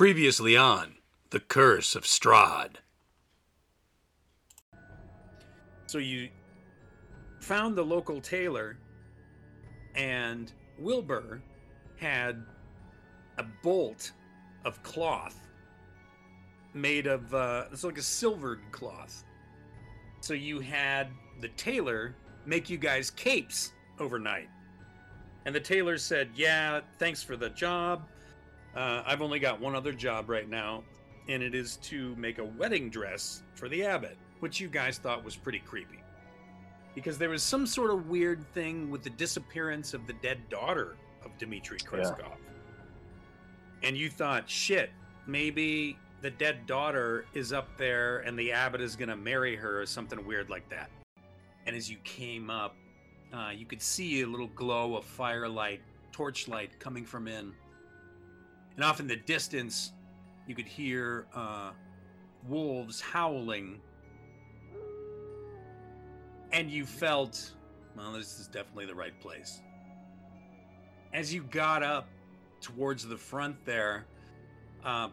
Previously on The Curse of Strahd. So you found the local tailor, and Wilbur had a bolt of cloth made of uh, it's like a silvered cloth. So you had the tailor make you guys capes overnight. And the tailor said, "Yeah, thanks for the job. Uh, I've only got one other job right now, and it is to make a wedding dress for the abbot, which you guys thought was pretty creepy, because there was some sort of weird thing with the disappearance of the dead daughter of Dmitri Krezkov, and you thought, shit, maybe." The dead daughter is up there and the abbot is going to marry her or something weird like that. And as you came up, uh, you could see a little glow of firelight, torchlight coming from in. And off in the distance, you could hear uh, wolves howling. And you felt, well, this is definitely the right place. As you got up towards the front there, uh,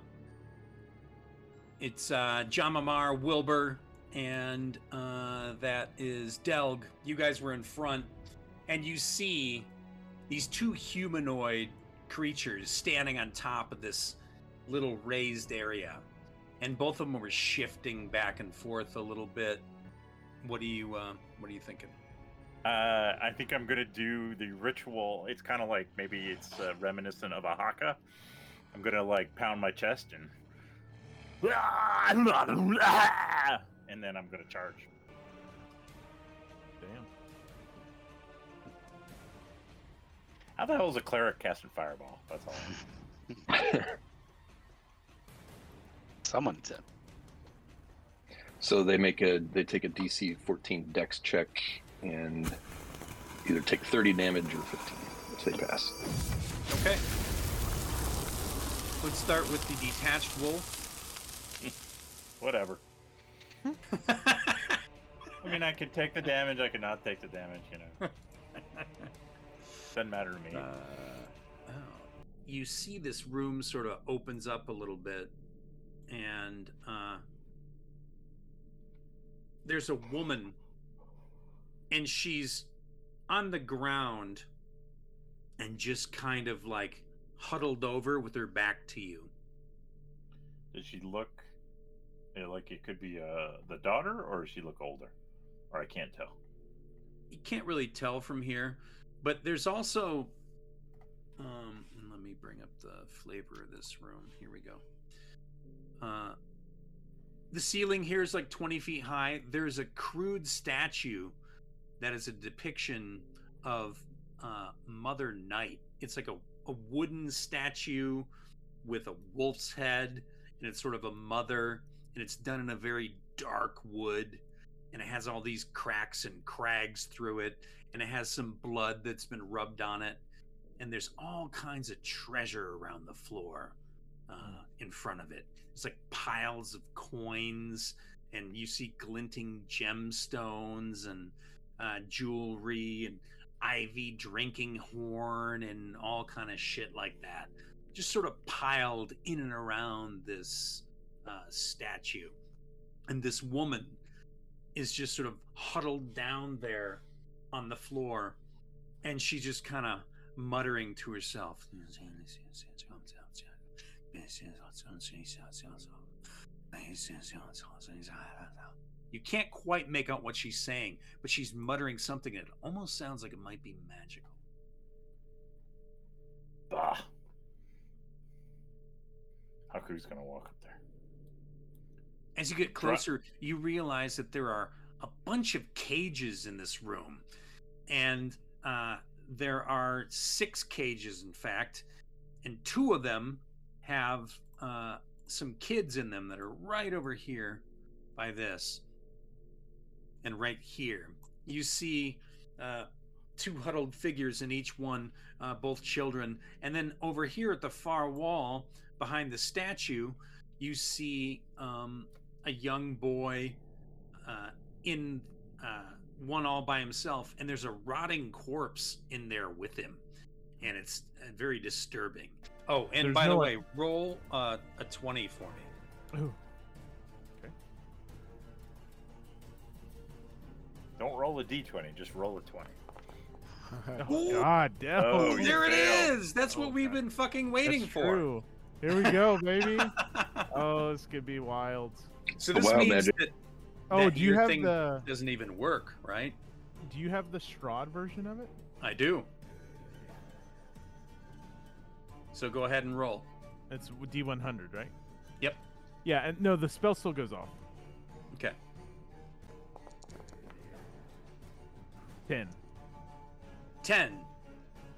it's uh, Jamamar, Wilbur, and uh, that is Delg. You guys were in front, and you see these two humanoid creatures standing on top of this little raised area, and both of them were shifting back and forth a little bit. What are you uh, What are you thinking? Uh, I think I'm gonna do the ritual. It's kind of like maybe it's uh, reminiscent of a haka. I'm gonna like pound my chest and and then I'm gonna charge. How the hell is a cleric casting fireball? That's all. Someone said. So they make a they take a DC 14 Dex check and either take 30 damage or 15 if they pass. Okay. Let's start with the detached wolf. Whatever. I mean, I could take the damage. I could not take the damage. You know, doesn't matter to me. Uh, oh. You see this room sort of opens up a little bit, and uh, there's a woman, and she's on the ground and just kind of like huddled over with her back to you. Does she look uh, like it could be uh, the daughter, or does she look older? Or I can't tell. You can't really tell from here, but there's also. Um, let me bring up the flavor of this room. Here we go. Uh, the ceiling here is like 20 feet high. There's a crude statue that is a depiction of uh, Mother Night. It's like a, a wooden statue with a wolf's head, and it's sort of a mother, and it's done in a very dark wood, and it has all these cracks and crags through it, and it has some blood that's been rubbed on it, and there's all kinds of treasure around the floor uh, in front of it. It's like piles of coins, and you see glinting gemstones and uh, jewelry and ivy drinking horn and all kind of shit like that. Just sort of piled in and around this uh, statue. And this woman is just sort of huddled down there on the floor and she's just kind of muttering to herself you can't quite make out what she's saying but she's muttering something that almost sounds like it might be magical Bah. Haku's gonna walk up there. As you get closer, you realize that there are a bunch of cages in this room, and uh, there are six cages, in fact, and two of them have uh, some kids in them that are right over here by this, and right here. You see uh, two huddled figures in each one, uh, both children, and then over here at the far wall, behind the statue, you see um, a young boy uh, in uh, one all by himself, and there's a rotting corpse in there with him. and it's uh, very disturbing. Oh, and There's by the no- way, roll uh, a twenty for me. Ooh. Don't roll a d20, just roll a 20. Oh, God, damn. Oh, you there it failed. is. That's what Oh, we've God. been fucking waiting That's for. True. Here we go, baby. oh, this could be wild. So The this wild means magic. that, Oh, do you have thing the doesn't even work, right? do you have the Strahd version of it? I do. So go ahead and roll. It's D100, right? Yep. Yeah, and no, the spell still goes off. Okay. 10. 10.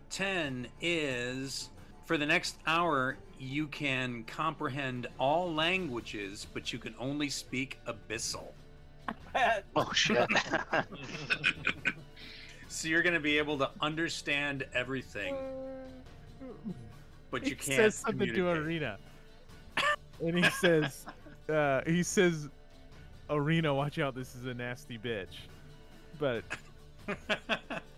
10 is for the next hour, you can comprehend all languages, but you can only speak Abyssal. Oh shit. So you're going to be able to understand everything, but you he can't. says something to communicate. Ireena. and he says, uh, he says, Ireena, watch out, this is a nasty bitch. But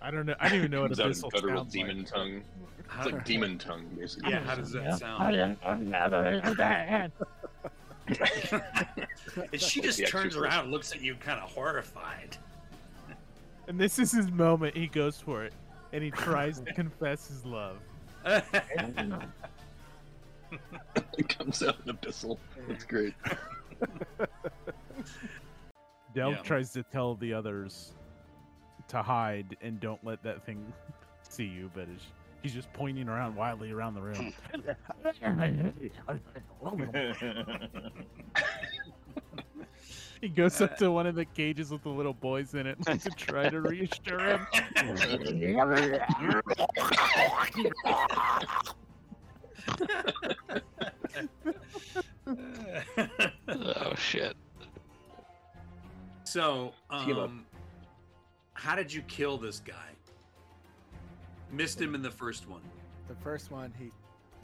I don't know. I don't even know what Comes out in abyssal guttural sounds demon tongue. How- It's like demon tongue, basically. yeah, how does that sound? And she just turns around and looks at you kind of horrified. And this is his moment. He goes for it, and he tries to confess his love. It comes out in abyssal. That's great. Delg Yeah. tries to tell the others to hide and don't let that thing see you, but it's, he's just pointing around wildly around the room. He goes up to one of the cages with the little boys in it to try to reassure him. oh shit. so, um, how did you kill this guy? Missed him in the first one. The first one, he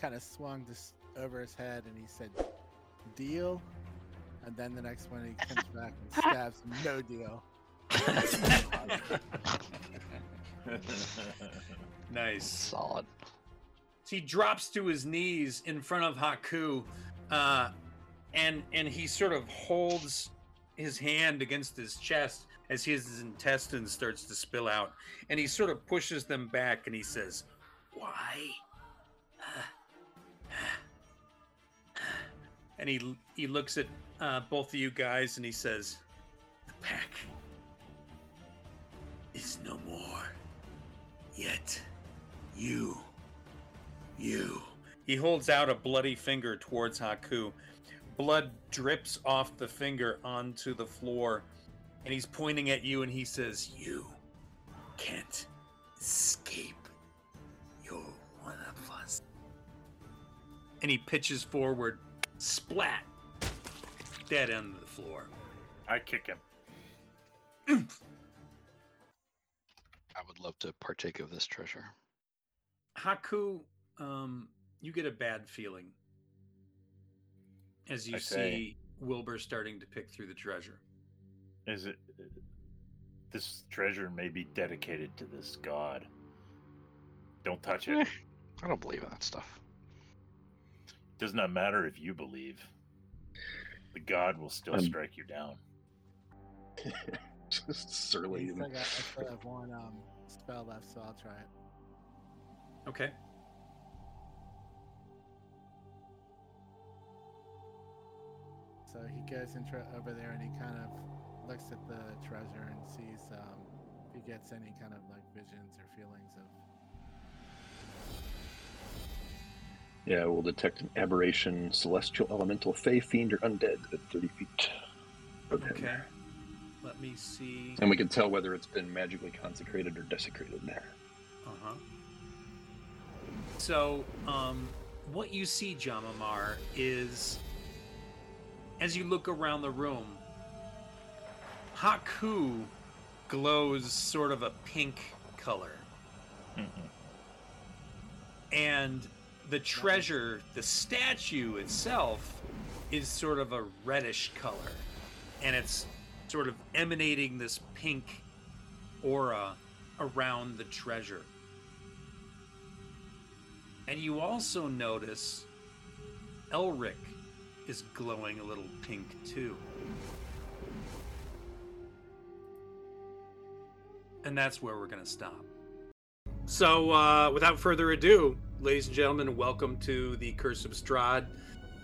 kind of swung this over his head and he said, "Deal." And then the next one, he comes back and stabs him, "No deal." Nice. Solid. So he drops to his knees in front of Haku, uh, and and he sort of holds his hand against his chest as his intestines starts to spill out, and he sort of pushes them back, and he says, "Why?" And he he looks at uh, both of you guys, and he says, "The pack is no more. Yet, you." You. He holds out a bloody finger towards Haku. Blood drips off the finger onto the floor, and he's pointing at you and he says, You can't escape. You're one of us. And he pitches forward, splat, dead end of the floor. I kick him. I would love to partake of this treasure. Haku, um, you get a bad feeling as you I see say- Wilbur starting to pick through the treasure. Is it? This treasure may be dedicated to this god. Don't touch it. I don't believe in that stuff. Does not matter if you believe. The god will still Um, strike you down. Just surly. He's and- got, I still have one um, spell left, so I'll try it. Okay. So he goes into over there and he kind of looks at the treasure and sees um, if he gets any kind of like visions or feelings of. Yeah, we'll detect an aberration, celestial, elemental, fey, fiend, or undead at 30 feet. Okay. Let me see. And we can tell whether it's been magically consecrated or desecrated there. Uh huh. So, um, what you see, Jamamar, is as you look around the room, Haku glows sort of a pink color, Mhm. and the treasure, the statue itself, is sort of a reddish color, and it's sort of emanating this pink aura around the treasure. And you also notice Elric is glowing a little pink too. And that's where we're going to stop. So, uh, without further ado, ladies and gentlemen, welcome to the Curse of Strahd,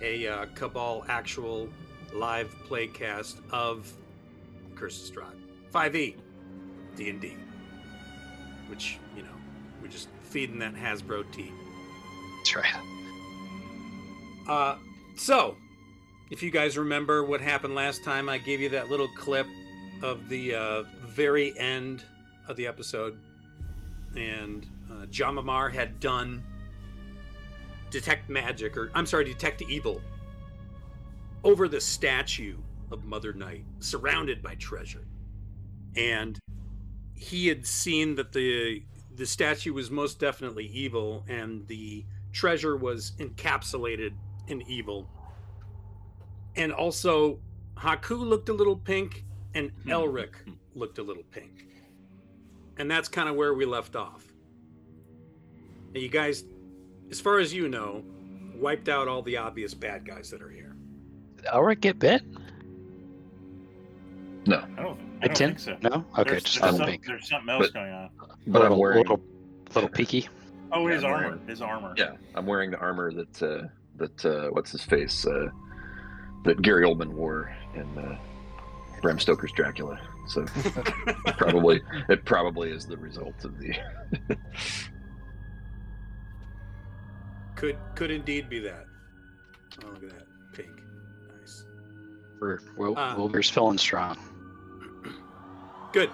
a uh, Cabal actual live playcast of Curse of Strahd, 5e D&D, which you know we're just feeding that Hasbro tea. That's right. Uh, so, if you guys remember what happened last time, I gave you that little clip of the uh, very end of the episode, and uh, Jamamar had done detect magic, or I'm sorry, detect evil over the statue of Mother Night, surrounded by treasure, and he had seen that the the statue was most definitely evil, and the treasure was encapsulated in evil. And also, Haku looked a little pink, and Elric looked a little pink. And that's kind of where we left off. Now, you guys, as far as you know, wiped out all the obvious bad guys that are here. Did Elric get bit? No, I don't, I A don't think so. No? Okay, there's, just there's, little some- pink. there's something else But- going on. but I'm little, wearing. little, little peaky. Oh, his I'm armor. wearing- His armor. Yeah, I'm wearing the armor that uh, that uh, what's his face uh, that Gary Oldman wore in uh, Bram Stoker's Dracula. So probably it probably is the result of the. Could could indeed be that. Oh, look at that pink. Nice. We're, Wil- Uh, Wilbur's feeling strong. Good.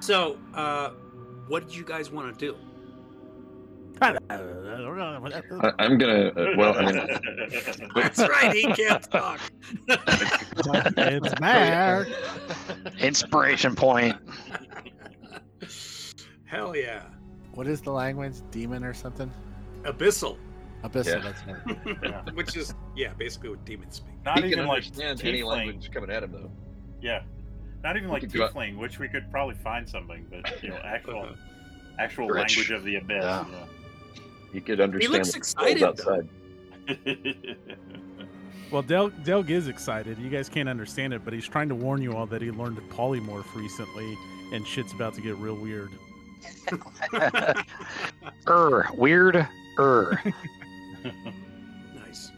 So, uh, what did you guys want to do? I, I'm gonna. Uh, well, I mean, That's right. He can't talk. it's back. Inspiration point. Hell yeah. What is the language? Demon or something? Abyssal, Abyssal. Yeah. That's right. Yeah. which is yeah, basically what demons speak. Not he can even like understand any language coming at him though. Yeah. Not even like could do it. tiefling, which we could probably find something, but you know, actual actual Rich. language of the abyss. Yeah. He could understand He looks excited, world though. outside. Yeah. Well, Del Delg is excited. You guys can't understand it, but he's trying to warn you all that he learned polymorph recently, and shit's about to get real weird. er, weird. Er. Nice.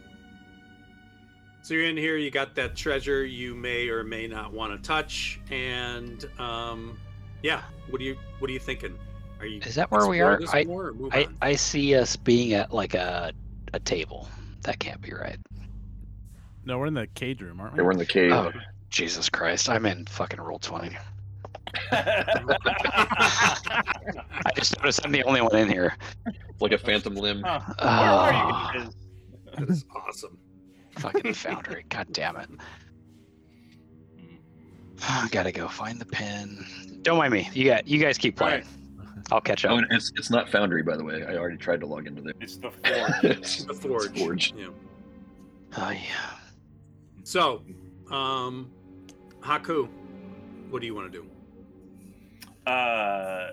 So you're in here. You got that treasure you may or may not want to touch, and um, yeah. What do you What are you thinking? Are you Is that where we are? I, more or move I. I see us being at like a a table. That can't be right. No, we're in the cage room, aren't we? Yeah, we're in the cage. Oh, Jesus Christ. I'm in fucking Roll20. I just noticed I'm the only one in here. like a phantom limb. Huh. Where Oh, are you guys? that is awesome. fucking foundry. God damn it. I gotta go find the pin. Don't mind me. You got you guys keep playing. I'll catch up. Oh, it's it's not Foundry by the way. I already tried to log into there. It's the forge. it's, The forge. it's Forge. Yeah. Oh yeah. So, um, Haku, what do you want to do? Uh,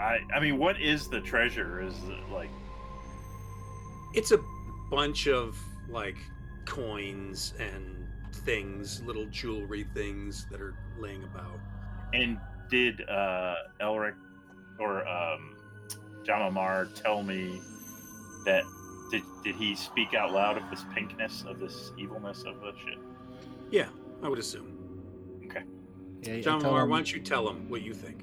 I I mean, what is the treasure? Is it like It's a bunch of like coins and things, little jewelry things that are laying about. and did uh Elric or um Jamamar tell me that did did he speak out loud of this pinkness of this evilness of the shit? Yeah, I would assume. Yeah, John tell Moore, him- why don't you tell him what you think?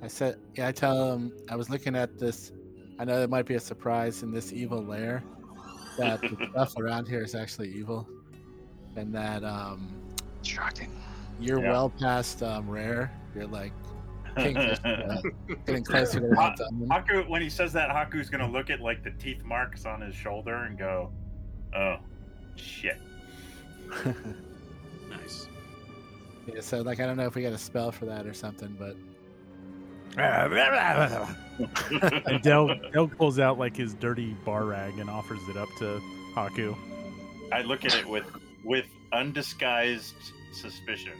I said, yeah, I tell him I was looking at this. I know it might be a surprise in this evil lair that the stuff around here is actually evil, and that um, shocking. you're Yeah. well past um, rare. You're like pinkish, uh, getting closer to that diamond. Haku, when he says that, Haku's gonna look at like the teeth marks on his shoulder and go, "Oh, shit." Nice. yeah, so like I don't know if we got a spell for that or something, but And Del Del pulls out like his dirty bar rag and offers it up to Haku. I look at it with with undisguised suspicion.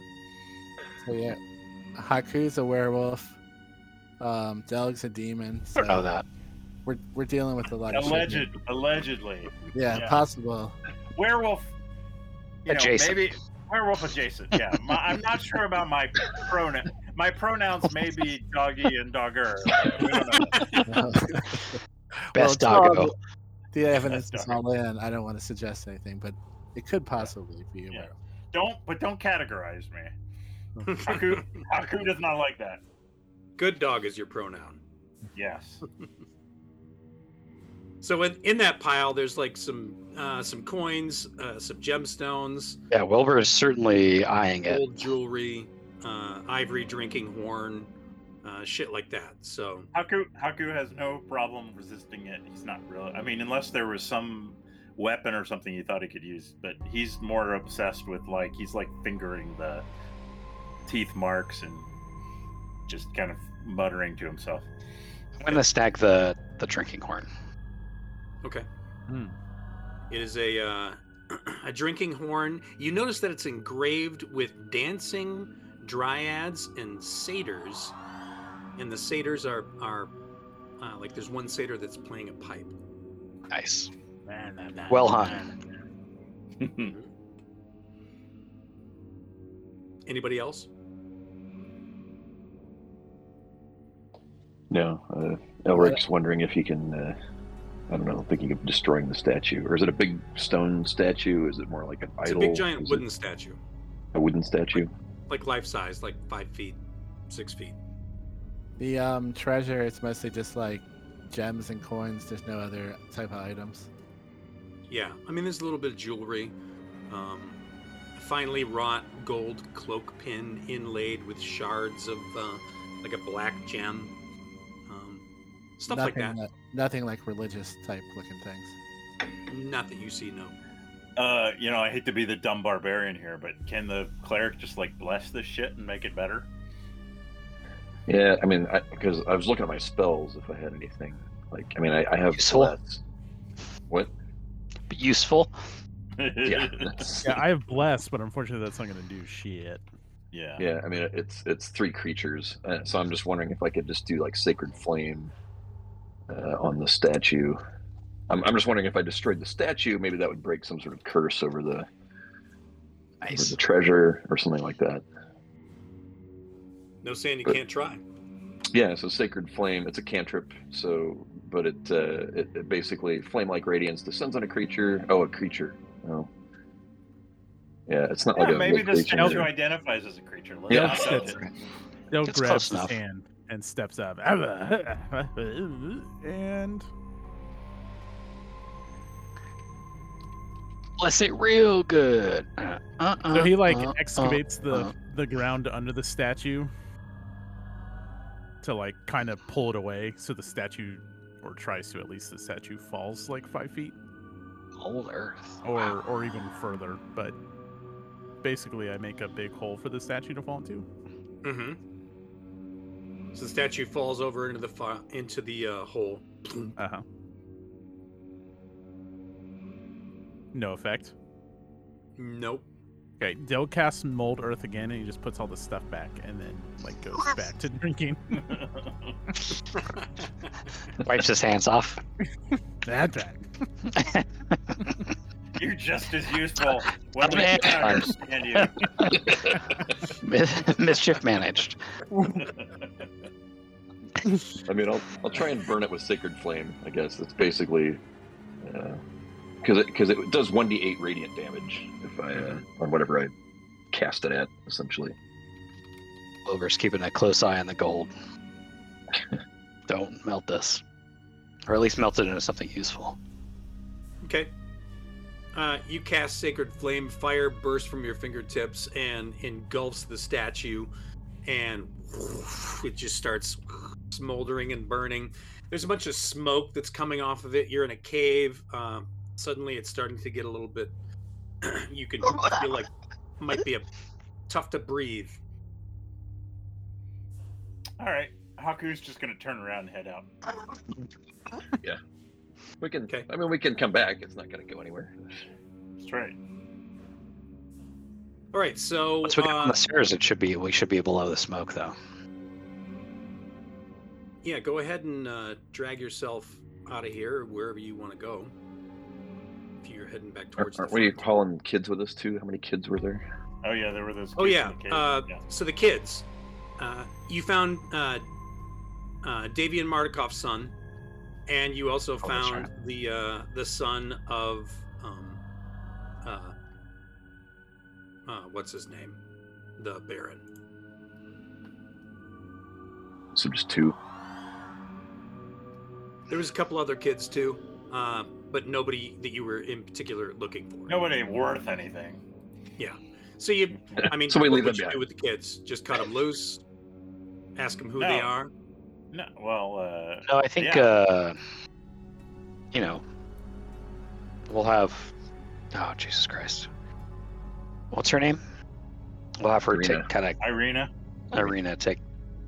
so yeah, Haku's a werewolf. Um, Delg's a demon. I So don't know that. we're we're dealing with a lot of shit Alleged, here. allegedly, Yeah, yeah. possible. werewolf. You know, Adjacent. maybe werewolf adjacent. Yeah, my, I'm not sure about my pronoun. My pronouns may be doggy and dogger. We don't know. Best Well, doggo. until The evidence is all in. I don't want to suggest anything, but it could possibly be a Yeah. werewolf. Don't, but don't categorize me. Haku, Haku does not like that. Good dog is your pronoun. Yes. So in, in that pile, there's like some uh, some coins, uh, some gemstones, Yeah, Wilbur is certainly eyeing it. gold jewelry, uh, ivory drinking horn, uh, shit like that. So Haku, Haku has no problem resisting it. He's not really. I mean, unless there was some weapon or something he thought he could use, but he's more obsessed with like he's like fingering the teeth marks and just kind of muttering to himself. I'm gonna snag the the drinking horn. okay, Hmm. it is a uh, a drinking horn. You notice that it's engraved with dancing dryads and satyrs, and the satyrs are are uh, like there's one satyr that's playing a pipe. Nice. Well hung. Anybody else? No, uh, Elric's wondering if he can. Uh, I don't know, thinking of destroying the statue, or is it a big stone statue? Is it more like an It's idol? a big giant Is it wooden statue, a wooden statue. like life size, like five feet, six feet. The um treasure it's mostly just like gems and coins. There's no other type of items. Yeah, I mean, there's a little bit of jewelry. Um, a finely wrought gold cloak pin inlaid with shards of uh, like a black gem. Um, stuff like nothing that. nothing like religious type looking things. Not that you see, no. Uh, you know, I hate to be the dumb barbarian here, but can the cleric just like bless this shit and make it better? Yeah, I mean, because I, was looking at my spells if I had anything. Like, I mean, I, I have Useful? bless. What? Useful. Yeah, Yeah, I have blessed, but unfortunately, that's not going to do shit. yeah. yeah. I mean, it's it's three creatures, uh, so I'm just wondering if I could just do like sacred flame uh, on the statue. I'm, I'm just wondering if I destroyed the statue, maybe that would break some sort of curse over the over the treasure or something like that. No saying you But- can't try. Yeah, so sacred flame. It's a cantrip. So, but it uh, it, it basically flame-like radiance descends on a creature. Oh, a creature. Oh, yeah. It's not Yeah, like a maybe this creature. statue identifies as a creature. Let's Yeah. not doubt That's- it. Dale It's grabs close his enough. hand and steps up. And Bless it real good. Uh, uh, so he like uh, excavates the uh. the ground under the statue to like kind of pull it away so the statue or tries to at least the statue falls like five feet old Earth. or Wow. or even further but basically i make a big hole for the statue to fall into Mm-hmm. So the statue falls over into the fi- into the uh, hole. uh-huh no effect Nope. okay dale casts mold earth again and he just puts all the stuff back and then like goes back to drinking Wipes his hands off. that's right You're just as useful when we Man. can't understand you. Mischief managed. I mean, I'll I'll try and burn it with sacred flame. I guess it's basically because it because it does one d eight radiant damage if I uh, on whatever I cast it at essentially. Wilbur's keeping a close eye on the gold. Don't melt this. Or at least melt it into something useful. Okay. Uh, you cast Sacred Flame. Fire bursts from your fingertips and engulfs the statue, and it just starts smoldering and burning. There's a bunch of smoke that's coming off of it. You're in a cave. Um, suddenly, it's starting to get a little bit. you can feel like might be a tough to breathe. All right, Haku's just gonna turn around and head out. Yeah, we can. Okay. I mean, we can come back. It's not going to go anywhere. That's right. All right, so Once we get on uh, the stairs, it should be we should be below the smoke though. yeah, go ahead and uh, drag yourself out of here, wherever you want to go. If you're heading back Aren't, towards aren't the we front. hauling kids with us too? How many kids were there? Oh yeah, there were those. Oh yeah. in the cave. Uh, yeah. So the kids, uh, you found uh, uh, Davian Martikov's son, and you also that's found right. the uh, the son of um, uh, uh, what's his name, the Baron. So just two. There was a couple other kids too, uh, but nobody that you were in particular looking for. Nobody worth anything. Yeah. So you, I mean, So we what leave them you do with the kids? Just cut them loose, ask them who No. they are. No, well, uh, No, I think Yeah. uh you know we'll have oh Jesus Christ. What's her name? We'll have her Ireena. take kind of Ireena. Ireena take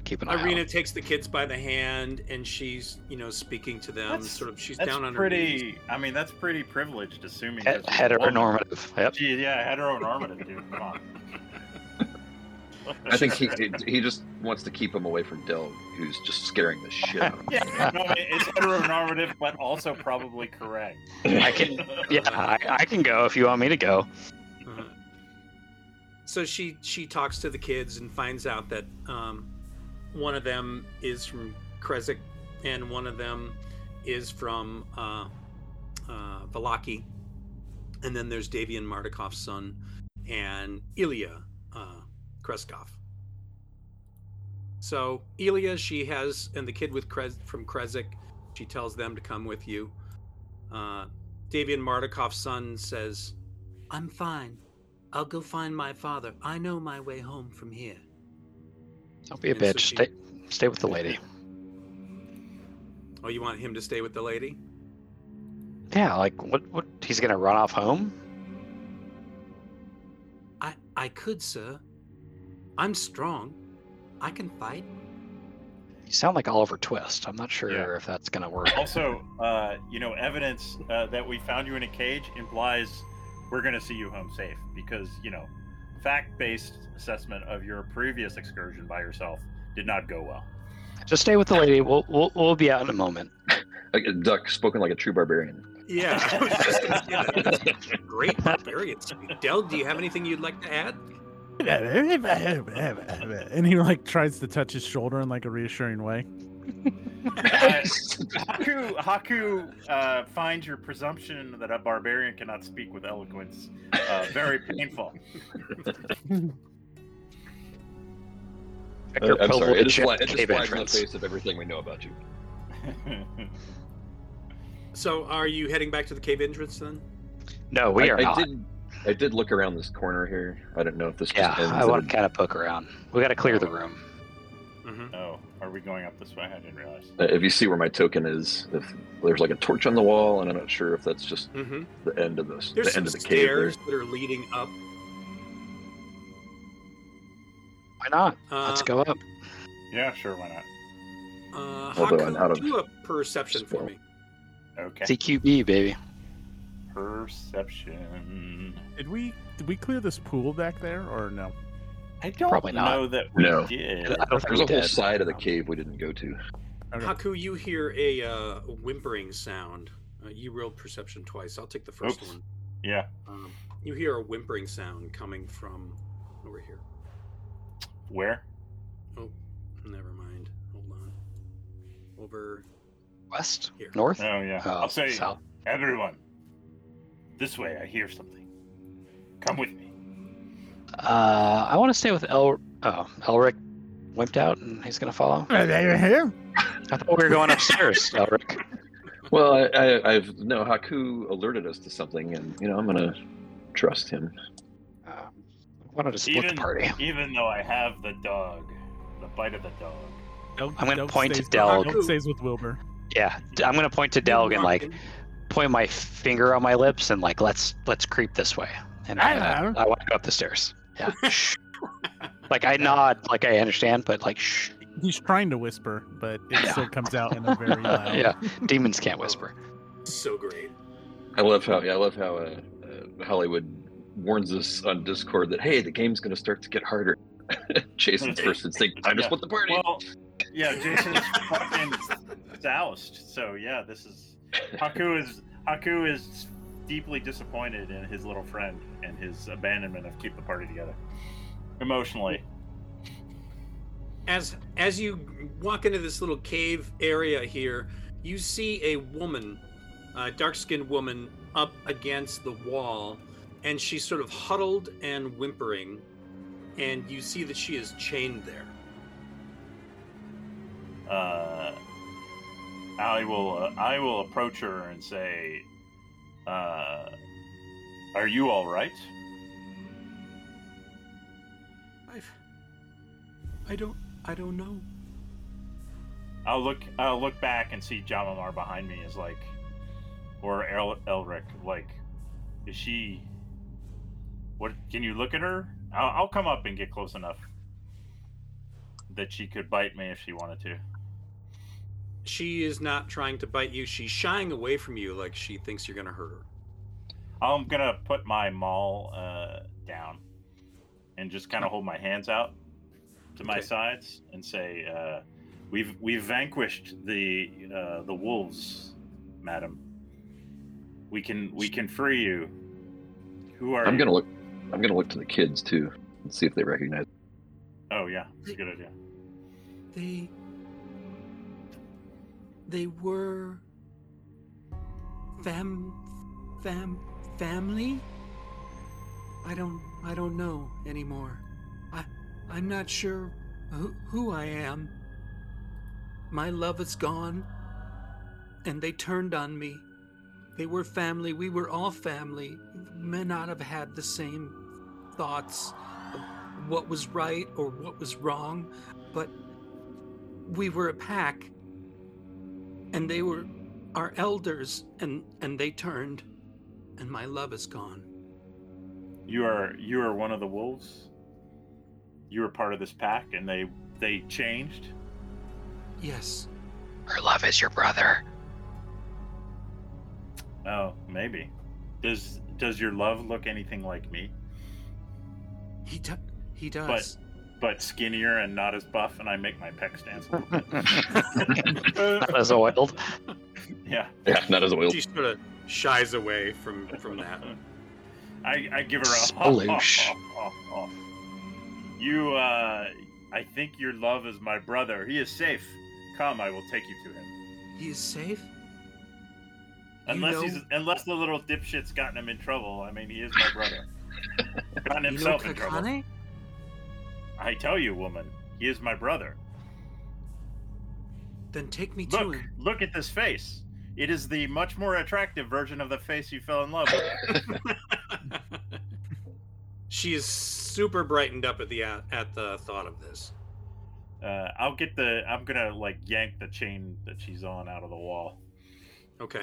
keep an eye Ireena out. takes the kids by the hand, and she's, you know, speaking to them. That's- sort of, she's That's down on her knees. pretty. I mean, that's pretty privileged, assuming. He- that she's a woman. heteronormative. Yep. Gee, yeah, heteronormative, dude. Come on. I think he he just wants to keep him away from Dill, who's just scaring the shit out of him. Yeah, no, I mean, it's heteronormative, but also probably correct. I can yeah, I, I can go if you want me to go. Uh-huh. So she she talks to the kids and finds out that um, one of them is from Krezik and one of them is from uh, uh, Vallaki, and then there's Davian Martikov's son and Ilya Krezkov. So Elia, she has, and the kid with Krez, from Krezik, she tells them to come with you. Uh, Davian Martikov's son says, "I'm fine. I'll go find my father. I know my way home from here." Don't be a And so bitch. she- Stay stay with the lady. Oh, you want him to stay with the lady? Yeah, like what what he's gonna run off home? I I could, sir. I'm strong. I can fight. You sound like Oliver Twist. I'm not sure Yeah. if that's gonna work. Also, uh, you know, evidence uh, that we found you in a cage implies we're going to see you home safe because, you know, fact-based assessment of your previous excursion by yourself did not go well. Just stay with the lady. We'll we'll, we'll be out in a moment. Like a duck spoken like a true barbarian. Yeah, I was just gonna say that. That's great barbarian speak. Del, do you have anything you'd like to add? and he like tries to touch his shoulder in like a reassuring way. Uh, Haku, Haku uh, finds your presumption that a barbarian cannot speak with eloquence uh, very painful. Check your Uh, I'm sorry. It just, fly, the it just cave flies in the face of everything we know about you. So, are you heading back to the cave entrance then? No, we I, are I not. did. I did look around this corner here. I don't know if this just Yeah, ends I want to kind of poke around. We got to clear the room. Mm-hmm. oh, are we going up this way? I didn't realize. Uh, if you see where my token is, if there's like a torch on the wall, and I'm not sure if that's just Mm-hmm. the end of this, There's the end of the cave. there. stairs that are leading up. Why not? Uh, Let's go up. Yeah, sure, why not? Uh, Although I'm Haku, out of do a perception for me. Okay. CQB, baby. Perception. Did we did we clear this pool back there or no? I don't Probably not. know that we No. did. I don't think There's a whole side of the cave we didn't go to. Okay. Haku, you hear a uh, whimpering sound. Uh, you rolled perception twice. I'll take the first Oops. one. Yeah. Um, you hear a whimpering sound coming from over here. Where? Oh, never mind. Hold on. Over West? here. North? Oh yeah. Oh, I'll say south. everyone. This way, I hear something. Come with me. Uh, I want to stay with El. Oh, Elric wimped out and he's gonna follow. Are you here. I thought we were going upstairs, Elric. Well, I, I, I've no Haku alerted us to something, and you know I'm gonna trust him. Uh, I wanted to split Even the party. even though I have the dog, the bite of the dog. Delg, I'm gonna Delg point to stays- Delg. Delg stays with Wilbur. Yeah, I'm gonna point to Delg and like point my finger on my lips and like let's let's creep this way. And I, Hello. I want to go up the stairs. Yeah. Like I nod, like I understand, but like shh. He's trying to whisper, but it still comes out in a very loud. yeah, demons can't whisper. So great. I love how yeah, I love how uh, uh, Hollywood warns us on Discord that hey, the game's gonna start to get harder. Jason's first instinct, time to Yeah. split the party. Well, yeah, Jason's fucking soused. So yeah, this is Haku is Haku is deeply disappointed in his little friend and his abandonment of keep the party together. Emotionally. as as you walk into this little cave area here, you see a woman, a dark-skinned woman, up against the wall, and she's sort of huddled and whimpering, and you see that she is chained there. Uh, I will uh, I will approach her and say, uh, "Are you all right?" I've, I don't. I don't know. I'll look I'll look back and see Jamamar behind me is like, or El- Elric like, is she? What can you look at her? I'll, I'll come up and get close enough that she could bite me if she wanted to. She is not trying to bite you. She's shying away from you like she thinks you're going to hurt her. I'm gonna put my maul uh, down and just kind of hold my hands out to my Okay. sides and say, uh, "We've we've vanquished the uh, the wolves, madam. We can we can free you. Who are I'm you?" gonna look. I'm gonna look to the kids too and see if they recognize. Oh yeah, it's a good idea. They. They were. Fam. Fam. Family? I don't. I don't know anymore. I. I'm not sure who, who I am. My love is gone. And they turned on me. They were family. We were all family. May not have had the same thoughts of what was right or what was wrong, but we were a pack and they were our elders and and they turned and my love is gone You are you are one of the wolves. You were part of this pack, and they they changed. yes Her love is your brother. Oh, maybe. Does does your love look anything like me? he do- he does But skinnier and not as buff, and I make my pecs dance a little bit. Not as oiled. yeah, Yeah, not as oil. She sort of shies away from from that. I, I give her a Sploosh. You, uh, I think your love is my brother. He is safe. Come, I will take you to him. he is safe You Unless know- he's, unless the little dipshit's gotten him in trouble. I mean, he is my brother. gotten you know himself in trouble. Kakane? I tell you, woman, he is my brother. then take me to Look, him look at this face. It is the much more attractive version of the face you fell in love with. she is super brightened up at the at the thought of this. Uh, I'll get the. I'm gonna like yank the chain that she's on out of the wall. Okay.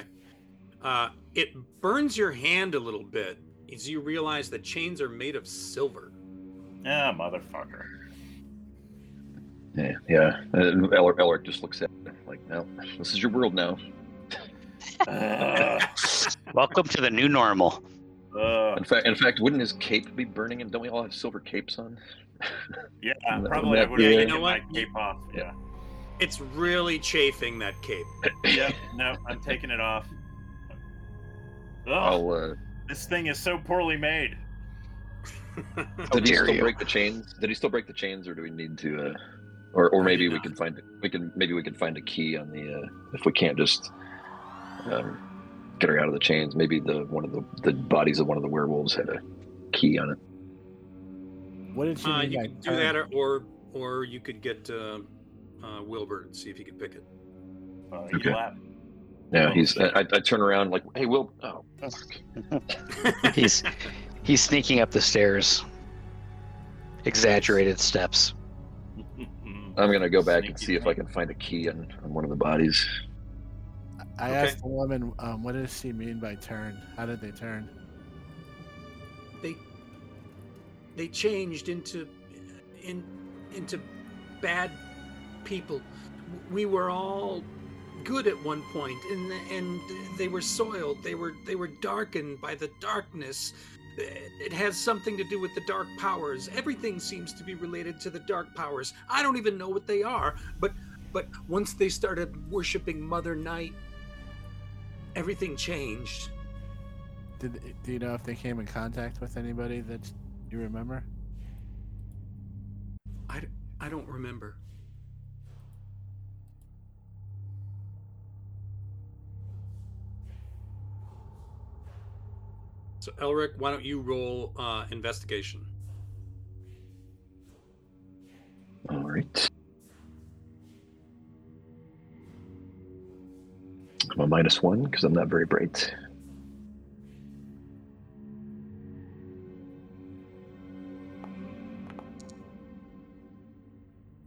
Uh, it burns your hand a little bit as you realize that chains are made of silver. Ah, motherfucker. Yeah, yeah. And Elric, Elric just looks at it like, "No, this is your world now." Uh, Welcome to the new normal. uh, In fact, in fact, wouldn't his cape be burning? And don't we all have silver capes on? yeah, That- probably I that- would yeah. You know what? cape off. Yeah. It's really chafing that cape. Yep. No, I'm taking it off. Ugh, I'll. Uh, this thing is so poorly made. How did he still you. break the chains? Did he still break the chains, or do we need to? Uh, or, or maybe we can find we can maybe we can find a key on the uh, if we can't just um, get her out of the chains. Maybe the one of the the bodies of one of the werewolves had a key on it. What did she Uh, you by could do that, or or, or you could get uh, uh, Wilbur and see if he can pick it. Uh, Okay. Yeah, Oh, he's. I, I turn around like, hey, Will. Oh, fuck. He's he's sneaking up the stairs. Exaggerated steps. I'm gonna go back and Sneaky see if I can find a key on, on one of the bodies. I Okay. asked the woman, um, what does she mean by turn? How did they turn? they they changed into in into bad people we were all good at one point and and they were soiled they were they were darkened by the darkness it has something to do with the dark powers everything seems to be related to the dark powers i don't even know what they are but but once they started worshiping mother night everything changed. Did do you know if they came in contact with anybody that you remember? I, I don't remember. So Elric, why don't you roll uh, investigation? All right. I'm a minus one because I'm not very bright.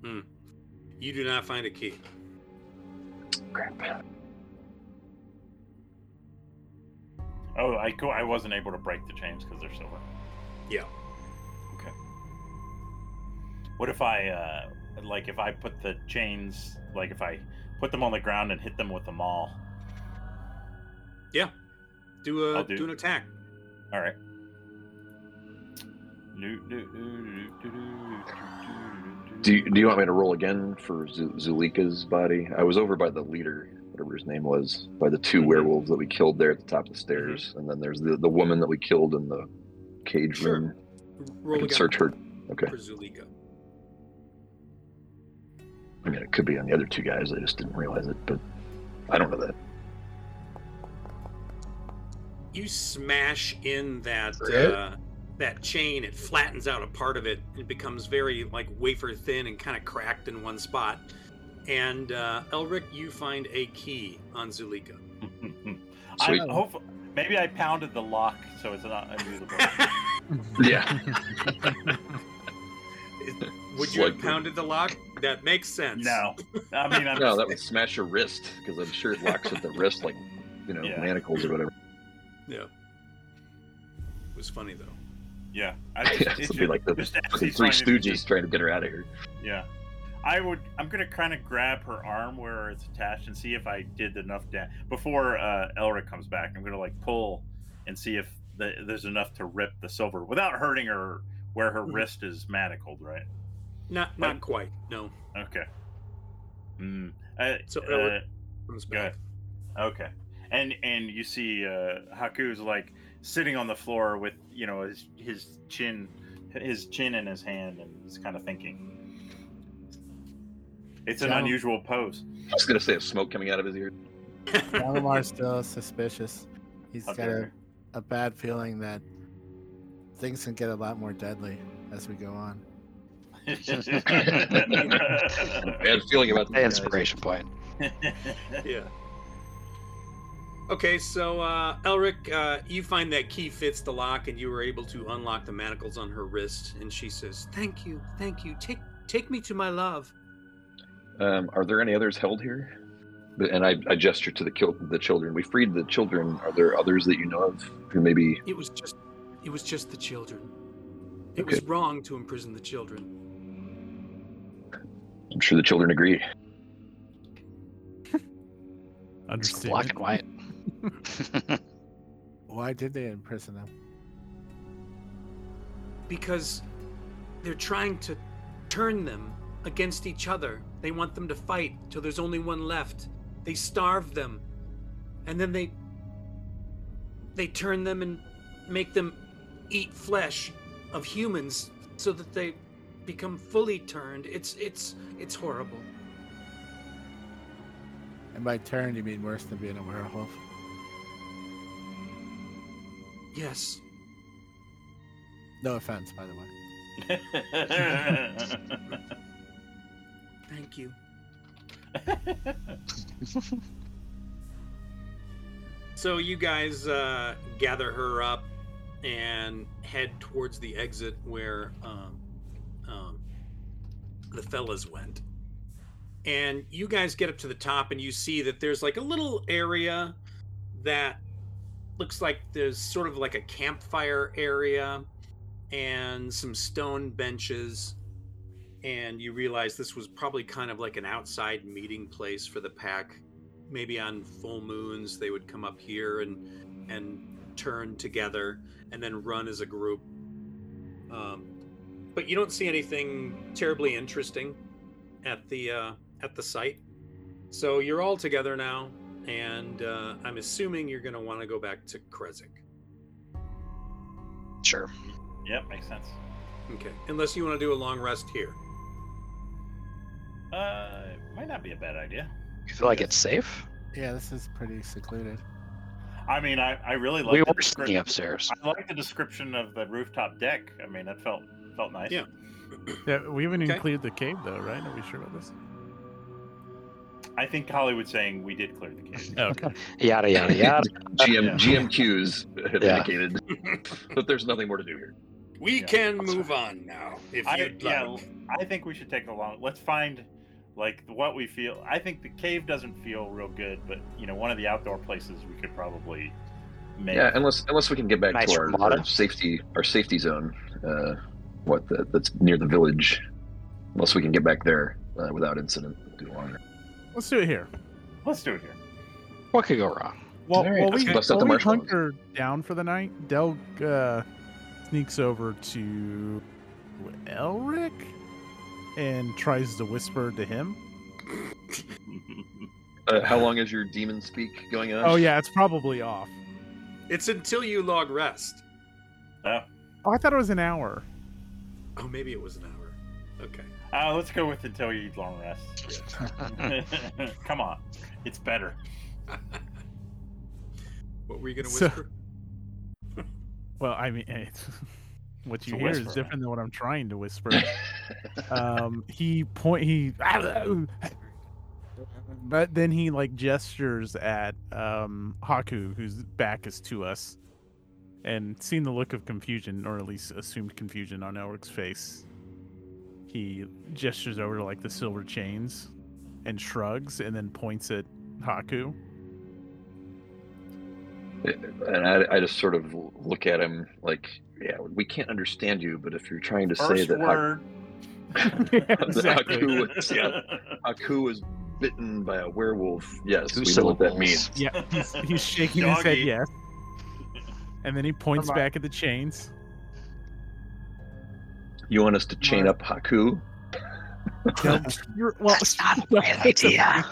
Hmm. You do not find a key. I go. I wasn't able to break the chains because they're silver. Yeah. Okay. What if I, uh, like, if I put the chains, like, if I put them on the ground and hit them with the maul? Yeah. Do a I'll do- do an attack. All right. Do, do, do, do, do, do, Do you, do you want me to roll again for Z- Zuleika's body? I was over by the leader, whatever his name was, by the 2 Mhm. werewolves that we killed there at the top of the stairs, and then there's the the woman that we killed in the cage Sure. room. I Roll can search her. Okay. for Zuleika. I mean, it could be on the other two guys. I just didn't realize it, but I don't know that. You smash in that uh, that chain. It flattens out a part of it. It becomes very like wafer thin and kind of cracked in one spot. And uh, Elric, you find a key on Zuleika. I Sweet. hope maybe I pounded the lock so it's not unusable. Yeah. Would you have pounded the lock? That makes sense. no, I mean I'm No, that would smash your wrist because I'm sure it locks at the wrist like, you know, Yeah. manacles or whatever. Yeah. It was funny though. yeah. I Yeah, just, this it's would be like the just as Three trying to do- Stooges trying to get her out of here. Yeah. I would. I'm gonna kind of grab her arm where it's attached and see if I did enough damage before uh, Elric comes back. I'm gonna like pull and see if the, there's enough to rip the silver without hurting her where her Mhm. wrist is manacled. Right. Not not quite. No. Okay. Hmm. Uh, So, uh, Elric- Comes back. Okay. And and you see uh, Haku's like sitting on the floor with you know his his chin his chin in his hand and he's kind of thinking. It's an Yeah. unusual pose. I was gonna say, a smoke coming out of his ear. Valamar's still suspicious. He's How got a, a bad feeling that things can get a lot more deadly as we go on. Bad feeling about the Inspiration point. yeah. Okay, so uh, Elric, uh, you find that key fits the lock, and you were able to unlock the manacles on her wrist. And she says, "Thank you, thank you. Take take me to my love." Um, are there any others held here? But- And I, I gesture to the kill the children. We freed the children. Are there others that you know of who maybe? It was just, it was just the children. It Okay. was wrong to imprison the children. I'm sure the children agree. It's black and white. Why did they imprison them? because they're trying to turn them against each other. They want them to fight till there's only one left. They starve them. And then they they turn them and make them eat flesh of humans so that they become fully turned. It's it's it's horrible. And by turned you mean worse than being a werewolf? Yes. No offense, by the way. Thank you. So you guys uh, gather her up and head towards the exit where um, um, the fellas went. And you guys get up to the top and you see that there's like a little area that looks like there's sort of like a campfire area and some stone benches. And you realize this was probably kind of like an outside meeting place for the pack maybe on full moons they would come up here and and turn together and then run as a group um, but you don't see anything terribly interesting at the uh, at the site so you're all together now and uh, I'm assuming you're going to want to go back to Krezk. Sure. Yep, makes sense. Okay, unless you want to do a long rest here. Uh, might not be a bad idea. You feel like it's safe? Yeah, this is pretty secluded. I mean, I, I really like we the were descrip- sitting upstairs. I like the description of the rooftop deck. I mean, that felt felt nice. Yeah. Yeah, we haven't even Okay. cleared the cave though, right? Are we sure about this? I think Hollywood's saying we did clear the cave. Oh, okay. Yada yada yada. GM Yeah. GMQs have Yeah. indicated that there's nothing more to do here. We Yeah. can move on now if I, you'd yeah, like. I think we should take a long. Let's find like what we feel. I think the cave doesn't feel real good, but you know, one of the outdoor places we could probably make. Yeah, unless unless we can get back Nice to our, Ramada. our safety our safety zone, uh, what the, that's near the village. Unless we can get back there uh, without incident too long. Let's do it here. Let's do it here. What could go wrong? Well, All right, while we, bust out while the we hunker down for the night, Delg uh, sneaks over to Elric and tries to whisper to him. Uh, how long is your demon speak going on? Oh yeah, it's probably off. It's until you log rest. oh, Oh, I thought it was an hour. Oh, maybe it was an hour. Okay. uh, let's go with until you eat long rest. Come on, it's better. What were you going to So- whisper? Well, I mean, it's, what you It's a hear is whisper. different than what I'm trying to whisper. Um, he point he, but then he like gestures at um Haku, whose back is to us, and seeing the look of confusion, or at least assumed confusion on Elric's face, he gestures over to like the silver chains, and shrugs, and then points at Haku. and I, I just sort of look at him like, yeah, we can't understand you, but if you're trying to say that Ha- word. that exactly. Haku, was, yeah, Haku was bitten by a werewolf, yes, Two we know what that means. Yeah, he's, he's shaking his head Doggy. yes, and then he points Come on. back at the chains. You want us to chain up Haku? You're, well, That's not a bad idea.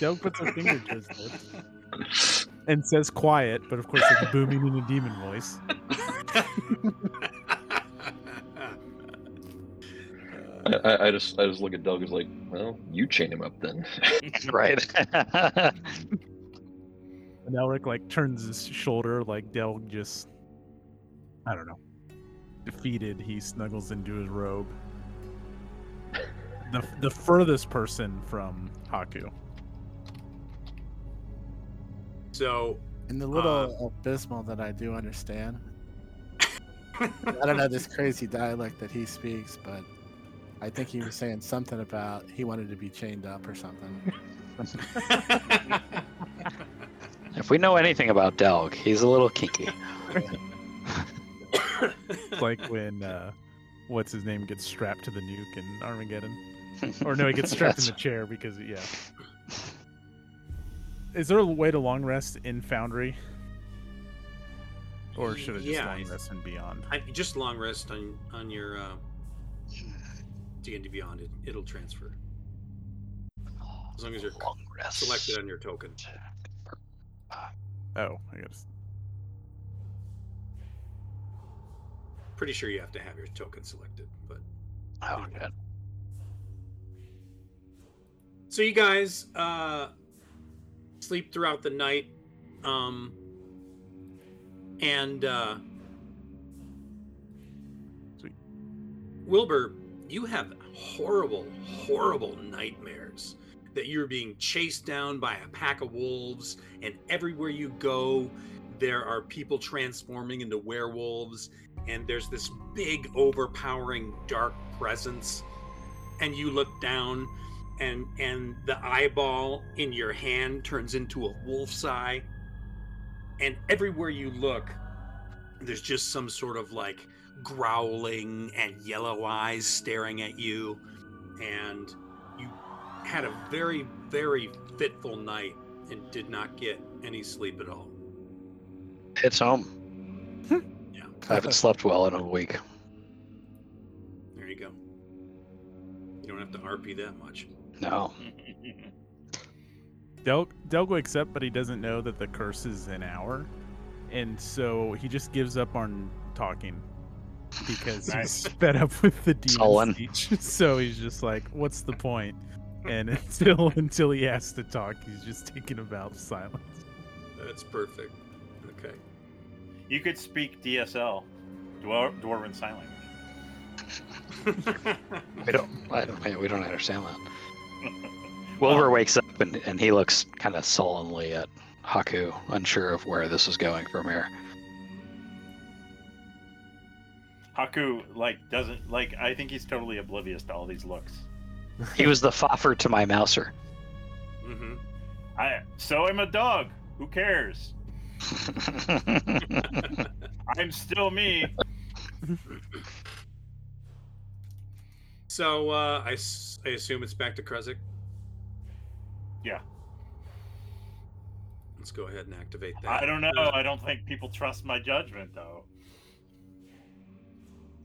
Doug puts a finger to his lips and says quiet, but of course it's booming in a demon voice. I, I, I just I just look at Doug as like, well, you chain him up then. right. And Elric like turns his shoulder like Delg just I don't know. Defeated, he snuggles into his robe. The the furthest person from Haku. so, In the little um, abysmal that I do understand, I don't know this crazy dialect that he speaks, but I think he was saying something about he wanted to be chained up or something. if we know anything about Delg, he's a little kinky. It's like when uh what's his name gets strapped to the nuke in Armageddon. Or no, he gets strapped in the chair because yeah. Is there a way to long rest in Foundry? Or should I just Yeah, long rest and beyond? I, just long rest on on your uh, D&D Beyond. It, it'll transfer as long as you're Long rest. selected on your token. Oh, I guess. Pretty sure you have to have your token selected, but Oh, good. so you guys uh sleep throughout the night um and uh Sweet. wilbur you have horrible horrible nightmares that you're being chased down by a pack of wolves and everywhere you go there are people transforming into werewolves and there's this big overpowering dark presence and you look down and and the eyeball in your hand turns into a wolf's eye and everywhere you look there's just some sort of like growling and yellow eyes staring at you and you had a very very fitful night and did not get any sleep at all It's home. Yeah. I haven't slept well in a week. there you go you don't have to rp that much No. Del Del wakes up, but he doesn't know that the curse is an hour, and so he just gives up on talking because Nice. he's fed up with the demon Sullen. speech. So he's just like, "What's the point?" And until until he has to talk, he's just taking about silence. That's perfect. Okay. You could speak DSL, Dwar- Dwarven Sign Language. We don't. I don't we don't understand that. Wilbur wakes up and, and he looks kind of sullenly at Haku, unsure of where this is going from here. Haku like doesn't like. I think he's totally oblivious to all these looks. He was the foffer to my mouser. Mm-hmm. I so I'm a dog. Who cares? I'm still me. So uh, I, I assume it's back to Krezk. Yeah. Let's go ahead and activate that. I don't know. I don't think people trust my judgment though.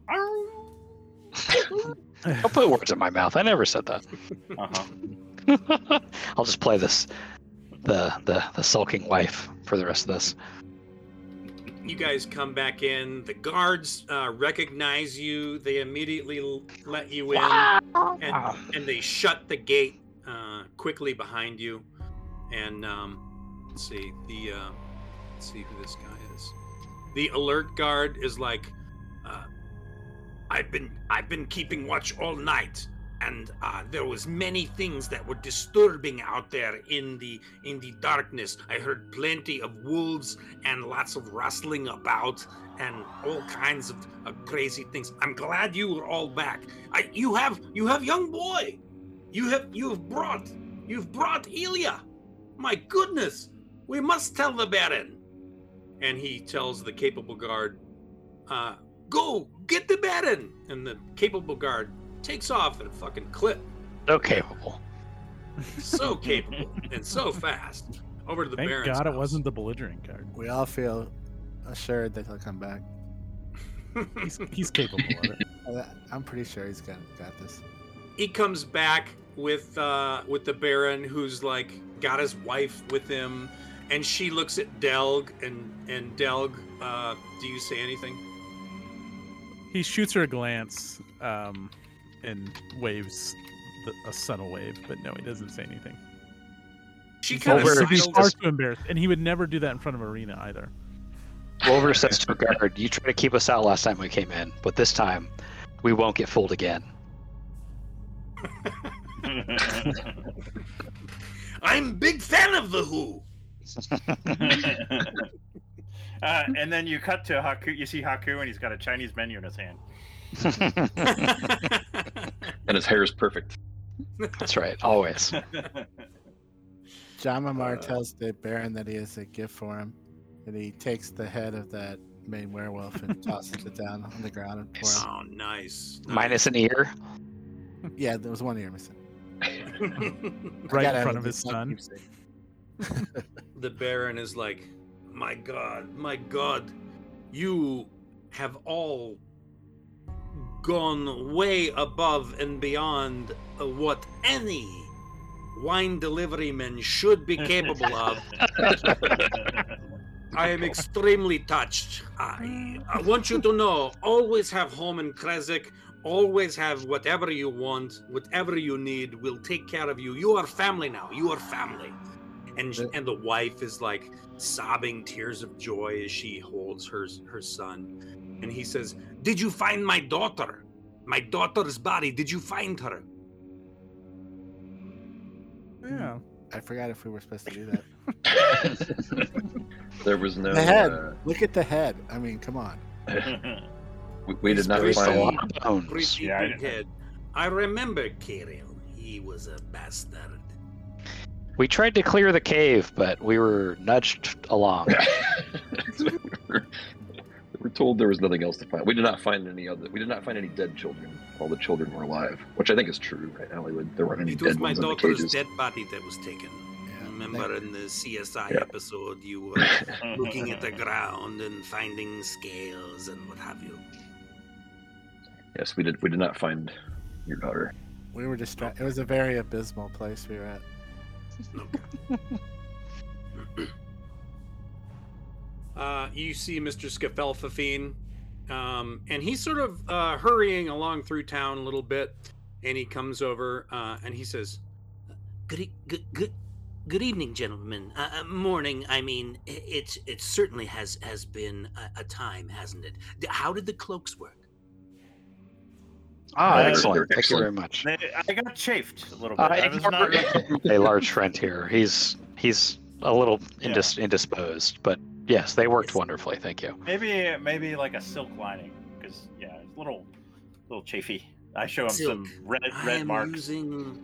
Don't put words in my mouth. I never said that. Uh-huh. I'll just play this, the the the sulking wife for the rest of this. You guys come back in. The guards uh, recognize you. They immediately let you in, and, and they shut the gate uh, quickly behind you. And um, let's see the uh, let's see who this guy is. The alert guard is like, I've been I've been keeping watch all night, and uh, there was many things that were disturbing out there in the in the darkness. I heard plenty of wolves and lots of rustling about and all kinds of, of crazy things. I'm glad you were all back. I, you have you have young boy. You have you have brought you've brought Ilya. My goodness, we must tell the Baron. And he tells the capable guard, uh, "Go get the Baron." And the capable guard takes off at a fucking clip, So capable. so capable and so fast. Over to the Thank Baron's God it wasn't the belligerent guard. We all feel assured that he'll come back. He's, he's capable of it. Uh, I'm pretty sure he's got got this. he comes back with uh with the baron who's like got his wife with him and she looks at delg and and delg uh do you say anything He shoots her a glance um, and waves the, a subtle wave, but no, he doesn't say anything. she kind Over- of he's far too embarrassed, and he would never do that in front of Ireena either. Wolver says to a guard, "You tried to keep us out last time we came in, but this time we won't get fooled again." i'm big fan of the who uh, and then you cut to Haku. You see Haku, and he's got a Chinese menu in his hand. And his hair is perfect. That's right, always. Jama'mar Uh, tells the Baron that he has a gift for him, and he takes the head of that main werewolf and tosses it down on the ground for him. oh nice, Minus an ear. Yeah, there was one ear missing. Right in front of his son. the baron is like my god my god. You have all gone way above and beyond uh, what any wine delivery man should be capable of. I am extremely touched. I, I want you to know always have home in Krezk always have whatever you want whatever you need we'll take care of you. You are family now you are family. And and the wife is like sobbing tears of joy as she holds her her son and he says did you find my daughter my daughter's body did you find her Yeah. I forgot if we were supposed to do that. there was no. the head. Uh, Look at the head. I mean, come on. we, we did not There's a find. lot of bones. Yeah, I- head i remember Kiril. he was a bastard We tried to clear the cave, but we were nudged along. we were we were told there was nothing else to find. We did not find any other. We did not find any dead children. All the children were alive, which I think is true, right, Hollywood? There weren't any it was dead my ones in the daughter's cages. dead body that was taken Yeah, remember in the csi Yeah. episode you were looking at the ground and finding scales and what have you yes, we did. We did not find your daughter. We were distracted. It was a very abysmal place we were at. uh, you see Mr. Scafelfafine, um, and he's sort of uh, hurrying along through town a little bit, and he comes over uh, and he says, Good, good, good, good evening, gentlemen. Uh, uh, morning. I mean, it it certainly has has been a, a time, hasn't it? How did the cloaks work? Ah, Uh, excellent. Thank you very much. I got chafed a little bit. Uh, I was not- a large friend here. He's he's a little indis- indisposed, but yes, they worked Yes. wonderfully. Thank you. maybe maybe like a silk lining because yeah, it's a little little chafy. I show him some Silk. red I am marks. using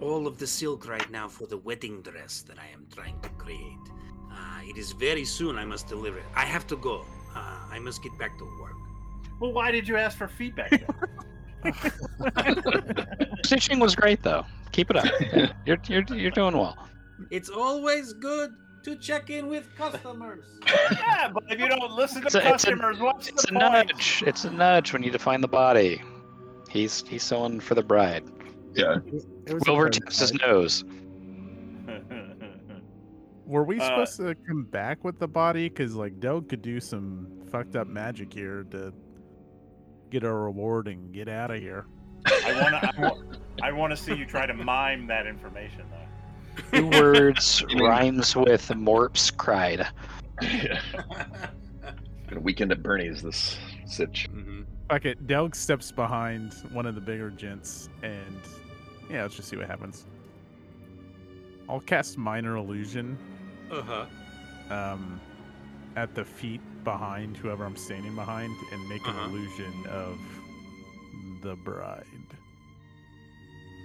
all of the silk right now for the wedding dress that I am trying to create. Uh, it is very soon. I must deliver it. I have to go. Uh, I must get back to work. Well, why did you ask for feedback? Stitching was great though. Keep it up. You're you're you're doing well. It's always good to check in with customers. yeah, but if you don't listen to It's a- it's a- customers, what's It's a point? nudge. It's a nudge when you define the body. He's he's sewing for the bride. Yeah. It was Wilbur pretty taps his nose. Were we Uh, supposed to come back with the body? Because like Del could do some fucked up magic here to get a reward and get out of here. I want to. I, want to see you try to mime that information, though. Two words rhymes with Morps cried. yeah. Got a weekend at Bernie's this sitch. hmm Fuck it. Delg steps behind one of the bigger gents, and yeah, let's just see what happens. I'll cast minor illusion Uh huh. um, at the feet behind whoever I'm standing behind, and make Uh-huh. an illusion of the bride.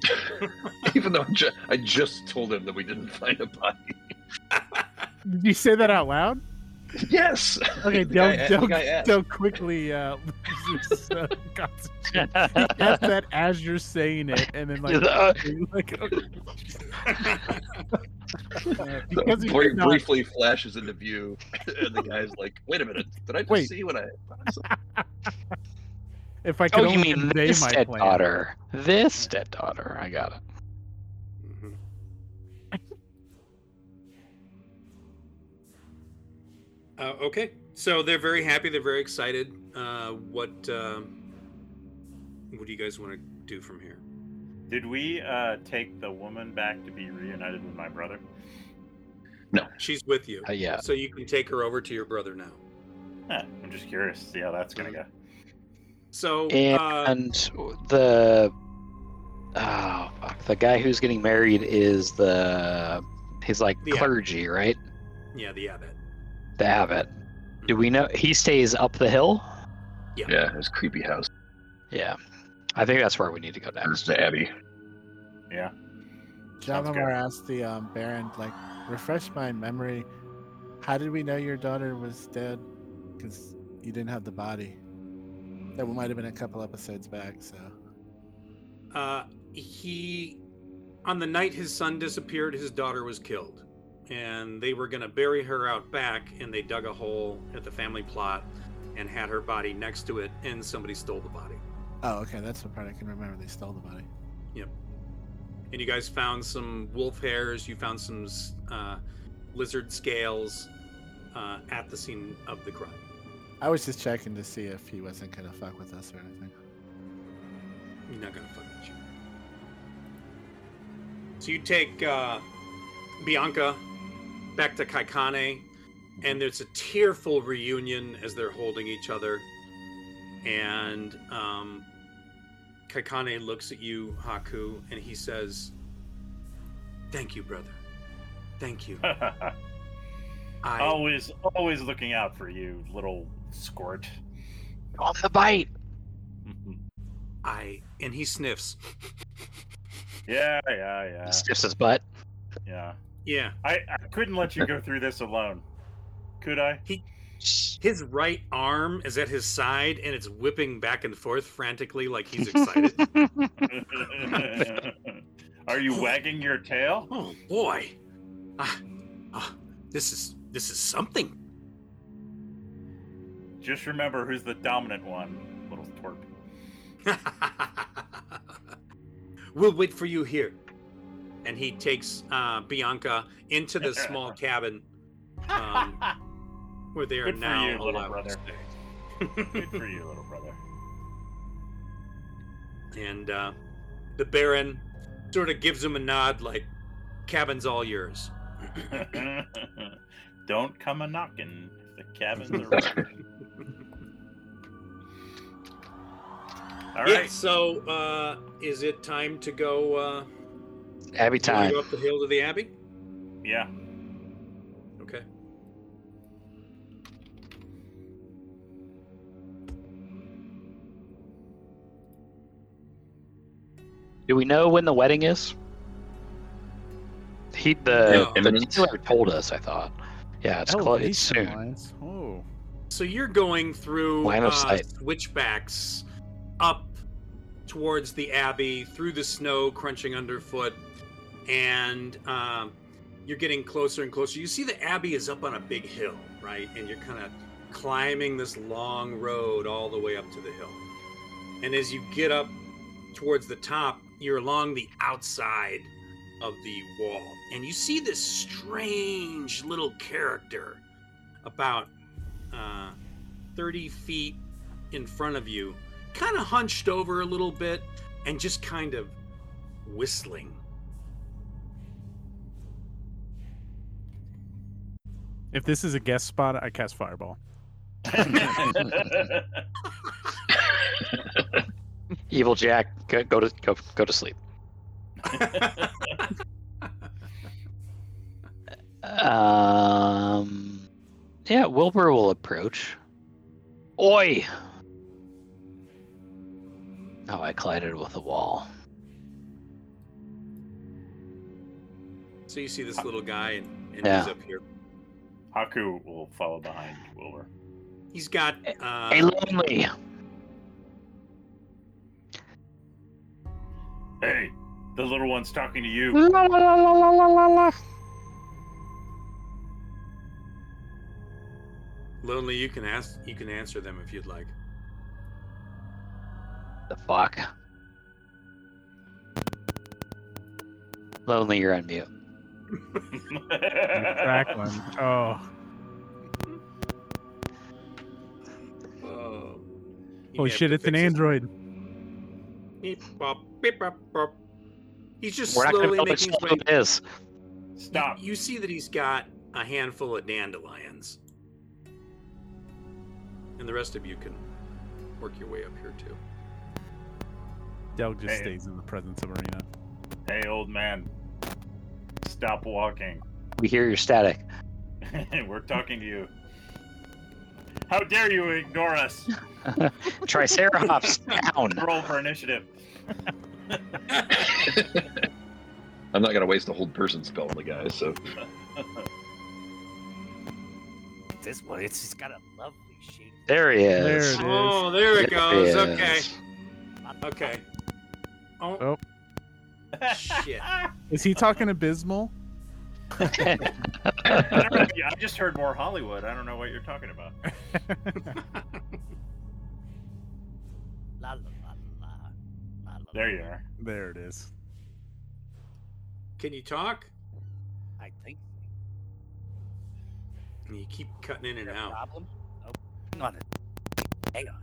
Even though I, ju- I just told him that we didn't find a body. Did you say that out loud? Yes. Okay, The Del, guy- Del, the guy. Del quickly uh, loses uh, concentration. He that as you're saying it, and then like, Uh, like okay. The because he not- briefly flashes into view, and the guy's like, "Wait a minute, did I just Wait. see what I?" if I could oh, you mean this my plan. stepdaughter? This stepdaughter. I got it. Mhm. Uh, okay, so they're very happy. They're very excited. Uh, what uh, What do you guys want to do from here? Did we uh, take the woman back to be reunited with my brother? No. She's with you, Uh, yeah. so you can take her over to your brother now. Huh, I'm just curious to see how that's gonna go. So, uh, And the oh fuck, the guy who's getting married is the he's like The abbot. clergy, right? yeah, the abbot. The abbot. Do we know he stays up the hill? Yeah. Yeah, his creepy house. Yeah. I think that's where we need to go There's next. the Abbey. Yeah. John Sounds Lamar asked the um, Baron, like, refresh my memory. How did we know your daughter was dead? Because you didn't have the body. That might have been a couple episodes back. So Uh, he, on the night his son disappeared, his daughter was killed, and they were gonna bury her out back, and they dug a hole at the family plot and had her body next to it, and somebody stole the body. Oh, okay, that's the part I can remember. They stole the body. Yep. And you guys found some wolf hairs. You found some uh, lizard scales uh, at the scene of the crime. I was just checking to see if he wasn't gonna fuck with us or anything. He's not gonna fuck with you. So you take uh, Bianca back to Kaikane, and there's a tearful reunion as they're holding each other. And um, Kaikane looks at you, Haku, and he says, "Thank you, brother. Thank you. I always, always looking out for you, little squirt. On the bite. I." And he sniffs. yeah, yeah, yeah, Sniffs his butt. yeah. Yeah, I, I couldn't let you go through this alone. Could I? His right arm is at his side, and it's whipping back and forth frantically, like he's excited. Are you wagging your tail? Oh boy, ah, ah, this is this is something. Just remember who's the dominant one, little twerp. we'll wait for you here. and he takes uh, Bianca into the small cabin um, where they are Good for now you, little allowed brother. to stay. Good for you, little brother. and uh, the Baron sort of gives him a nod, like, "Cabin's all yours." Don't come a knocking. The cabins are open. All yeah. right. So, uh, is it time to go? Uh, Abbey you time. Go up the hill to the Abbey. Yeah. Do we know when the wedding is? He the, No. the Imminent? dealer told us. I thought. Yeah, it's close. It's soon. lines. Oh. So you're going through Line of uh, sight. switchbacks up towards the abbey through the snow crunching underfoot, and um, you're getting closer and closer. You see the abbey is up on a big hill, right? And you're kind of climbing this long road all the way up to the hill. And as you get up towards the top, you're along the outside of the wall, and you see this strange little character about uh, 30 feet in front of you, kind of hunched over a little bit and just kind of whistling. If this is a guest spot, I cast fireball. Evil Jack, go, go to go go to sleep. Um, yeah, Wilbur will approach. Oi! Oh, I collided with a wall. So you see this little guy, and, and Yeah. he's up here. Haku will follow behind Wilbur. He's got. Uh, Hey, lonely. Hey, the little one's talking to you. La, la, la, la, la, la, la. lonely, you can ask. You can answer them if you'd like. The fuck. Lonely, you're on mute. Crackling. Oh. Oh. You may Holy have shit, to it's an fix it. android. Beep, bop, beep, bop, bop. He's just We're not gonna be slowly able to making his way. who it is. Stop. You, you see that he's got a handful of dandelions. And the rest of you can work your way up here too. Delg just Hey. stays in the presence of Ireena. Hey, old man. Stop walking. We hear your static. We're talking to you. How dare you ignore us? Triceratops down. Roll for initiative. I'm not gonna waste a whole person spell on the guy, so This one, it's just got a lovely shape. There he There is. it is. Oh, there it There goes. he Okay. is. Okay. Oh, Oh. Shit. Is he talking abysmal? I I just heard more Hollywood. I don't know what you're talking about. There you are. there it is. Can you talk? I think. Can you keep cutting in and Is there out. Problem? Oh, hang on. Hang on.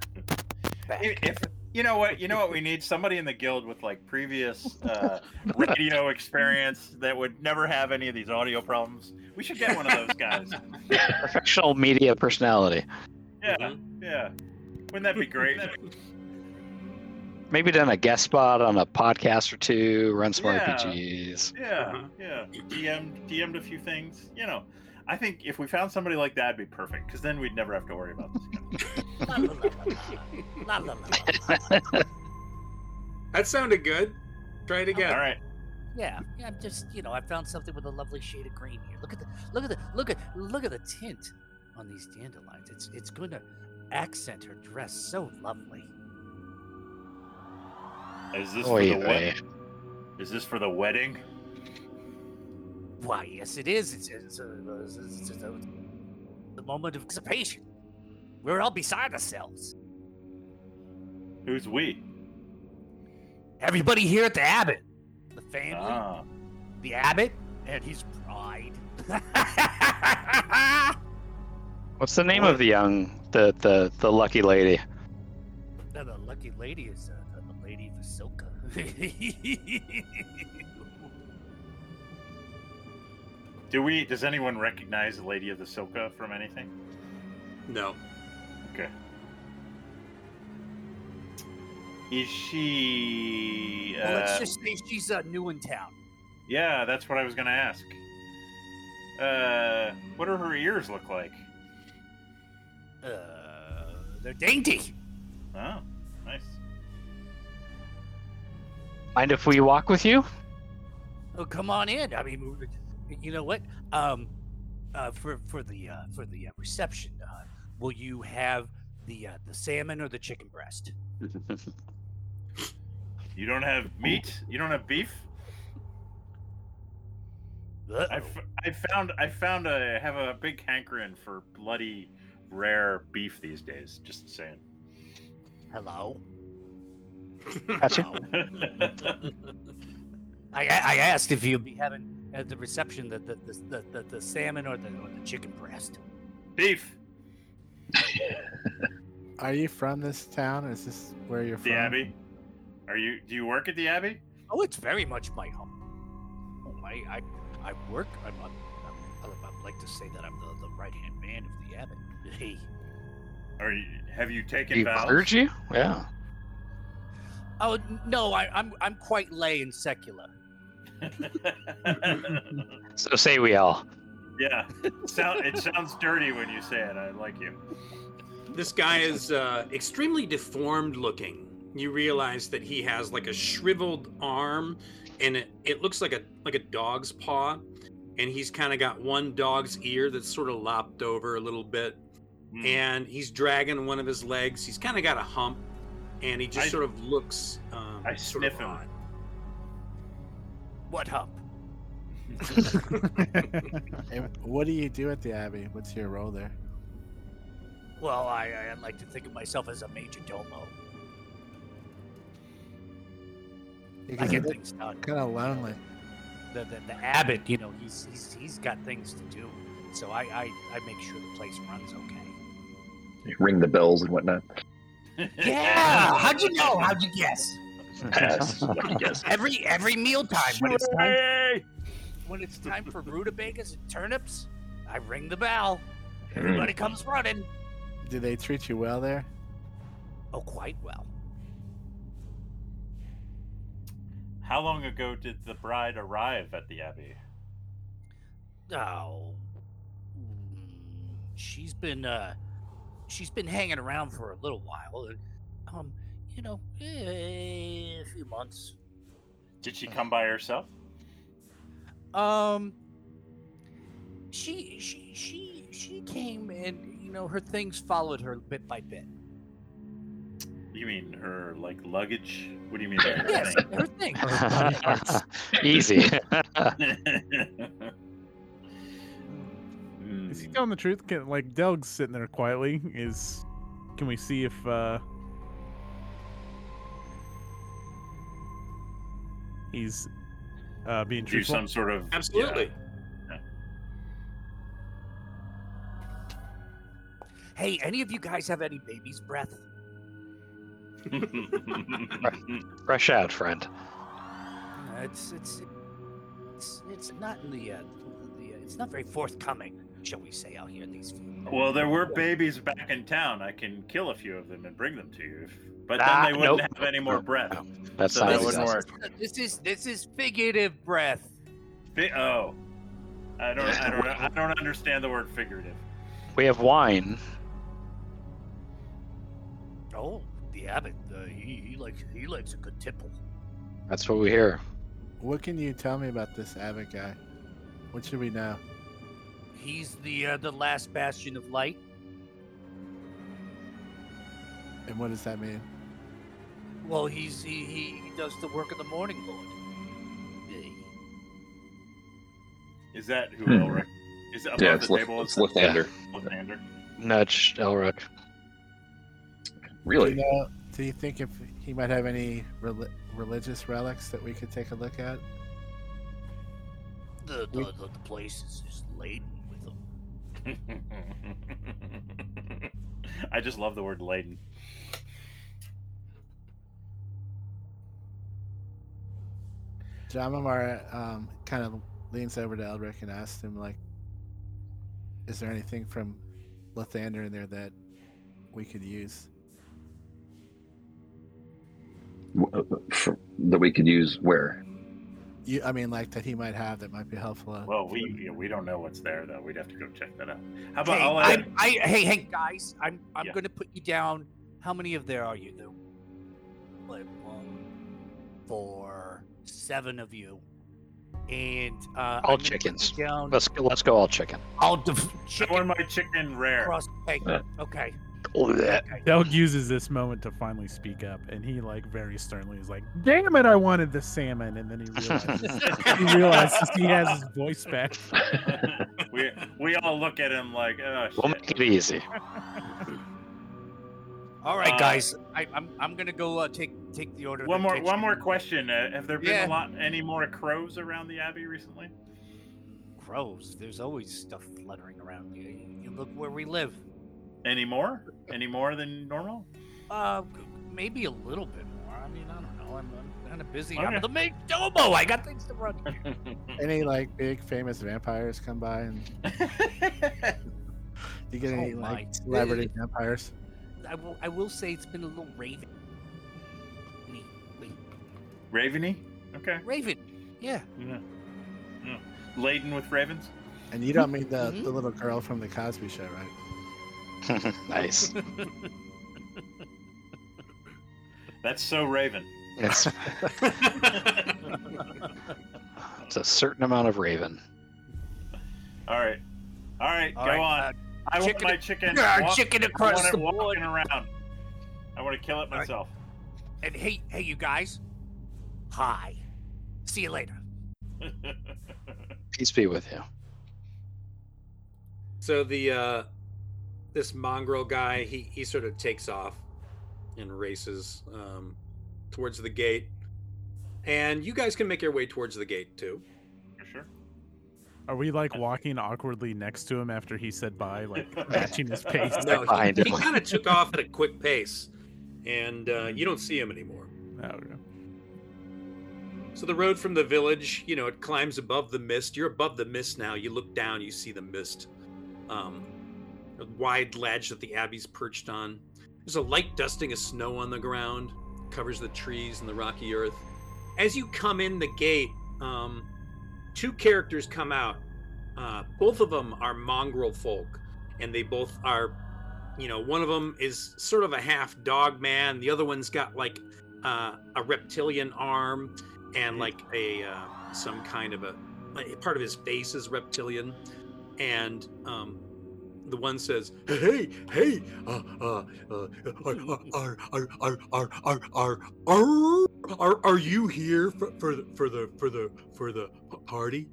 Back. If, if you know what, you know what we need somebody in the guild with like previous uh, radio experience that would never have any of these audio problems. We should get one of those guys. Professional media personality. Yeah, Mhm. yeah. Wouldn't that be great? Maybe done a guest spot on a podcast or two, run some Yeah. RPGs. Yeah, yeah. DM'd, DM'd a few things. You know, I think if we found somebody like that, it'd be perfect because then we'd never have to worry about this. Kind of La la la la. La la la la. That sounded good. Try it again. All right. Yeah, yeah. I'm just, you know, I found something with a lovely shade of green here. Look at the, look at the, look at, look at the tint on these dandelions. It's, it's going to accent her dress so lovely. Is this for Oy the vey. wedding? Is this for the wedding? Why, yes, it is. It's, it's, a, it's, it's, it's a, the moment of anticipation. We're all beside ourselves. Who's we? Everybody here at the Abbot, the family, Ah, the abbot and his bride. What's the name of the young, the the the lucky lady? Now, the lucky lady is uh, the, the lady Vasilka. Do we? Does anyone recognize the Lady of the Silka from anything? No. Okay. Is she? well, let's uh, just say she's uh, new in town. Yeah, that's what I was gonna ask. Uh, what do her ears look like? Uh, they're dainty. Oh, Mind if we walk with you? Oh, come on in. I mean, you know what? Um, uh, for for the uh, for the uh, reception, uh, will you have the uh, the salmon or the chicken breast? You don't have meat? You don't have beef? I, Uh-oh. f- I found I found a have a big hankering for bloody rare beef these days. Just saying. Hello. Gotcha. I, I asked if you'd be having at the reception the the, the, the, the, the salmon or the or the chicken breast. beef. Are you from this town? Is this where you're The from? Abbey. Are you? Do you work at the Abbey? Oh, it's very much my home. Oh, I I, I work. I'm, I'm, I'm, I'd like to say that I'm the, the right hand man of the abbot. Hey. Or you, have you taken You vows? clergy? Yeah. Oh no, I, I'm I'm quite lay and secular. So say we all. yeah. Sound, it sounds dirty when you say it. I like you. This guy is uh, extremely deformed looking. You realize that he has like a shriveled arm, and it, it looks like a like a dog's paw, and he's kind of got one dog's ear that's sort of lopped over a little bit, Hmm. and he's dragging one of his legs. He's kind of got a hump, and he just I- sort of looks. Um, I sort sniff of him. odd. What hump? And what do you do at the Abbey? What's your role there? Well, I I like to think of myself as a major domo. I get things done. kind of lonely. The, the the abbot, you know, he's he's he's got things to do. So I I, I make sure the place runs okay. Ring the bells and whatnot. Yeah. How'd you know? How'd you guess? Pass. Lucky guess. Every every mealtime when it's time Hooray! when it's time for rutabagas and turnips, I ring the bell. Hmm. Everybody comes running. Do they treat you well there? Oh, quite well. How long ago did the bride arrive at the Abbey? Oh, mm, she's been uh, she's been hanging around for a little while, and um, you know, eh, a few months. Did she come by herself? Um, she she she she came and you know her things followed her bit by bit. You mean her like luggage? What do you mean? by her Yes, thing? her thing. Easy. Hmm. Is he telling the truth? Can, like Delg's sitting there quietly. Is can we see if uh he's uh being do truthful? some sort of Absolutely. Hey, any of you guys have any baby's breath? Fresh out, friend. Uh, it's it's it's it's not in the uh, the uh, it's not very forthcoming, shall we say, out here these few. well, there were babies back in town. I can kill a few of them and bring them to you, if- but Ah, then they wouldn't nope. have any more breath. That's So not that This wouldn't is- work. This is this is figurative breath. Fi- oh, I don't, I don't, I don't understand the word figurative. We have wine. Oh, the abbot, uh, he, he likes he likes a good tipple. That's what we hear. What can you tell me about this abbot guy? What should we know? He's the uh, the last bastion of light. And what does that mean? Well, he's he, he, he does the work of the morning lord. Hey. Is that who Hmm. Elric? Is it above Yeah, it's, the Lif- table? it's Lathander. Lathander. Nudge Elric. Really? Do you, know, do you think if he might have any reli- religious relics that we could take a look at? the the, the, the place is just laden with them. I just love the word laden. Jama'mar um, kind of leans over to Elric and asks him, like, is there anything from Lathander in there that we could use? W- uh, for- that we could use where? You, I mean, like that he might have that might be helpful. uh, Well, we yeah, we don't know what's there though. We'd have to go check that out. How about Hey, I'll I, add, I, hey, hey, guys, I'm I'm Yeah. gonna put you down. How many of there are you? There, like one, four, seven of you, and uh, All I'm chickens. Down. Let's go. Let's go all chicken. I'll def- I chicken want my chicken rare. cross. Okay, Uh. okay, Blech. Doug uses this moment to finally speak up, and he like very sternly is like, "Damn it, I wanted the salmon," and then he realizes he realizes he has his voice back. we we all look at him like, oh We'll make it easy. All right, Uh, guys. I, I'm I'm gonna go uh, take take the order. One more one more question. Uh, have there been Yeah. a lot any more crows around the abbey recently? Crows. There's always stuff fluttering around you. You look where we live. Any more? Any more than normal? Uh, maybe a little bit more. I mean, I don't know. I'm, I'm kind of busy. Okay. I'm the main domo. I got things to run. Any like big famous vampires come by and you get any Oh my. like celebrity vampires? I will. I will say it's been a little raven. Raveny? Okay. Raven. Yeah. Yeah. Yeah. Laden with ravens? And you don't mean the, Mhm. the little girl from the Cosby Show, right? nice. That's so raven. It's it's a certain amount of raven. All right. All right, All go right, on. uh, I want my chicken. Yeah, walk- chicken I want it the board. walking around. I want to kill it right. myself. And hey, hey, you guys. Hi. See you later. Peace be with you. So the uh this mongrel guy, he he sort of takes off and races um towards the gate. And you guys can make your way towards the gate too. For sure. Are we like walking awkwardly next to him after he said bye, like matching his pace? No, he, he kind of took off at a quick pace, and uh, you don't see him anymore. Oh, okay. So the road from the village, you know, it climbs above the mist. You're above the mist now. You look down, you see the mist. Um, a wide ledge that the abbey's perched on. There's a light dusting of snow on the ground, covers the trees and the rocky earth. As you come in the gate, um, two characters come out. Uh, both of them are mongrel folk, and they both are, you know, one of them is sort of a half dog man. The other one's got like uh, a reptilian arm and like a uh, some kind of a part of his face is reptilian, and um, the one says, "Hey, hey, uh, uh, uh, are, are, are, are, are, are, are, are, are, are you here for, for the for the for the for the p- party?"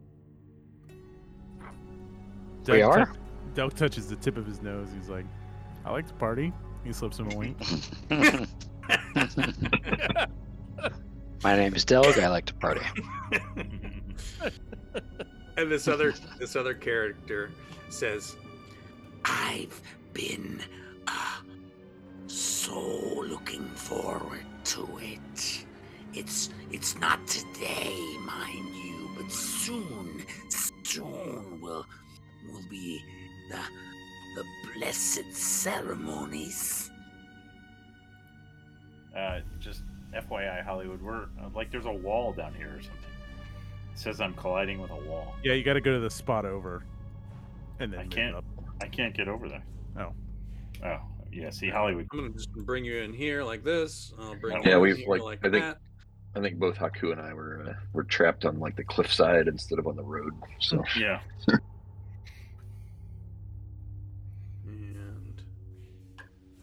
We are? tou- Doug touches the tip of his nose. He's like, "I like to party." He slips him a wink. My name is Doug. I like to party. And this other this other character says, I've been uh, so looking forward to it. It's it's not today, mind you, but soon, soon will will be the the blessed ceremonies. Uh, just FYI, Hollywood, we're uh, like there's a wall down here or something. It says I'm colliding with a wall. Yeah, you got to go to the spot over, and then I can't- up. I can't get over there. Oh. Oh, yeah. See, Hollywood. "I'm gonna just bring you in here like this. I'll bring Yeah, you we've, here like, like I think- that." I think both Haku and I were uh, were trapped on like the cliffside instead of on the road. So Yeah. And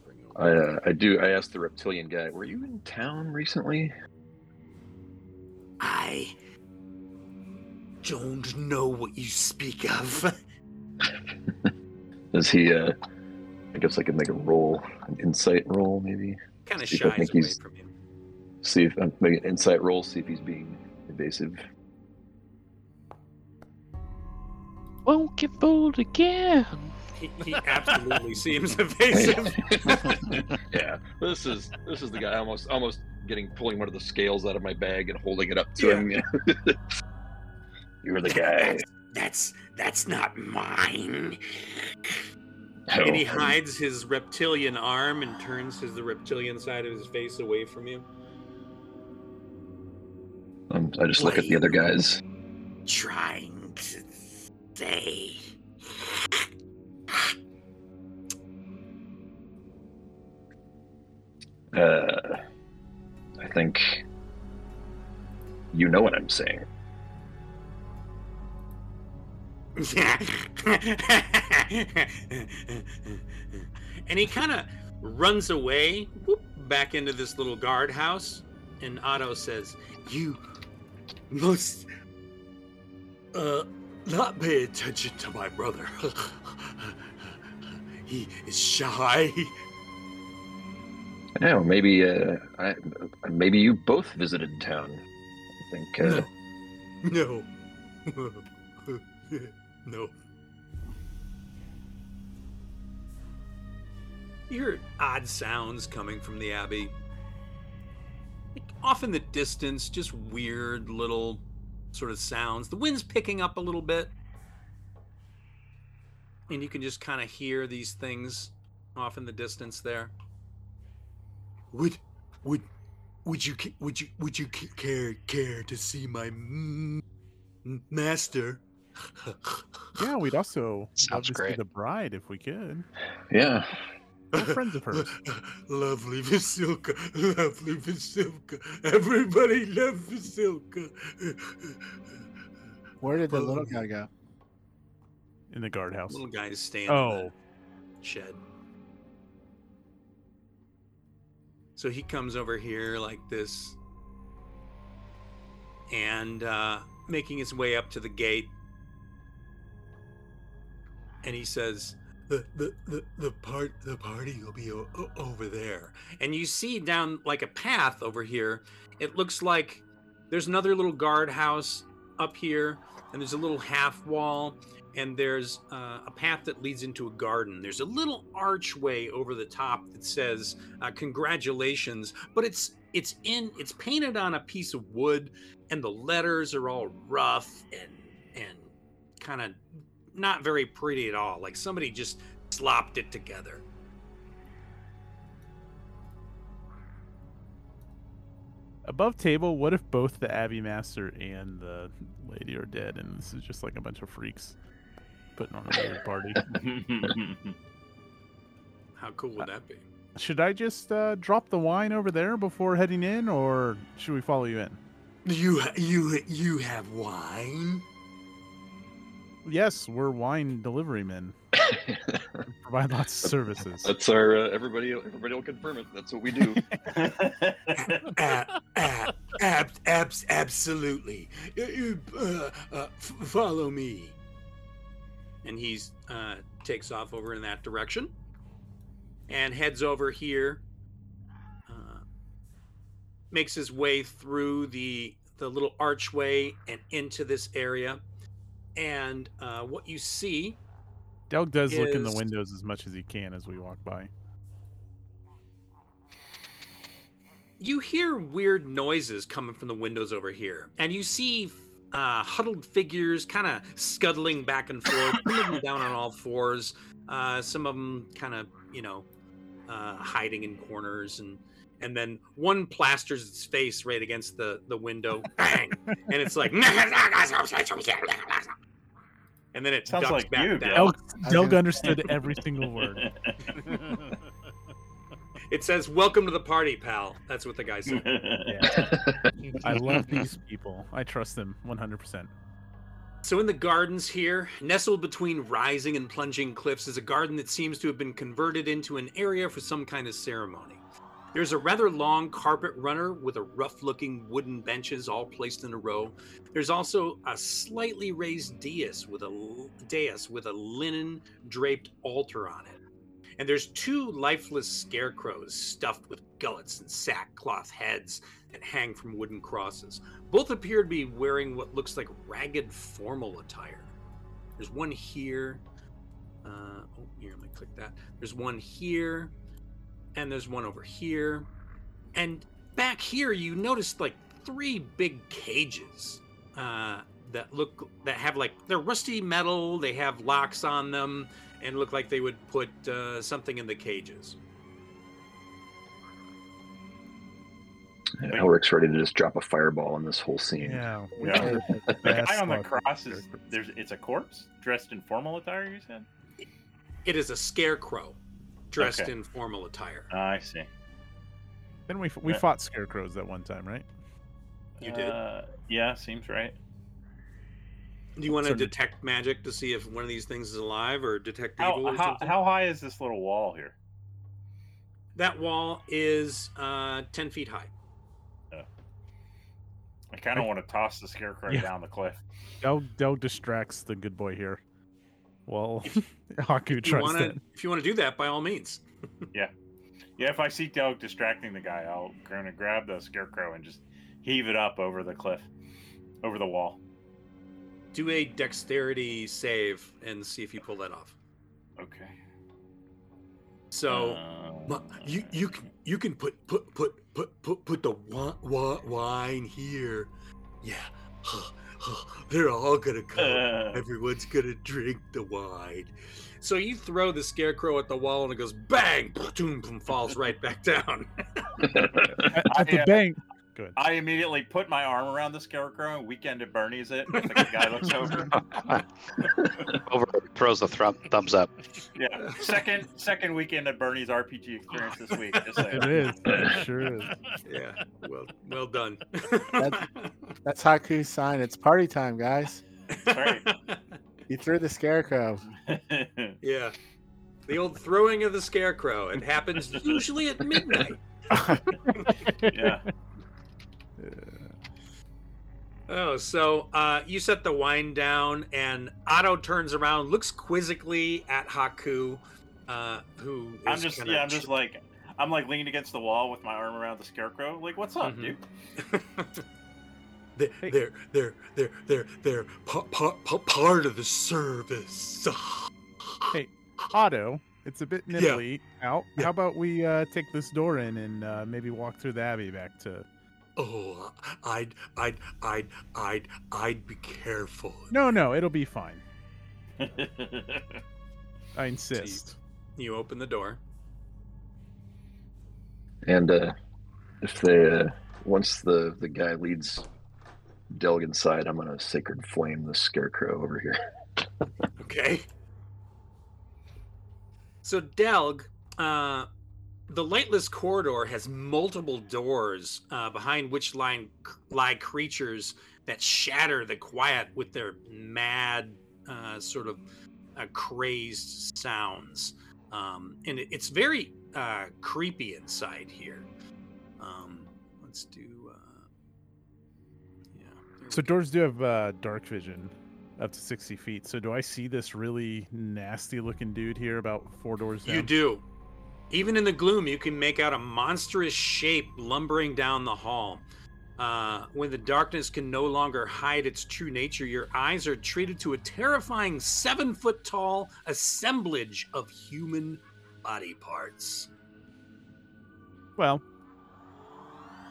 bring I uh, I do I asked the reptilian guy, "Were you in town recently?" I don't know what you speak of. Is he? uh I guess I could make a roll, an insight roll, maybe. kind of See if I think away he's- from you. See if I'm make an insight roll. See if he's being evasive. Won't get fooled again. He, he absolutely seems evasive. yeah, this is this is the guy almost almost getting pulling one of the scales out of my bag and holding it up to Yeah. him. You're the guy. That's that's not mine. and he hides his reptilian arm and turns his the reptilian side of his face away from you. um, I just look at the other guys. Trying to say. Uh, I think you know what I'm saying. and he kind of runs away whoop, back into this little guardhouse. And Otto says, You must uh not pay attention to my brother. he is shy. I know. Maybe uh, I, maybe you both visited town. I think. Uh, No. no. You hear odd sounds coming from the abbey. Off in the distance, just weird little sort of sounds. The wind's picking up a little bit. And you can just kind of hear these things off in the distance there. Would would would you would you would you care care to see my master? Yeah, we'd also love Sounds to see great. the bride if we could. yeah. We're friends of hers. lovely Vasilka, lovely Vasilka. Everybody loves Vasilka. Where did the little guy go? in the guardhouse. Little guys stand Oh, in the shed. So he comes over here like this and uh, making his way up to the gate. And he says, The the the the part the party will be o- over there. and you see down like a path over here. It looks like there's another little guardhouse up here, and there's a little half wall, and there's uh, a path that leads into a garden. There's a little archway over the top that says uh, "Congratulations," but it's it's in it's painted on a piece of wood, and the letters are all rough and and kind of not very pretty at all. Like somebody just slopped it together. above table. What if both the Abbey Master and the lady are dead, and this is just like a bunch of freaks putting on a weird party? How cool would that be? Should I just uh, drop the wine over there before heading in, or should we follow you in? You you you have wine. Yes, we're wine delivery men. Provide lots of services. That's our uh, everybody. Everybody will confirm it. That's what we do. Uh, uh, ab- abs- absolutely. Uh, uh, uh, f- follow me. and he uh, takes off over in that direction and heads over here uh, makes his way through the the little archway and into this area and uh, what you see Delg does look in the windows as much as he can as we walk by. you hear weird noises coming from the windows over here, and you see uh, huddled figures kind of scuttling back and forth, some of them down on all fours, uh, some of them kind of, you know, uh, hiding in corners, and and then one plasters its face right against the the window, bang, and it's like, and then it Sounds ducks like back you, down. Del. Delg, I Delg can- understood every single word. It says, "Welcome to the party, pal." That's what the guy said. I love these people. I trust them 100%. So, in the gardens here, nestled between rising and plunging cliffs, is a garden that seems to have been converted into an area for some kind of ceremony. There's a rather long carpet runner with a rough looking wooden benches all placed in a row. There's also a slightly raised dais with a dais with a linen draped altar on it. And there's two lifeless scarecrows stuffed with gullets and sackcloth heads that hang from wooden crosses. Both appear to be wearing what looks like ragged formal attire. There's one here. Uh, oh, here, let me click that. There's one here, and there's one over here, and back here you notice like three big cages uh, that look that have like they're rusty metal. They have locks on them, and look like they would put uh, something in the cages. And Elric's ready to just drop a fireball on this whole scene. Yeah. we Yeah. The guy on the cross is there's it's a corpse dressed in formal attire. You said. It is a scarecrow dressed Okay. in formal attire. Ah, I see. Then we we Yeah. fought scarecrows that one time, right? You did. Uh, yeah, seems right. Do you want to sort of- detect magic to see if one of these things is alive or detect evil How or how, something? how high is this little wall here? That wall is uh, 10 feet high. I kind of want to toss the scarecrow Yeah. down the cliff. Del Del distracts the good boy here. Well, Haku If you tries want to. to, if you want to do that, by all means. Yeah, Yeah, if I see Doug distracting the guy, I'll kind of grab the scarecrow and just heave it up over the cliff, over the wall. Do a dexterity save and see if you pull that off. Okay. So Uh, you you can you can put put put put put put the wi- wi- wine here. Yeah, they're all gonna come. uh, Everyone's gonna drink the wine. So you throw the scarecrow at the wall and it goes bang, boom, boom, falls right back down. At, at the I, bank. Good. I immediately put my arm around the scarecrow and weekend at Bernie's it. If the guy looks over. Over throws the thrum- thumbs up. Yeah, second second weekend at Bernie's RPG experience this week. It is. It sure is. yeah, well, well done. That's Haku's sign. It's party time, guys. right. He threw the scarecrow. yeah, the old throwing of the scarecrow. It happens usually at midnight. yeah. Oh, so uh, you set the wine down, and Otto turns around, looks quizzically at Haku, uh, who is I'm just kinda yeah, I'm just like I'm like leaning against the wall with my arm around the scarecrow. Like, what's up, Mhm. dude? they're, they're they're they're they're they're pa- pa- pa- part of the service. Hey, Otto, it's a bit Yeah. out. Yeah. How about we uh, take this door in and uh, maybe walk through the abbey back to? Oh, I'd I'd I'd I'd I'd be careful. No, no, it'll be fine. I insist. You open the door. And uh, if they uh, once the the guy leads Delg inside, I'm gonna sacred flame the scarecrow over here. Okay. So Delg, uh, the lightless corridor has multiple doors uh, behind which lie, lie creatures that shatter the quiet with their mad, uh, sort of uh, crazed sounds. Um, and it, it's very uh, creepy inside here. Um, let's do. Uh, yeah. So doors do have uh, dark vision up to sixty feet. So do I see this really nasty looking dude here about four doors down? You do. Even in the gloom, you can make out a monstrous shape lumbering down the hall. Uh, when the darkness can no longer hide its true nature, your eyes are treated to a terrifying seven foot tall assemblage of human body parts. Well,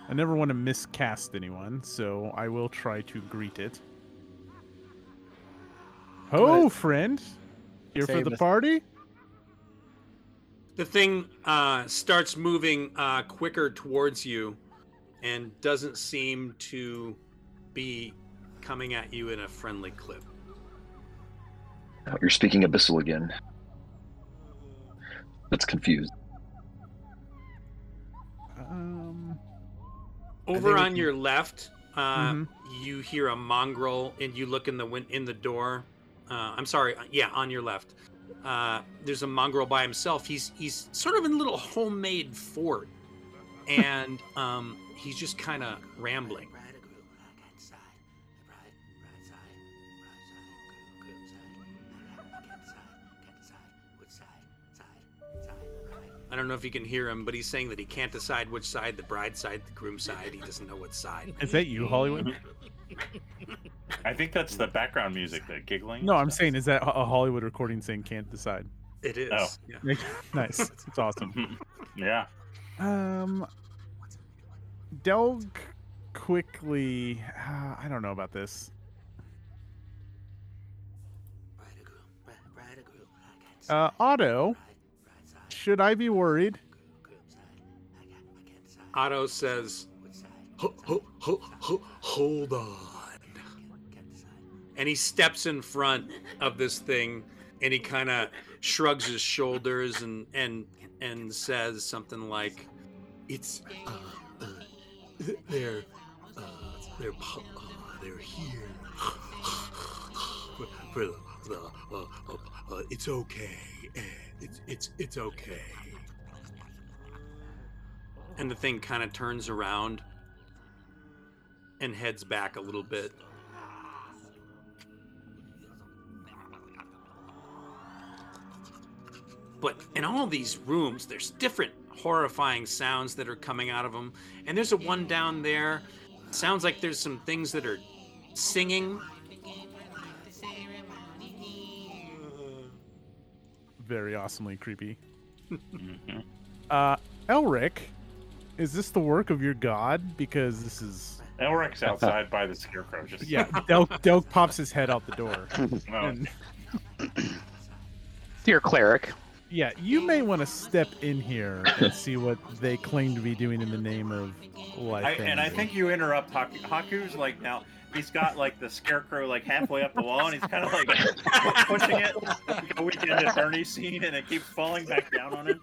I never want to miscast anyone, so I will try to greet it. Ho, friend! Here for the us. party? The thing uh, starts moving uh, quicker towards you and doesn't seem to be coming at you in a friendly clip. Oh, you're speaking abyssal again. That's confused. Um, Over on your left, uh, Mhm. you hear a mongrel, and you look in the win- in the door. Uh, I'm sorry, uh, yeah, on your left. Uh, there's a mongrel by himself. He's he's sort of in a little homemade fort, and um, he's just kind of rambling. I don't know if you can hear him, but he's saying that he can't decide which side, the bride side, the groom side. He doesn't know what side. is that you, Hollywood? I think that's the background music, the giggling. No, I'm saying is that a Hollywood recording saying can't decide. It is. Oh. Yeah. nice. It's awesome. yeah. Um, Delg quickly. Uh, I don't know about this. Uh, Otto, should I be worried? Otto says, "Ho- ho- ho- ho- "Hold on," and he steps in front of this thing, and he kind of shrugs his shoulders and and and says something like, "It's uh, uh, they're uh, they're uh, they're here. For, the, the uh, uh, uh, it's okay, it's it's it's okay." and the thing kind of turns around and heads back a little bit. But in all these rooms, there's different horrifying sounds that are coming out of them. And there's a one down there. Sounds like there's some things that are singing. Very awesomely creepy. Mhm. Uh, Elric, is this the work of your god? Because this is Elric's outside by the scarecrow. Just yeah. Delg, Delg pops his head out the door. Oh, And Dear cleric, yeah, you may want to step in here and see what they claim to be doing in the name of life. I, and I think you interrupt Haku. Haku's like now he's got like the scarecrow like halfway up the wall and he's kind of like pushing it like a weekend at Bernie scene and it keeps falling back down on him.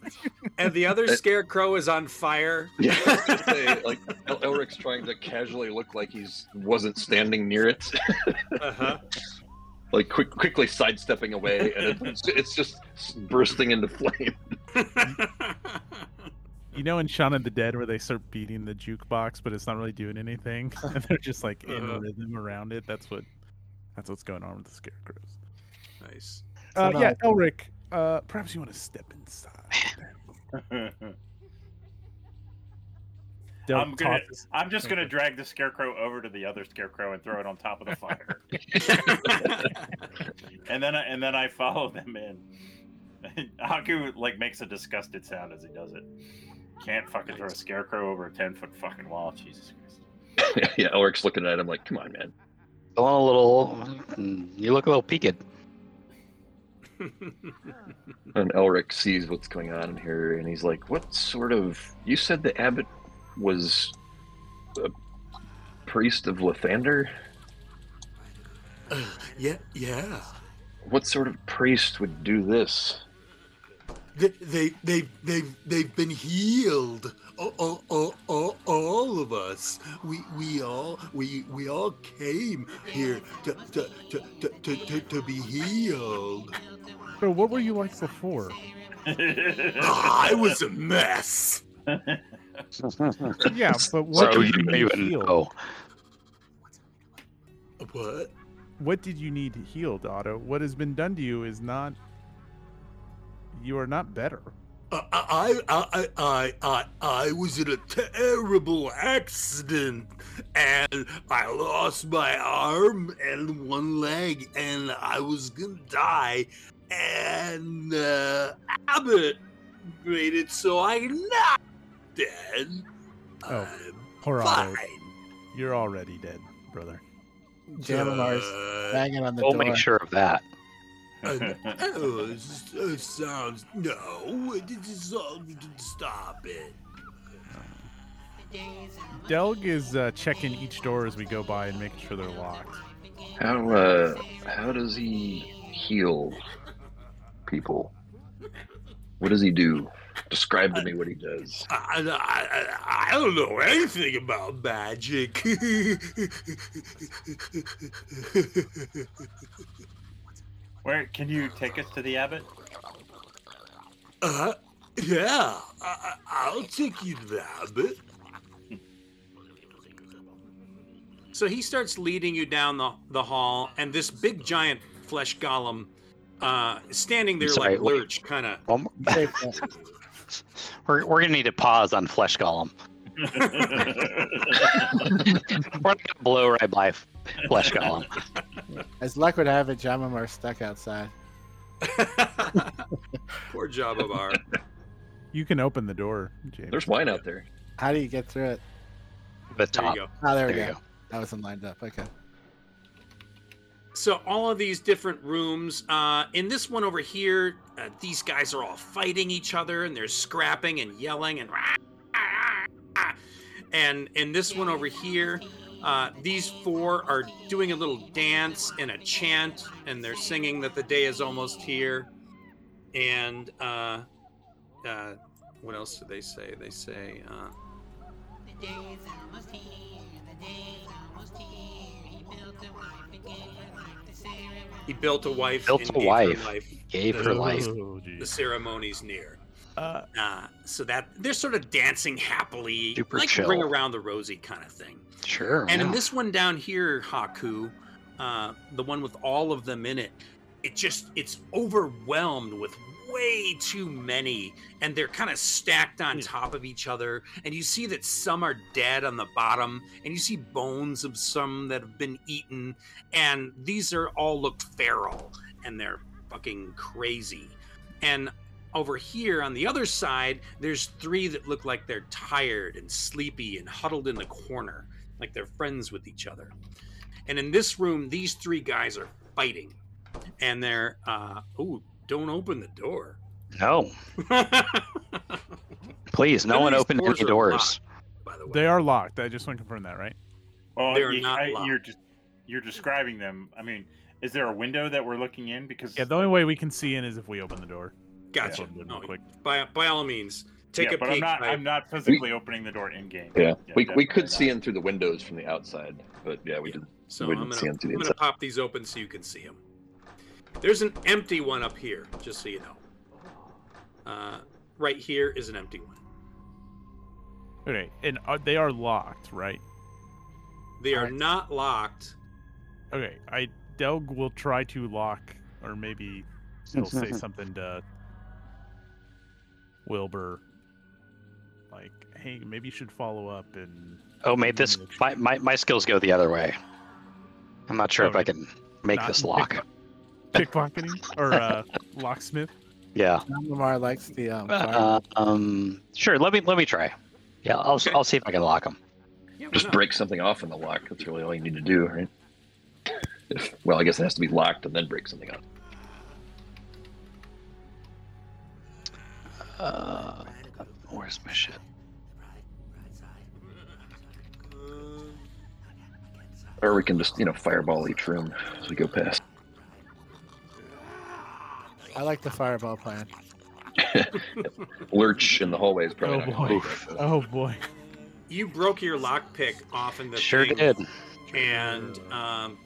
And the other scarecrow is on fire. Yeah, I was gonna say, like El- Elric's trying to casually look like he's wasn't standing near it, Uh-huh. like quick, quickly sidestepping away, and it's, it's just bursting into flame. you know in Shaun of the Dead where they start beating the jukebox, but it's not really doing anything, and they're just like in Uh-huh. rhythm around it. That's what that's what's going on with the scarecrows. nice. Uh, So yeah, now- Elric, uh, perhaps you want to step inside. I'm gonna- I'm just gonna drag the scarecrow over to the other scarecrow and throw it on top of the fire, and then I, and then I follow them in. Haku like makes a disgusted sound as he does it. Can't fucking throw a scarecrow over a ten foot fucking wall. Jesus Christ. yeah, Elric's looking at him like, "Come on, man." feeling a little. You look a little peaked. And Elric sees what's going on in here, and he's like, "What sort of? You said the abbot was a priest of Lathander. Uh, yeah, yeah. What sort of priest would do this?" They, they, they, they've, they've been healed. All, all, all, all, all of us. We, we all, we, we all came here to, to, to, to, to, to, to be healed. Bro, what were you like before? Ah, I was a mess. Yeah, but what so did you you need even healed? know. What? What did you need healed, Otto? What has been done to you is not. You are not better. I, I, I, I, I, I was in a terrible accident, and I lost my arm and one leg, and I was gonna die. And uh, Abbott made it so I'm not dead. Oh, I'm Poor Otto. fine. You're already dead, brother. Jama'mar's Uh, banging on the We'll door. make sure of that. Uh, oh, this- it sounds no. it- It's all, stop it. Delg is uh, checking each door as we go by and making sure they're locked. How uh, how does he heal people? What does he do? Describe to me what he does. I, I, I, I don't know anything about magic. Where can you take us to the abbot? uh, yeah, I, I- I'll take you to the abbot. So he starts leading you down the, the hall, and this big giant flesh golem uh, standing there Sorry, like. Lurch, kind of. One more- Safe bet. we're, we're gonna need to pause on Flesh Golem. We're gonna blow right by Flesh Golem. As luck would have it, Jama'mar's stuck outside. Poor Jabba You can open the door, James. There's wine out there. How do you get through it? The There top. you go. Oh, there we There you go. That wasn't lined up. Okay. So all of these different rooms. Uh, in this one over here, uh, these guys are all fighting each other and they're scrapping and yelling and and in this one over here, uh, these four are doing a little dance and a chant and they're singing that the day is almost here. And uh, uh, what else do they say? They say. Uh, The day is almost here, the day is almost here. He built a wife again, like the ceremony. he built a wife. Built and a gave her wife. life. Gave The- her life. Oh, The geez. ceremony's near. Uh, Uh, so that they're sort of dancing happily, Super like chill. ring around the rosy kind of thing. Sure. And in this one down here, Haku, uh, the one with all of them in it, it just it's overwhelmed with way too many, and they're kind of stacked on top of each other. And you see that some are dead on the bottom, and you see bones of some that have been eaten, and these are all look feral, and they're fucking crazy. And over here on the other side, there's three that look like they're tired and sleepy and huddled in the corner, like they're friends with each other. And in this room, these three guys are fighting, and they're uh, oh, don't open the door. no, please, no one these open doors any doors. locked, by the way, they are locked. I just want to confirm that, right? Well, They're you, not I, locked. you're just you're describing them. I mean, is there a window that we're looking in? Because Yeah, the only way we can see in is if we open the door. Gotcha. Yeah. No, quick. by by all means, take yeah, a but peek. I'm not. I- I'm not physically opening the door in game. Yeah, we, we definitely could see not. in through the windows from the outside, but yeah, we Yeah. didn't. so we I'm didn't gonna, see him through the I'm gonna pop these open so you can see them. There's an empty one up here, just so you know. Uh, right here is an empty one. Okay, and uh, they are locked, right? They are Alright. not locked. Okay, I Delg will try to lock, or maybe he'll say something to Wilbur, like, "Hey, maybe you should follow up and." Oh, mate, this my, my my skills go the other way. I'm not sure if I can make Not this pick- lock. pickpocketing or uh, locksmith. Yeah. Lamar likes the um. Uh, um. Sure. Let me let me try. Yeah, I'll Okay. I'll see if I can lock him. Yeah, Just not? break something off in the lock. That's really all you need to do, right? If, well, I guess it has to be locked and then break something off. Uh, where's my shit? Or we can just, you know, fireball each room as we go past. I like the fireball plan. Lurch in the hallway is probably Oh, not gonna boy. make. Oh boy. You broke your lockpick off in the Sure thing, did. and um,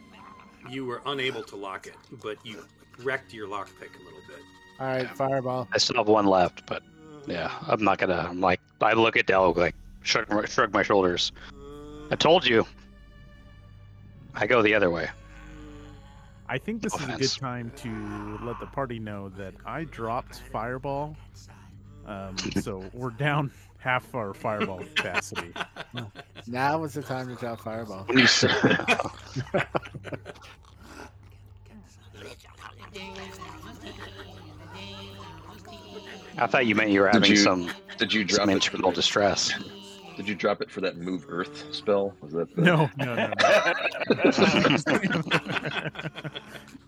you were unable to lock it, but you wrecked your lockpick a little bit. All right, fireball. I still have one left, but yeah, I'm not gonna. I'm like, I look at Delg like shrug, shrug my shoulders. I told you. I go the other way. I think this is a good time to let the party know that I dropped fireball. Um, so we're down half our fireball capacity. Now was the time to drop fireball. When you say, I thought you meant you were Did having you- some Did you drop some it internal that, distress. Did you drop it for that move Earth spell? Was that the, No, no, no, no.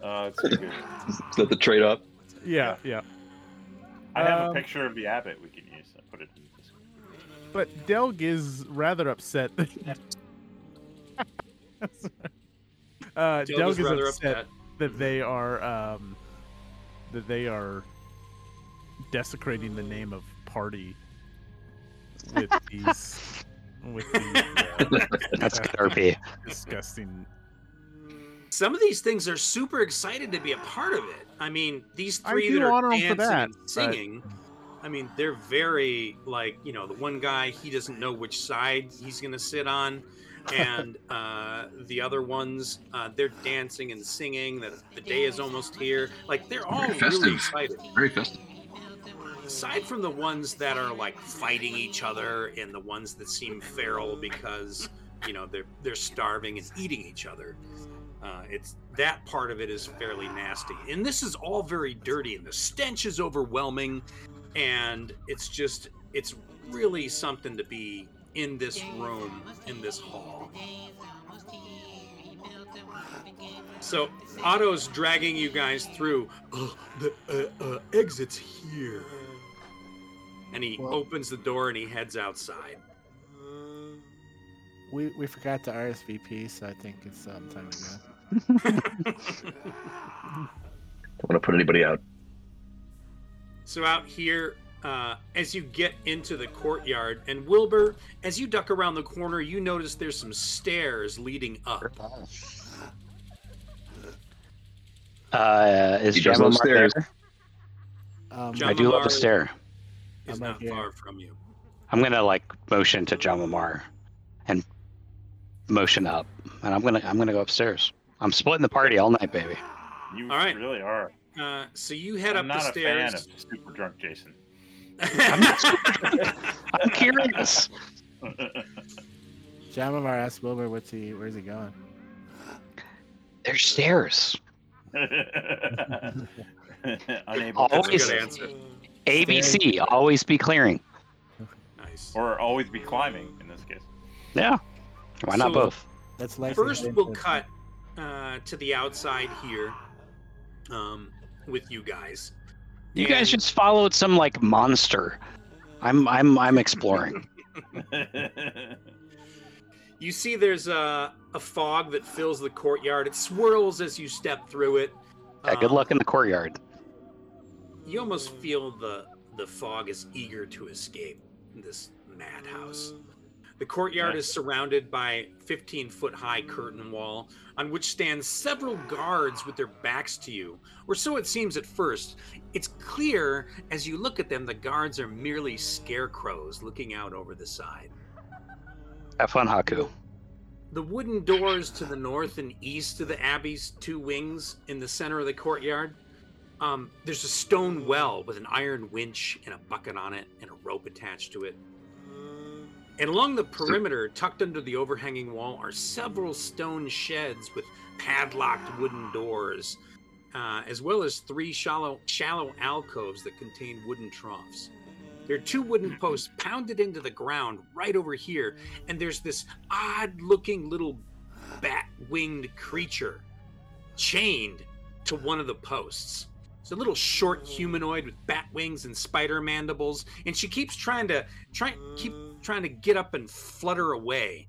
Uh, it's good. Is that the trade off? yeah, yeah. I have Um, a picture of the abbot we can use. I put it in this. But Delg is rather upset. uh, Delg Delg is is rather upset upset. that they are um, that they are desecrating the name of party with these with these uh, That's good disgusting. Some of these things are super excited to be a part of it. I mean, these three that are honor 'em for dancing that, and but- singing. I mean, they're very like you know the one guy he doesn't know which side he's gonna sit on, and uh, the other ones uh, they're dancing and singing. That the day is almost here. Like they're all Very really festive. excited. Very festive. Aside from the ones that are like fighting each other and the ones that seem feral because you know they're they're starving and eating each other, uh, it's that part of it is fairly nasty. And this is all very dirty, and the stench is overwhelming, and it's just it's really something to be in this room in this hall. So Otto's dragging you guys through. Uh, the uh, uh, exit's here. And he Well- opens the door and he heads outside. We we forgot to RSVP, so I think it's um, time to go. Don't want to put anybody out. so out here, uh, as you get into the courtyard, and Wilbur, as you duck around the corner, you notice there's some stairs leading up. Uh, is He does stairs. there? Um, I do love Jama'mar the stair. Is I'm not here. far from you. I'm gonna like motion to Jama'mar and motion up, and I'm gonna I'm gonna go upstairs. I'm splitting the party all night, baby. You All right. really are. Uh, so you head I'm up not the a fan stairs. of super drunk Jason. I'm curious. Jama'mar asked Wilbur, "What's he? Where's he going?" There's stairs. Unable to Always- Good answer. ABC, always be clearing. Nice. or always be climbing in this case. Yeah. Why not So- both? That's like First, we'll cut uh, to the outside here um, with you guys. You guys just followed some like monster. I'm I'm I'm exploring. You see, there's a, a fog that fills the courtyard. It swirls as you step through it. Yeah, good Um, luck in the courtyard. You almost feel the the fog is eager to escape this madhouse. The courtyard is surrounded by 15 foot high curtain wall on which stand several guards with their backs to you, or so it seems at first. It's clear as you look at them the guards are merely scarecrows looking out over the side. Have fun, Haku. The wooden doors to the north and east of the abbey's two wings in the center of the courtyard. Um, there's a stone well with an iron winch and a bucket on it and a rope attached to it. And along the perimeter, tucked under the overhanging wall, are several stone sheds with padlocked wooden doors, uh, as well as three shallow, shallow alcoves that contain wooden troughs. There are two wooden posts pounded into the ground right over here, and there's this odd looking little bat winged creature chained to one of the posts. It's a little short humanoid with bat wings and spider mandibles, and she keeps trying to try keep trying to get up and flutter away,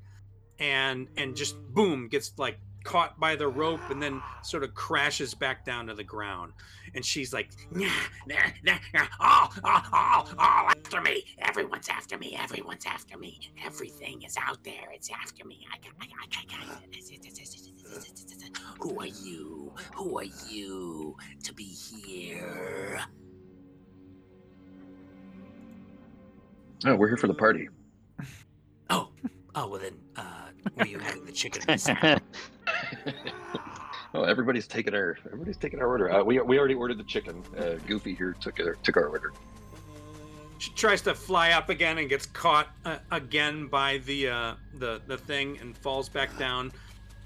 and and just boom gets like caught by the rope and then sort of crashes back down to the ground. And she's like, nah, nah, nah, nah, all, all, all, all after me. Everyone's after me. Everyone's after me. Everything is out there. It's after me. I I I I got. Who are you? Who are you to be here? Oh, we're here for the party. Oh, oh, well then, uh, were you having the chicken and the salad? oh, everybody's taking our everybody's taking our order. Uh, we we already ordered the chicken. Uh, Goofy here took our, took our order. She tries to fly up again and gets caught uh, again by the uh, the the thing and falls back down,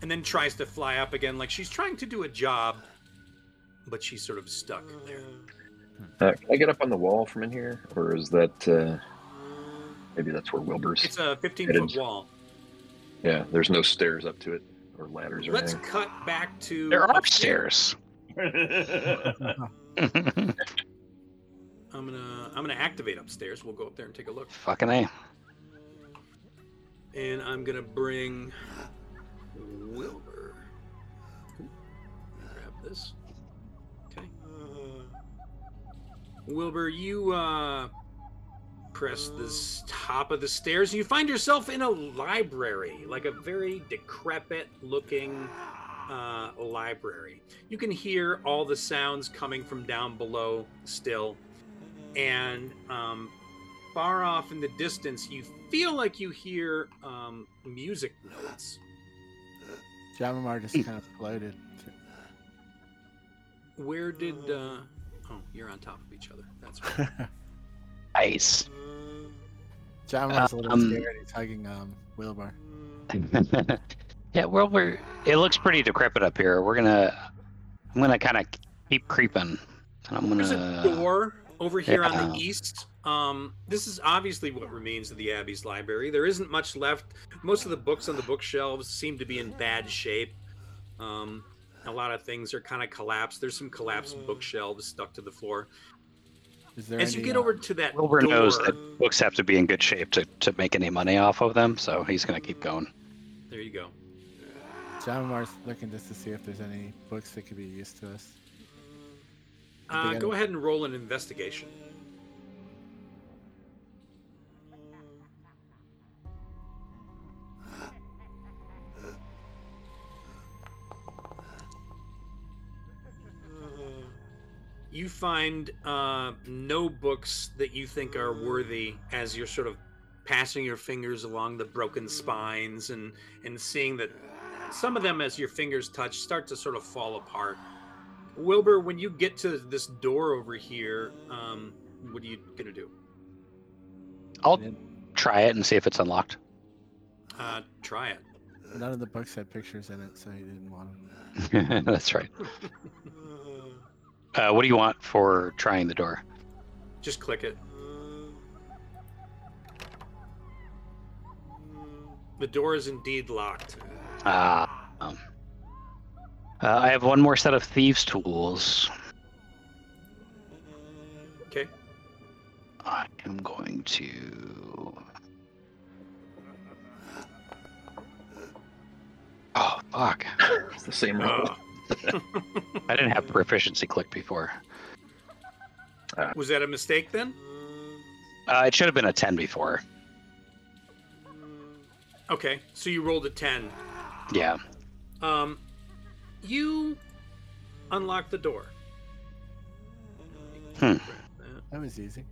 and then tries to fly up again like she's trying to do a job, but she's sort of stuck there. Uh, can I get up on the wall from in here, or is that uh, maybe that's where Wilbur's? It's a 15 foot is. wall. Yeah, there's no stairs up to it or ladders or Let's anything. cut back to. There are upstairs. stairs. I'm gonna I'm gonna activate upstairs. We'll go up there and take a look. Fucking A. and I'm gonna bring Wilbur. Grab this. Okay. Wilbur, you uh, press this top of the stairs, and you find yourself in a library, like a very decrepit-looking uh, library. You can hear all the sounds coming from down below still, and um, far off in the distance, you feel like you hear um, music notes. Jama'mar just kind of floated. Where did? Uh... Oh, you're on top of each other. That's right. Nice. John was a little Um, scared. He's hugging um Wilbur. yeah, well, we're. It looks pretty decrepit up here. We're gonna. I'm gonna kind of keep creeping, and I'm There's gonna. There's a door over here on the east. Um, this is obviously what remains of the Abbey's library. There isn't much left. Most of the books on the bookshelves seem to be in bad shape. Um, a lot of things are kind of collapsed. There's some collapsed bookshelves stuck to the floor. Is there As you get uh, over to that Wilbur door, knows that books have to be in good shape to, to make any money off of them, so he's gonna keep going. there you go. Jama'mar's looking just to see if there's any books that could be used to us. Uh, go ahead and roll an investigation. You find uh, no books that you think are worthy as you're sort of passing your fingers along the broken spines and and seeing that some of them, as your fingers touch, start to sort of fall apart. Wilbur, when you get to this door over here, um, what are you gonna do? I'll try it and see if it's unlocked. Uh, try it. None of the books had pictures in it, so he didn't want them. That's right. Uh, what do you want for trying the door? Just click it. The door is indeed locked. Ah. um, uh, I have one more set of thieves' tools. Okay. I am going to. Oh fuck! It's the same roll. Uh, I didn't have proficiency click before. was that a mistake then? Uh, it should have been a ten before. Okay, so you rolled a ten. Yeah. Um, you unlock the door. Hmm. That was easy.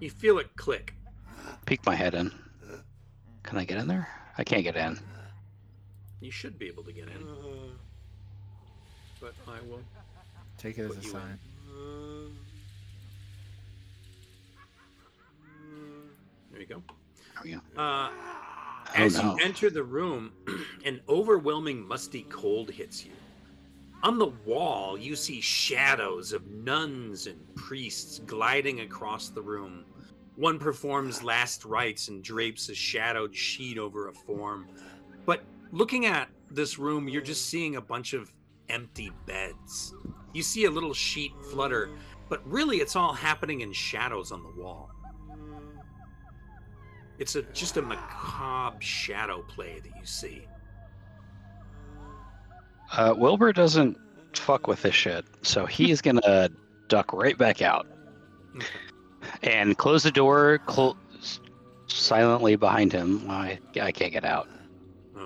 You feel it click. Peek my head in. Can I get in there? I can't get in. You should be able to get in. But I will. Take it as a you in. sign. There you go. There we go. Uh, Oh, as no. you enter the room, an overwhelming musty cold hits you. On the wall, you see shadows of nuns and priests gliding across the room. One performs last rites and drapes a shadowed sheet over a form. But looking at this room, you're just seeing a bunch of empty beds. You see a little sheet flutter, but really it's all happening in shadows on the wall. It's a just a macabre shadow play that you see. Uh, Wilbur doesn't fuck with this shit, so he is gonna duck right back out Okay. and close the door clo- silently behind him. I, I can't get out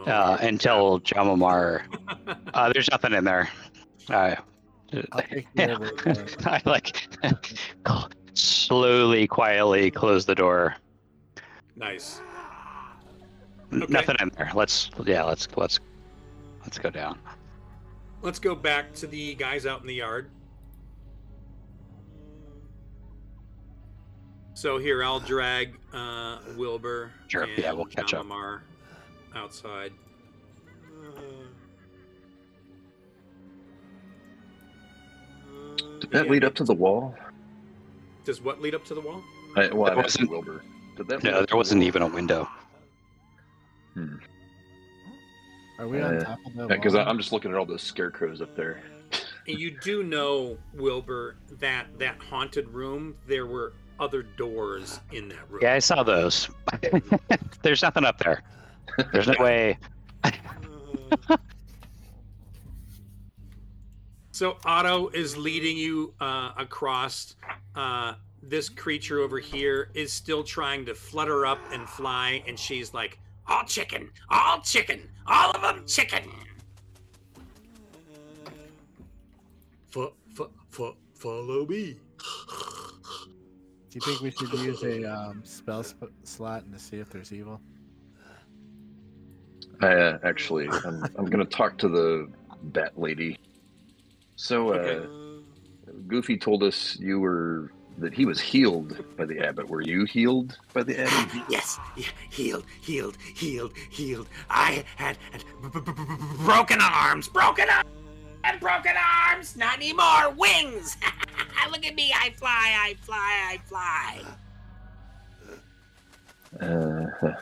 uh, until Jama'mar. Uh, there's nothing in there. Uh, I'll take care of it. I like slowly, quietly close the door. nice. Okay. Nothing in there. Let's yeah, let's let's let's go down. Let's go back to the guys out in the yard. So here, I'll drag uh, Wilbur. Sure, and yeah, we'll catch up. Jama'mar outside. Did that lead up to the wall? Does what lead up to the wall? I, well, There wasn't- Wilbur. Did that No, there the wasn't wall? even a window. Are we on Uh, top of the Because wall? I'm just looking at all those scarecrows up there. You do know, Wilbur, that that haunted room, there were other doors in that room. Yeah, I saw those. There's nothing up there. There's no way. So Otto is leading you uh, across. Uh, this creature over here is still trying to flutter up and fly, and she's like, "All chicken, all chicken, all of them chicken." Fo- fo- fo- follow me. Do you think we should use a um, spell sp- slot and to see if there's evil? I uh, actually, I'm, I'm going to talk to the bat lady. So, uh, Goofy told us you were that he was healed by the abbot. Were you healed by the abbot? Yes, healed, healed, healed, healed. I had, had b- b- b- b- broken arms, broken arms, and broken arms. Not anymore. Wings. Look at me. I fly. I fly. I fly. Uh,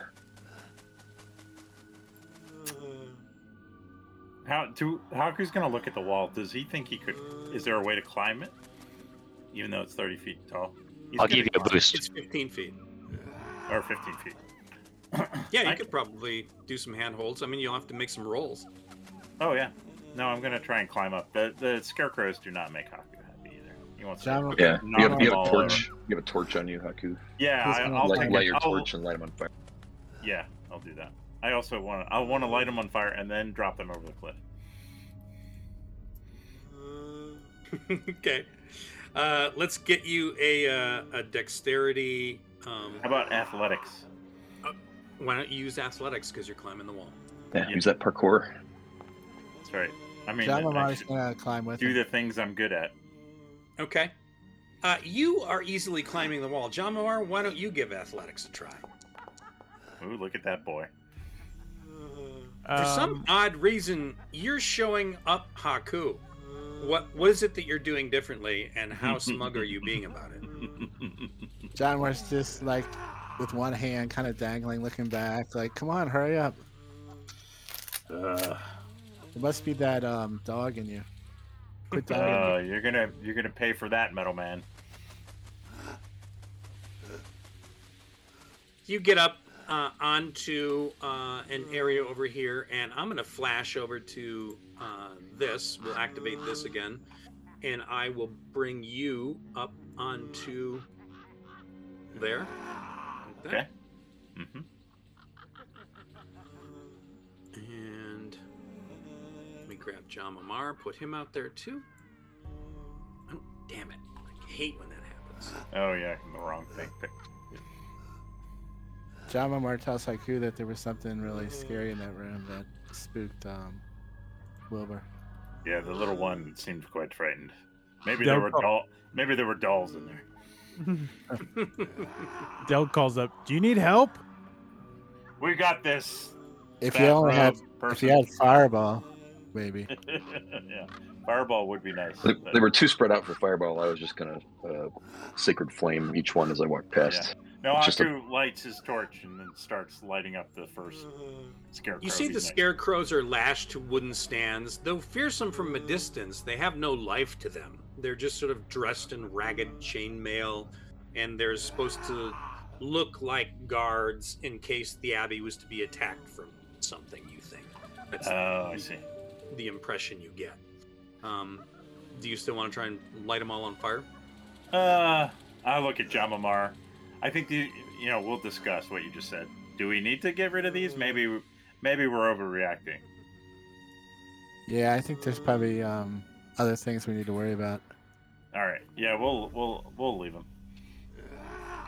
How do Haku's gonna look at the wall? Does he think he could? Is there a way to climb it, even though it's thirty feet tall? He's I'll give you a boost. It's 15 feet. or fifteen feet. Yeah, you I- could probably do some handholds. I mean, you'll have to make some rolls. Oh yeah. No, I'm gonna try and climb up. The the scarecrows do not make Haku happy either. He wants John, to. yeah, knock you have, you have a all over. torch. You have a torch on you, Haku. Yeah, I, I'll light, take light it. your I'll- torch and light him on fire. Yeah, I'll do that. I also want to. I want to light them on fire and then drop them over the cliff. okay. Uh, let's get you a, uh, a dexterity. Um, How about athletics? why don't you use athletics because you're climbing the wall? Yeah, Yeah. use that parkour. That's right. I mean, John I Lamar's should gonna climb with do him. the things I'm good at. Okay. Uh, you are easily climbing the wall. John Moore, why don't you give athletics a try? Ooh, look at that boy. For some Um, odd reason, you're showing up Haku. What what is it that you're doing differently, and how smug are you being about it? John was just like with one hand kind of dangling, looking back, like, come on, hurry up. Uh, It must be that um dog in you. Quit dogging me. uh, you're gonna you're gonna pay for that, Metal Man. You get up uh, onto uh, an area over here, and I'm going to flash over to uh, this. We'll activate this again, and I will bring you up onto there. Like. Okay. hmm And let me grab Jama'mar, put him out there too. Oh, damn it. I hate when that happens. Oh yeah, the wrong thing. picked. Jama'mar tells Haku that there was something really scary in that room that spooked um Wilbur. Yeah, the little one seemed quite frightened. Maybe Del- there were doll. Maybe there were dolls in there. Del calls up. Do you need help? We got this. If you only had bathrobe if you had fireball, maybe. yeah, fireball would be nice. They, but- they were too spread out for fireball. I was just gonna uh, sacred flame each one as I walked past. No, It's just a- lights his torch and then starts lighting up the first scarecrow. You see, the he's scarecrows are lashed to wooden stands. Though fearsome from a distance, they have no life to them. They're just sort of dressed in ragged chainmail, and they're supposed to look like guards in case the abbey was to be attacked from something. You think that's Oh, I see. the impression you get. Um, do you still want to try and light them all on fire? Uh, I look at Jama'mar. I think the you know we'll discuss what you just said. Do we need to get rid of these? Maybe maybe we're overreacting. Yeah, I think there's probably um other things we need to worry about. All right. Yeah, we'll we'll we'll leave them.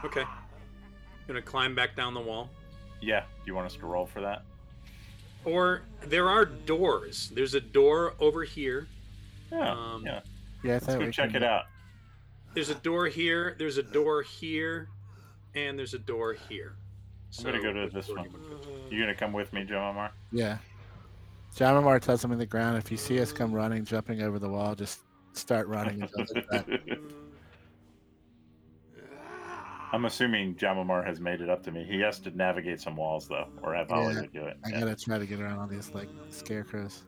Okay. Gonna climb back down the wall. Yeah. Do you want us to roll for that? Or there are doors. There's a door over here. Yeah. Um, yeah. Yeah, I Let's go we check could- it out. There's a door here. There's a door here, and there's a door here. So I'm gonna go to this door one. do you wanna go to? You gonna come with me, Jama'mar? Yeah. Jama'mar tells him in the ground, if you see us come running, jumping over the wall, just start running and don't look back. I'm assuming Jama'mar has made it up to me. He has to navigate some walls though, or have Yeah, Hollywood do it. I Yeah. gotta try to get around all these like scarecrows.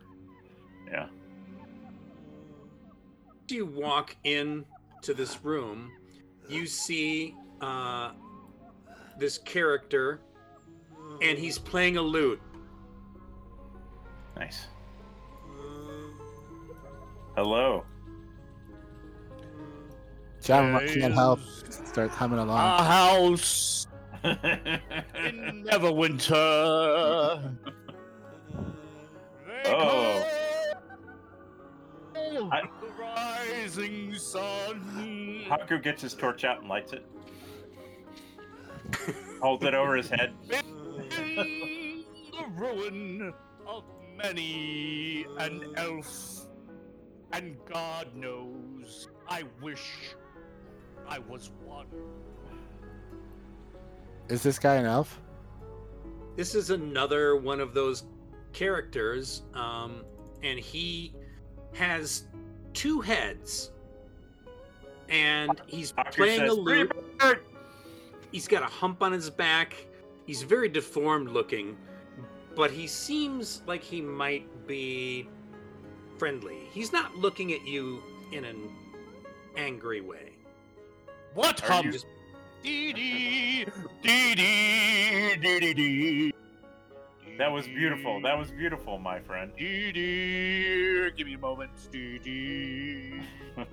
yeah. As you walk in to this room, you see uh, this character, and he's playing a lute. Nice. Hello. Jama'mar can't help start humming along. A house in Neverwinter. Oh. I- the rising sun. Haku gets his torch out and lights it. Holds it over his head. in the ruin of many an elf, and God knows I wish I was one. Is this guy an elf? This is another one of those characters, um, and he has two heads, and he's Doctor playing says, a lute. He's got a hump on his back. He's very deformed looking, but he seems like he might be friendly. He's not looking at you in an angry way. What Are hum? you- Just Dee dee dee dee dee dee dee. That was beautiful. That was beautiful, my friend. Dee dee. Give me a moment. Dee dee.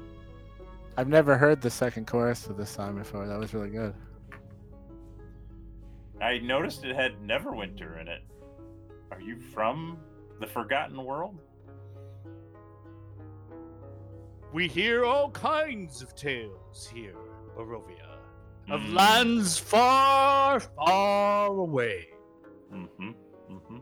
I've never heard the second chorus of this song before. That was really good. I noticed it had Neverwinter in it. Are you from the Forgotten World? We hear all kinds of tales here in Barovia. Of Mm. lands far, far away. Mm-hmm. Mm-hmm.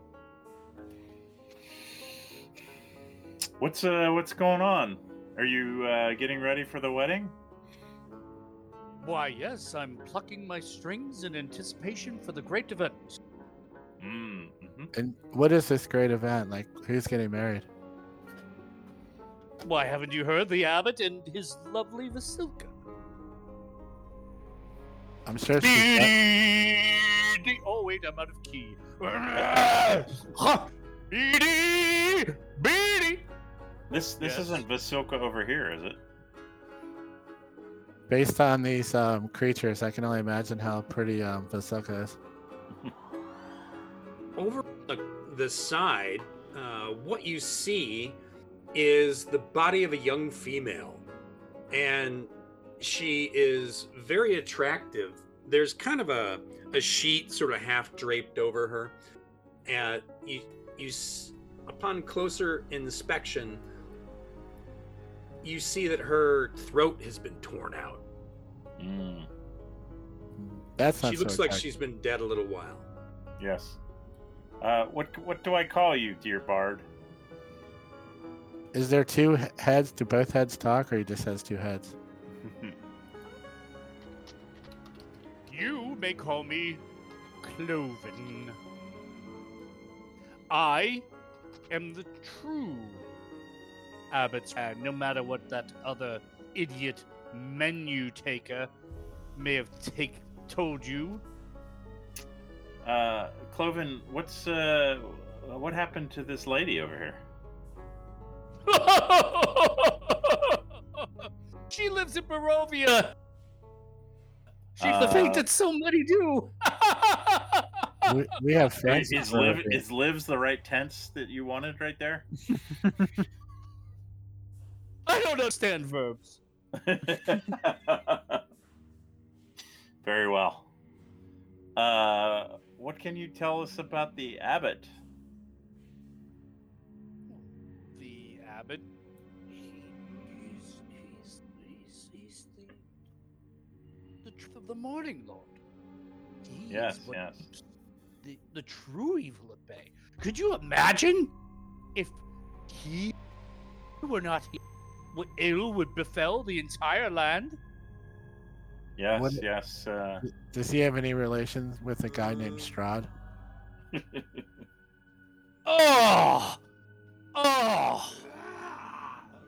What's uh what's going on? Are you uh, getting ready for the wedding? Why, yes, I'm plucking my strings in anticipation for the great event. Mm, hmm And what is this great event? Like, who's getting married? Why, haven't you heard the abbot and his lovely Vasilka? I'm sure she's. Dee got- dee dee. Oh, wait, I'm out of key. Dee dee bee dee. This this Yes. isn't Vasilka over here, is it? Based on these um, creatures, I can only imagine how pretty um, is. over the, the side, uh, what you see is the body of a young female, and she is very attractive. There's kind of a, a sheet sort of half draped over her, and you you upon closer inspection, you see that her throat has been torn out. Mm, That's not She so looks like she's been dead a little while. yes. Uh, what what do I call you, dear bard? Is there two heads? Do both heads talk, or he just has two heads? You may call me Cloven. I am the true abbot's man, no matter what that other idiot menu taker may have take told you. uh, Cloven, what's uh what happened to this lady over here? she lives in Barovia. She's the Uh, fate that so many do. we, we have friends. is in live is lives the right tense that you wanted right there? I don't understand verbs. Very well. Uh, what can you tell us about the abbot? The abbot. He, he's, he's, he's, he's the, the truth of the morning, Lord. He Yes, yes. The, the true evil at bay. Could you imagine if he were not here? What ill would befell the entire land? Yes, What- yes. Uh, Does he have any relations with a guy named Strahd? Oh! Oh!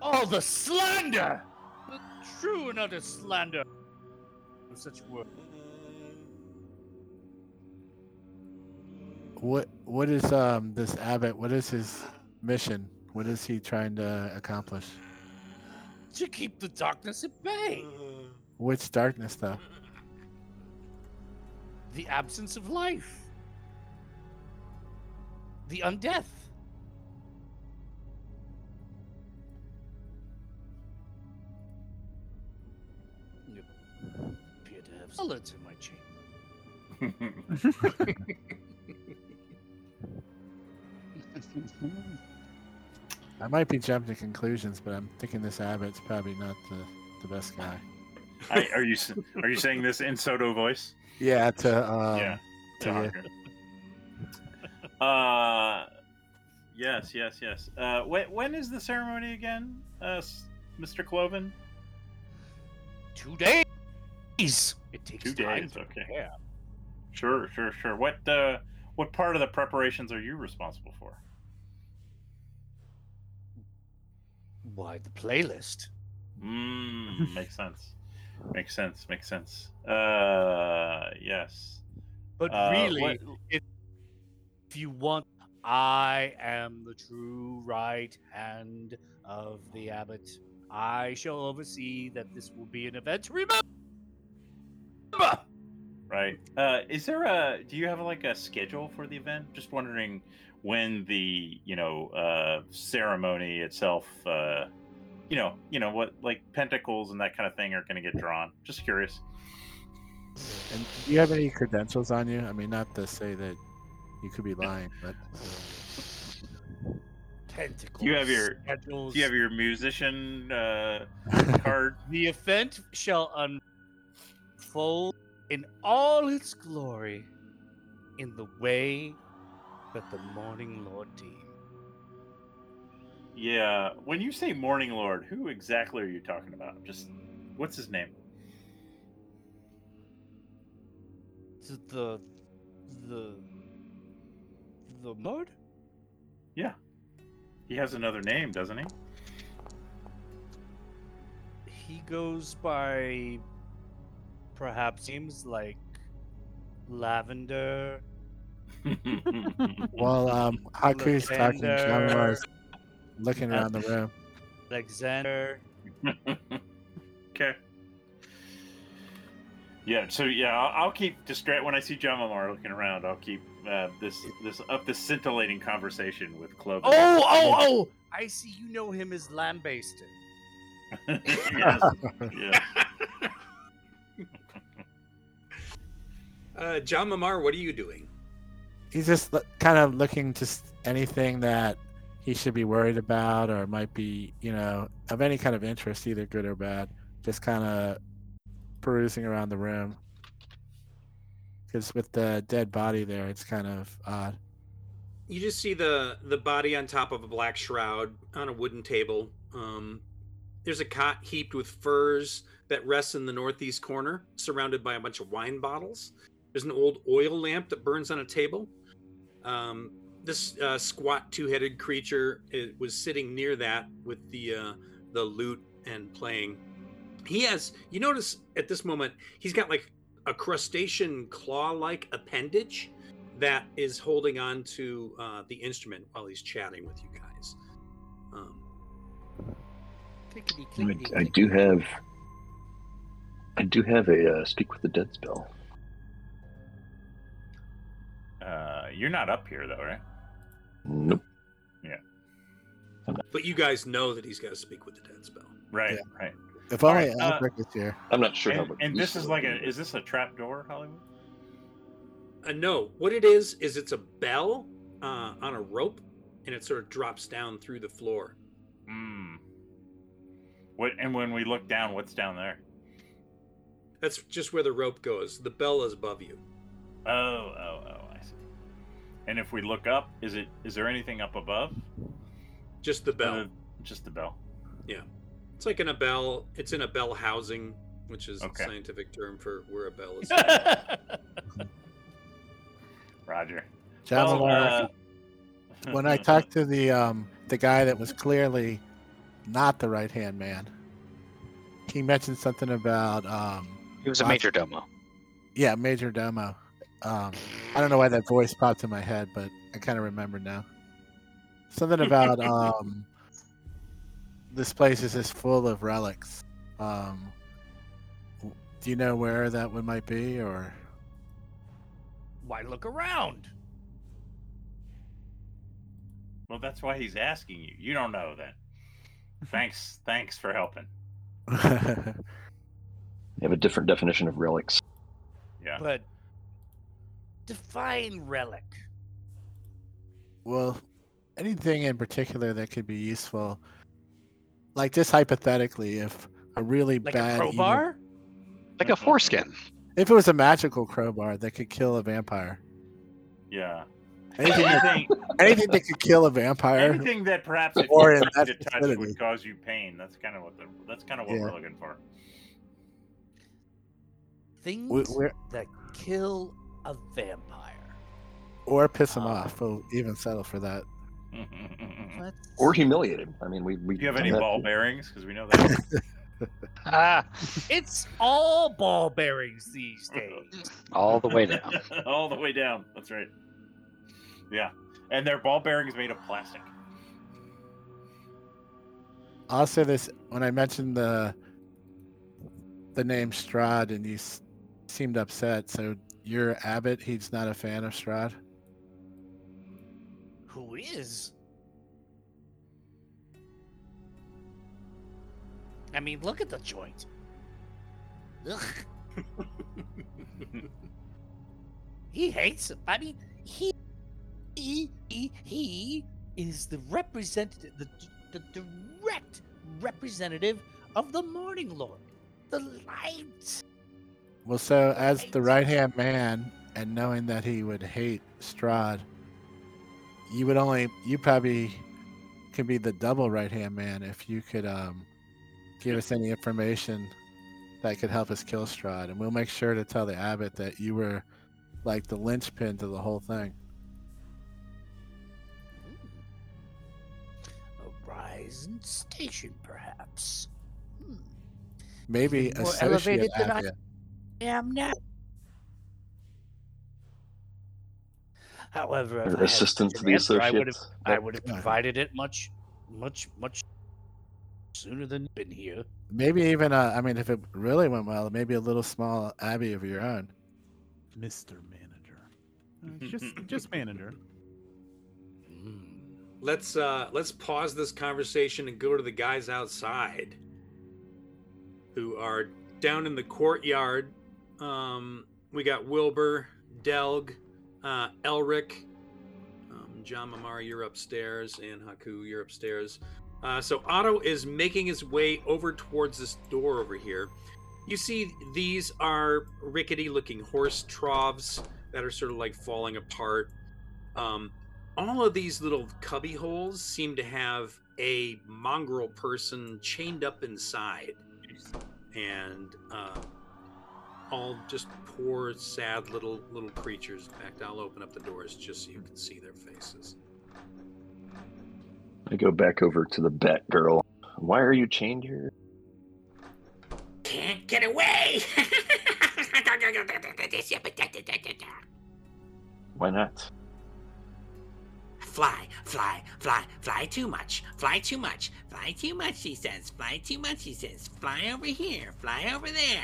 Oh, the slander! The true and utter slander of such word. What What is um this abbot? What is his mission? What is he trying to accomplish? To keep the darkness at bay. Which darkness, though? The absence of life. The undeath. You appear to have solids in my chamber. I might be jumping to conclusions, but I'm thinking this abbot's probably not the, the best guy. I, are you are you saying this in Soto voice? Yeah, to um, yeah. to yeah, Uh, yes, yes, yes. Uh, when when is the ceremony again, uh, Mr. Cloven? two days. It takes Two time days, to okay. prepare. Sure, sure, sure. What uh, what part of the preparations are you responsible for? Why the playlist? Mm, makes sense. Makes sense. Makes sense. Uh, yes. But Uh, really, if, if you want, I am the true right hand of the abbot. I shall oversee that this will be an event to remember. Right. Uh, is there a? Do you have like a schedule for the event? Just wondering when the you know uh, ceremony itself. Uh, you know, you know what like pentacles and that kind of thing are going to get drawn. Just curious. And do you have any credentials on you? I mean, not to say that you could be lying, but Tentacles. You have your- schedules. Do you have your musician uh, card? The event shall unfold in all its glory in the way the Morning Lord team. Yeah. When you say Morning Lord, who exactly are you talking about? Just what's his name? The the the, the Lord? Yeah. He has another name, doesn't he? He goes by perhaps seems like Lavender. while um, Haku's talking, Lavender, Jama'mar's looking around the room. Alexander. okay. Yeah. So yeah, I'll, I'll keep distract when I see Jama'mar looking around. I'll keep uh, this this up this scintillating conversation with Clovis. Oh, oh, oh! I see you know him as Lambasted. yes. yes. Uh, Jama'mar, what are you doing? He's just kind of looking to anything that he should be worried about or might be, you know, of any kind of interest, either good or bad. Just kind of perusing around the room. Because with the dead body there, it's kind of odd. You just see the the body on top of a black shroud on a wooden table. Um, there's a cot heaped with furs that rests in the northeast corner, surrounded by a bunch of wine bottles. There's an old oil lamp that burns on a table. Um, this uh, squat two-headed creature it was sitting near that with the uh, the lute and playing. He has. You notice at this moment he's got like a crustacean claw-like appendage that is holding on to uh, the instrument while he's chatting with you guys. Um, Clickety, I, clickety, I do have. I do have a uh, speak with the dead spell. Uh, you're not up here though, right? Nope. Yeah. But you guys know that he's got to speak with the dead spell. Right. Yeah. Right. If only Alright, uh, Alfred was here. I'm not sure how. And, and this is like a is this a trap door, Hollywood? Uh, no, what it is is it's a bell uh, on a rope, and it sort of drops down through the floor. Hmm. What? And when we look down, what's down there? That's just where the rope goes. The bell is above you. Oh, oh, oh! I see. And if we look up, is it is there anything up above? Just the bell. Other- just the bell. Yeah. It's like in a bell. It's in a bell housing, which is Okay. a scientific term for where a bell is. Roger. John Well, Lamar, uh, when I talked to the um the guy that was clearly not the right hand man, he mentioned something about um He was a Awesome. major domo. yeah major domo. Um, I don't know why that voice popped in my head, but I kind of remember now. Something about um this place is just full of relics. Um, do you know where that one might be, or Why look around? well, that's why he's asking you. You don't know then. Thanks. thanks for helping. You have a different definition of relics. Yeah. But define relic. well, anything in particular that could be useful, like just hypothetically, if a really Like bad a evil- crowbar? Like a foreskin. if it was a magical crowbar that could kill a vampire, Yeah. anything that, Anything, anything that could kill a vampire, anything that perhaps if Or you in that to touch vicinity. would cause you pain. That's kind of what the, that's kind of what Yeah. we're looking for. things we're, that kill a vampire. or piss him Um, off. We'll even settle for that. Let's Or humiliate him. I mean, we. we Do you have any ball too. bearings? Because we know that. Ah, It's all ball bearings these days. all the way down. All the way down. That's right. Yeah, and they're ball bearings made of plastic. Also, this when I mentioned the the name Strahd and you s- seemed upset. So your abbot, he's not a fan of Strahd. Who is? I mean, look at the joint. Ugh. he hates him. I mean, he he he, he is the representative, the, the direct representative of the Morning Lord, the light. Well, so as the right hand man, and knowing that he would hate Strahd, you would only you probably could be the double right hand man if you could um give us any information that could help us kill Strahd, and we'll make sure to tell the abbot that you were like the linchpin to the whole thing. A rising station, perhaps. Hmm. Maybe More associate elevated than I-. am now. However, if I had assistant to the answer, I would have, associates. I would have provided it much, much, much sooner than been here. Maybe even uh, I mean, if it really went well, maybe a little small abbey of your own. Mr. Manager. Uh, just just manager. Hmm. Let's uh let's pause this conversation and go to the guys outside who are down in the courtyard. Um we got Wilbur, Delg, uh Elric, um, Jama'mar, you're upstairs, and Haku, you're upstairs. Uh, so Otto is making his way over towards this door over here. You see, these are rickety looking horse troughs that are sort of like falling apart. Um, all of these little cubby holes seem to have a mongrel person chained up inside and uh, all just poor sad little little creatures in fact i'll open up the doors just so you can see their faces I go back over to the Bat Girl. Why are you chained here? Can't get away! Why not? Fly, fly, fly, fly too much, fly too much, fly too much, she says, fly too much, she says, fly over here, fly over there.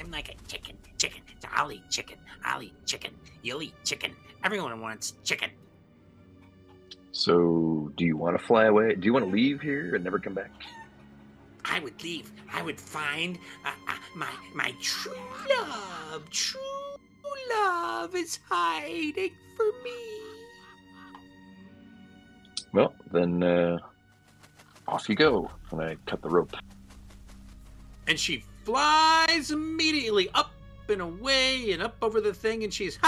I'm like a chicken, chicken, so I'll eat chicken, I'll eat chicken, you'll eat chicken, everyone wants chicken. So, do you want to fly away? Do you want to leave here and never come back? I would leave. I would find uh, uh, my my true love. True love is hiding for me. Well, then uh, off you go. And I cut the rope. and she flies immediately up and away and up over the thing and she's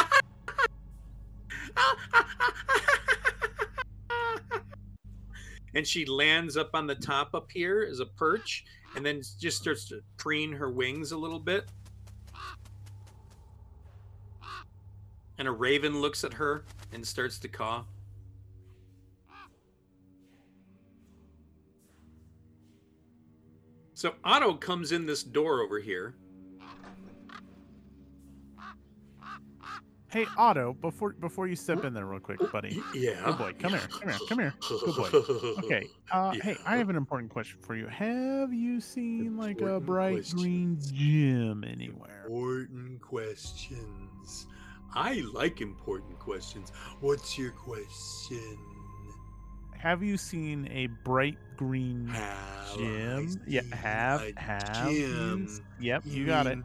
and she lands up on the top up here as a perch and then just starts to preen her wings a little bit and a raven looks at her and starts to caw so otto comes in this door over here Hey Otto, before before you step in there real quick, buddy. yeah Good boy, come here, come here, come here. Good boy. Okay. Uh, Hey, I have an important question for you. Have you seen like a bright green gem anywhere? Important questions. I like important questions. What's your question? Have you seen a bright green Have gem? Yeah, have have. s- Yep, you, You got it.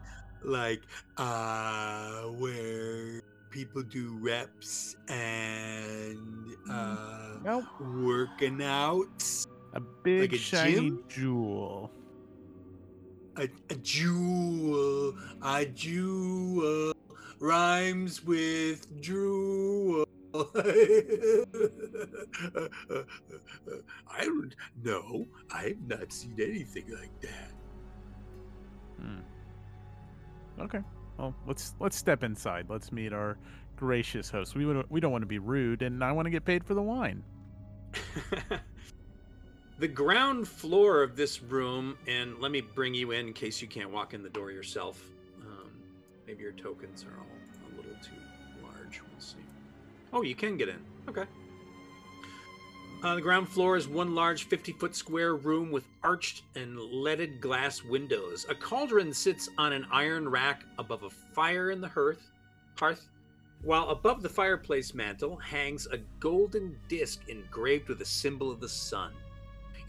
Like, uh, where people do reps and uh, Nope. working out. A big a shiny gem? jewel. A, a jewel, a jewel rhymes with drool. I don't know. I've not seen anything like that. Hmm. Okay. Well, let's let's step inside. Let's meet our gracious host. We would, we don't want to be rude, and I want to get paid for the wine. the ground floor of this room, and let me bring you in in case you can't walk in the door yourself. Um, maybe your tokens are all a little too large. We'll see. Oh, you can get in. Okay. Uh, the ground floor is one large 50 foot square room with arched and leaded glass windows. A cauldron sits on an iron rack above a fire in the hearth, hearth, while above the fireplace mantel hangs a golden disc engraved with a symbol of the sun.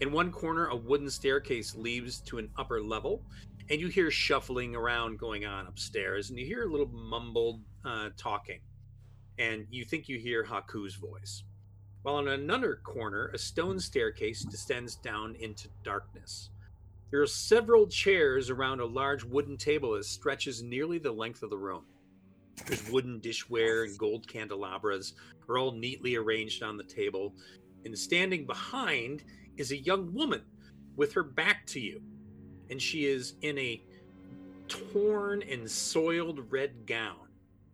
In one corner, a wooden staircase leads to an upper level, and you hear shuffling around going on upstairs, and you hear a little mumbled uh, talking, and you think you hear Haku's voice while in another corner, a stone staircase descends down into darkness. There are several chairs around a large wooden table that stretches nearly the length of the room. There's wooden dishware and gold candelabras are all neatly arranged on the table, and standing behind is a young woman with her back to you, and she is in a torn and soiled red gown.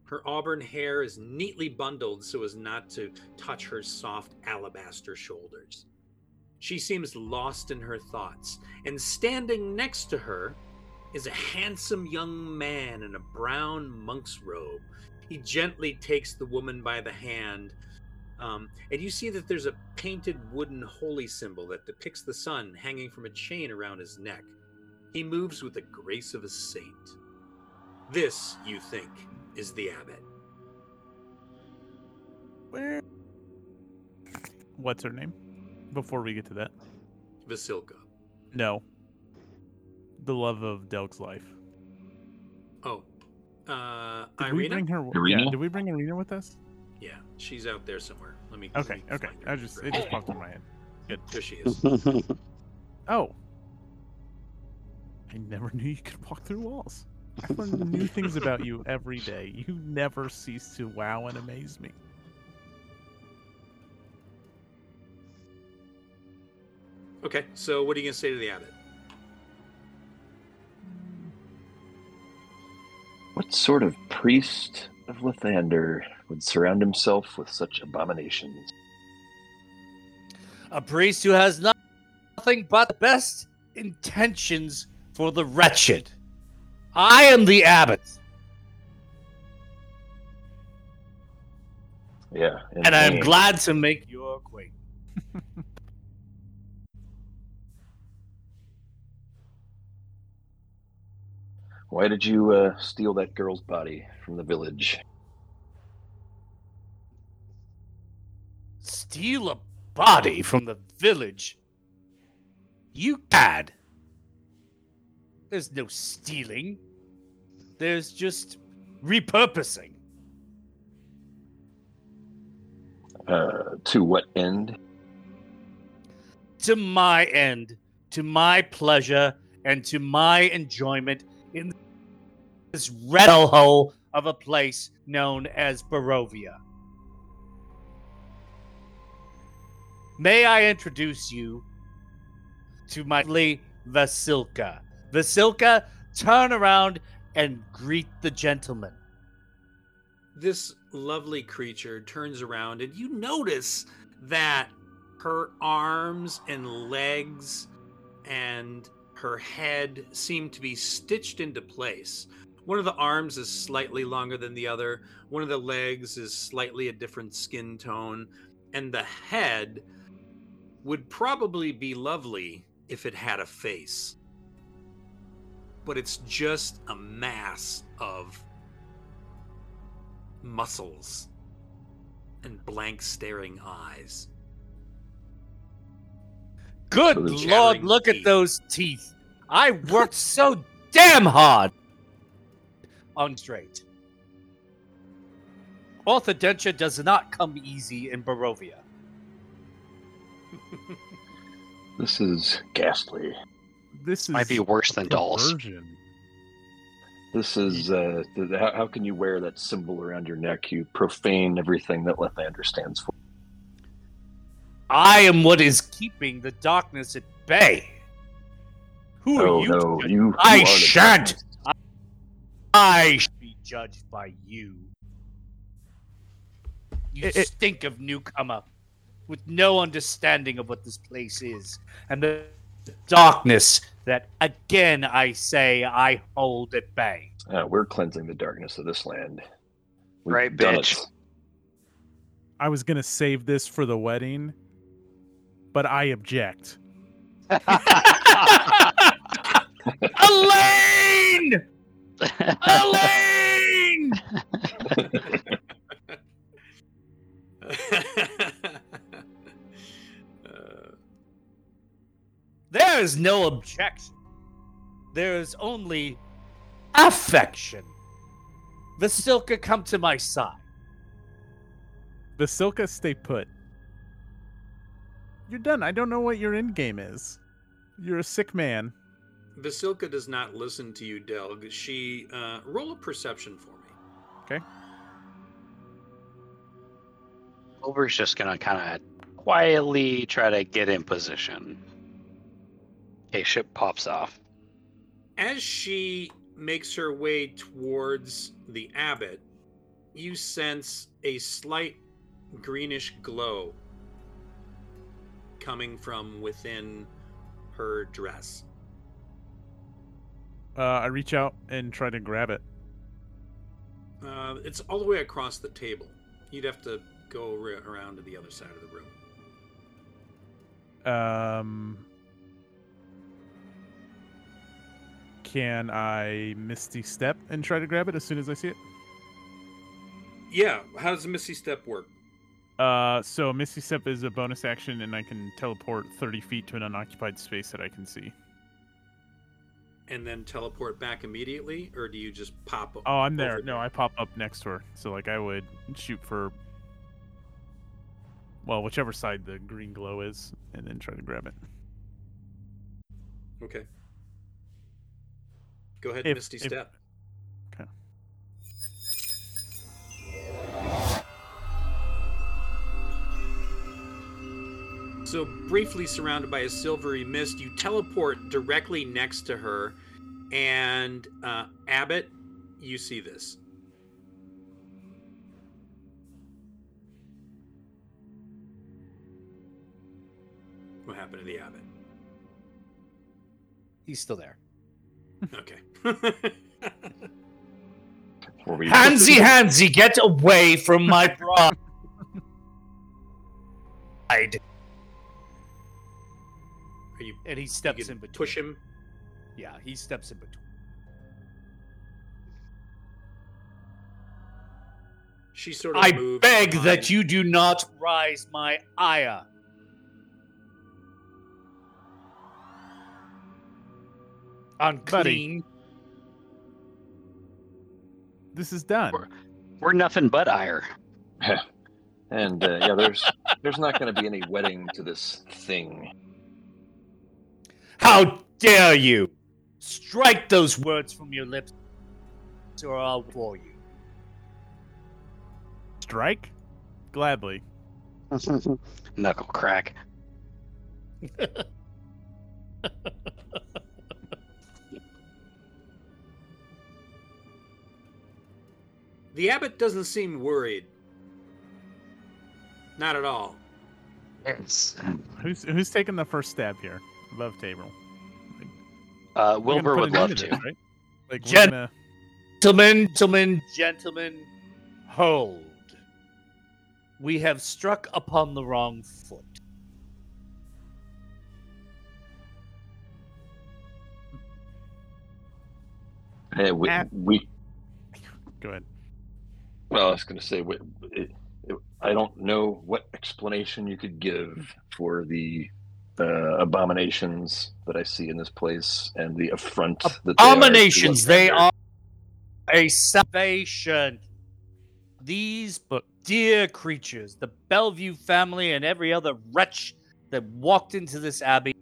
Her auburn hair is neatly bundled so as not to touch her soft alabaster shoulders. She seems lost in her thoughts, and standing next to her is a handsome young man in a brown monk's robe. He gently takes the woman by the hand, um, and you see that there's a painted wooden holy symbol that depicts the sun hanging from a chain around his neck. He moves with the grace of a saint. This, you think, is the abbot. Where? What's her name? Before we get to that, Vasilka. no. The love of Delg's life. Oh, uh, Did we Ireena. bring her? Ireena? Yeah. Did we bring Ireena with us? Yeah, she's out there somewhere. Let me. let Okay. me Okay. find her. I just it just popped in my head. There she is. Oh. I never knew you could walk through walls. I learn new things about you every day. You never cease to wow and amaze me. Okay, so what are you gonna say to the abbot? What sort of priest of Lathander would surround himself with such abominations? A priest who has nothing but the best intentions for the wretched. I am the abbot, Yeah, and I am glad to make your acquaintance. Why did you uh, steal that girl's body from the village? Steal a body from the village? You cad. There's no stealing. There's just repurposing. Uh, to what end? to my end, to my pleasure, and to my enjoyment in this red hole of a place known as Barovia. May I introduce you to my lovely Vasilka. Vasilka, turn around and greet the gentleman. This lovely creature turns around, and you notice that her arms and legs and her head seem to be stitched into place. One of the arms is slightly longer than the other, one of the legs is slightly a different skin tone, and the head would probably be lovely if it had a face. But it's just a mass of muscles and blank staring eyes. Good lord, chattering look at those teeth. I worked so damn hard on straight. Orthodontia does not come easy in Barovia. This is ghastly. This is Might be worse than dolls. perversion. This is uh, th- how, how can you wear that symbol around your neck? You profane everything that Lathander stands for. I am what is keeping the darkness at bay. Who oh are you? no, to- you! you I are shan't. darkness. I should be judged by you. You It- it- stink of newcomer with no understanding of what this place is and the darkness that, again, I say I hold at bay. Uh, we're cleansing the darkness of this land. We've Right, done it. bitch. I was gonna save this for the wedding, but I object. Elaine! Elaine! There is no objection. There is only affection. Vasilka, come to my side. Vasilka, stay put. You're done. I don't know what your end game is. You're a sick man. Vasilka does not listen to you, Delg. She uh, roll a perception for me. Okay. Wilbur's just gonna kind of quietly try to get in position. Okay, ship pops off. As she makes her way towards the abbot, you sense a slight greenish glow coming from within her dress. Uh, I reach out and try to grab it. Uh, it's all the way across the table. You'd have to go ra- around to the other side of the room. Um, can I Misty Step and try to grab it as soon as I see it? Yeah, how does the Misty Step work? Uh, so Misty Step is a bonus action, and I can teleport 30 feet to an unoccupied space that I can see. And then teleport back immediately, or do you just pop? Up? Oh, I'm there. No, I pop up next to her. So like I would shoot for well, whichever side the green glow is, and then try to grab it. Okay. Go ahead, If- Misty if- Step. Okay. So, briefly surrounded by a silvery mist, you teleport directly next to her, and uh, Abbott, you see this. What happened to the Abbott? He's still there. Okay. Were we- Hansy, Hansy, get away from my bride. Are you, And he steps can in between. push him? Yeah, he steps in between. She sort of I moves beg behind. that you do not rise my ire. Unclean. This is done. We're- We're nothing but ire. and uh, yeah, there's there's not going to be any wedding to this thing. How dare you! Strike those words from your lips, or I'll war you. Strike? Gladly. Knuckle crack. The abbot doesn't seem worried. Not at all. Yes. Who's who's taking the first stab here? Above table. Uh, Wilbur would love to. this, right? Like Gen- gonna- Gentlemen, gentlemen, gentlemen, hold. We have struck upon the wrong foot. Hey, we, At- we go ahead. Well, I was going to say, we, it, it, I don't know what explanation you could give for the uh, abominations that I see in this place and the affront that they are Abominations, they are a salvation. These but dear creatures, the Bellevue family and every other wretch that walked into this abbey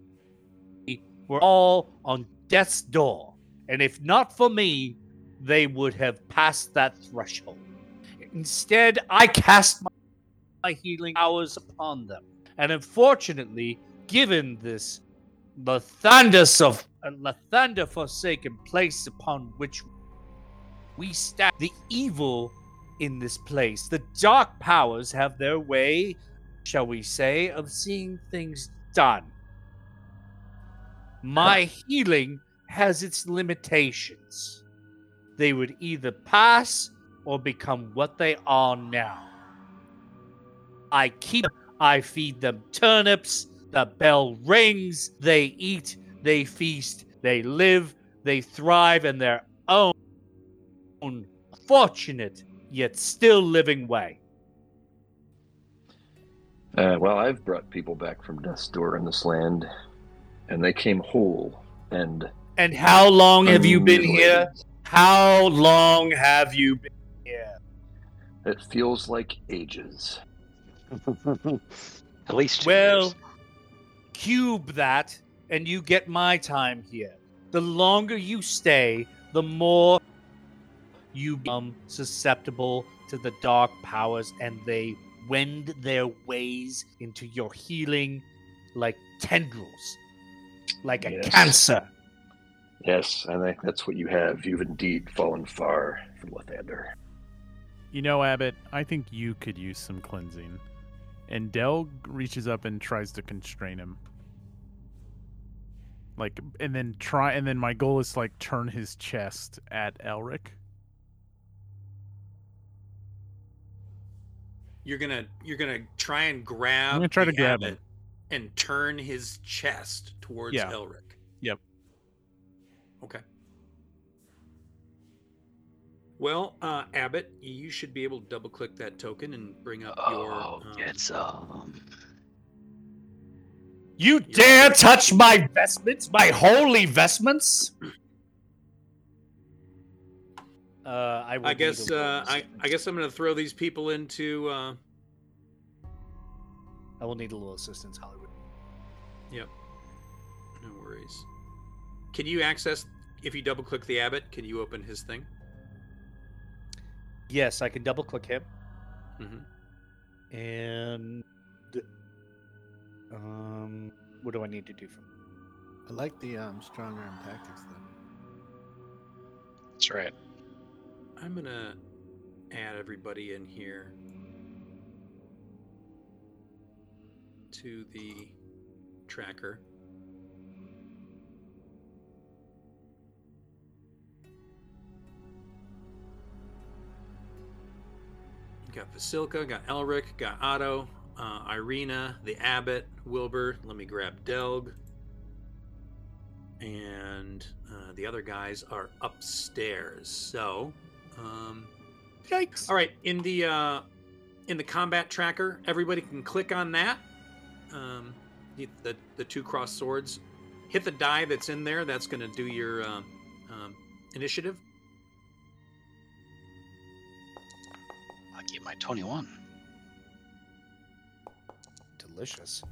were all on death's door. And if not for me, they would have passed that threshold. Instead, I cast my, healing powers upon them. And unfortunately, given this Lathandus of a Lathander forsaken place upon which We stab the evil in this place. The dark powers have their way, shall we say, of seeing things done. My healing has its limitations. They would either pass or become what they are now. I keep I feed them turnips, the bell rings, they eat, they feast, they live, they thrive in their own fortunate yet still living way. Uh, well, I've brought people back from death's door in this land, and they came whole and. And how long have you been here? How long have you been? It feels like ages. At least two Well, years. cube that, and you get my time here. The longer you stay, the more you become susceptible to the dark powers, and they wend their ways into your healing like tendrils, like a Yes. cancer. Yes, I think that's what you have. You've indeed fallen far from Lathander. You know, Abbott, I think you could use some cleansing. And Del reaches up and tries to constrain him. Like, and then try, and then my goal is to, like turn his chest at Elric. You're gonna you're gonna try and grab. I'm gonna try to grab it and turn his chest towards Yeah. Elric. Yep. Okay. Well, uh, Abbott, you should be able to double click that token and bring up your. Oh, um, get some. You dare touch my vestments, my holy vestments? Uh, I, will I guess uh, I, I guess I'm gonna throw these people into. Uh, I will need a little assistance, Hollywood. Yep. No worries. Can you access if you double click the abbot? Can you open his thing? Yes, I can double click him. Mm-hmm. And um, what do I need to do from? I like the um, strong arm tactics though. That's right. I'm gonna add everybody in here to the tracker. Got Vasilka, got Elric, got Otto, uh, Ireena, the Abbot, Wilbur. Let me grab Delg. And uh, the other guys are upstairs. So, um, Yikes! all right, in the uh, in the combat tracker, everybody can click on that. Um, the, the two cross swords. Hit the die that's in there. That's going to do your uh, um, initiative. I'll get my 21. Delicious.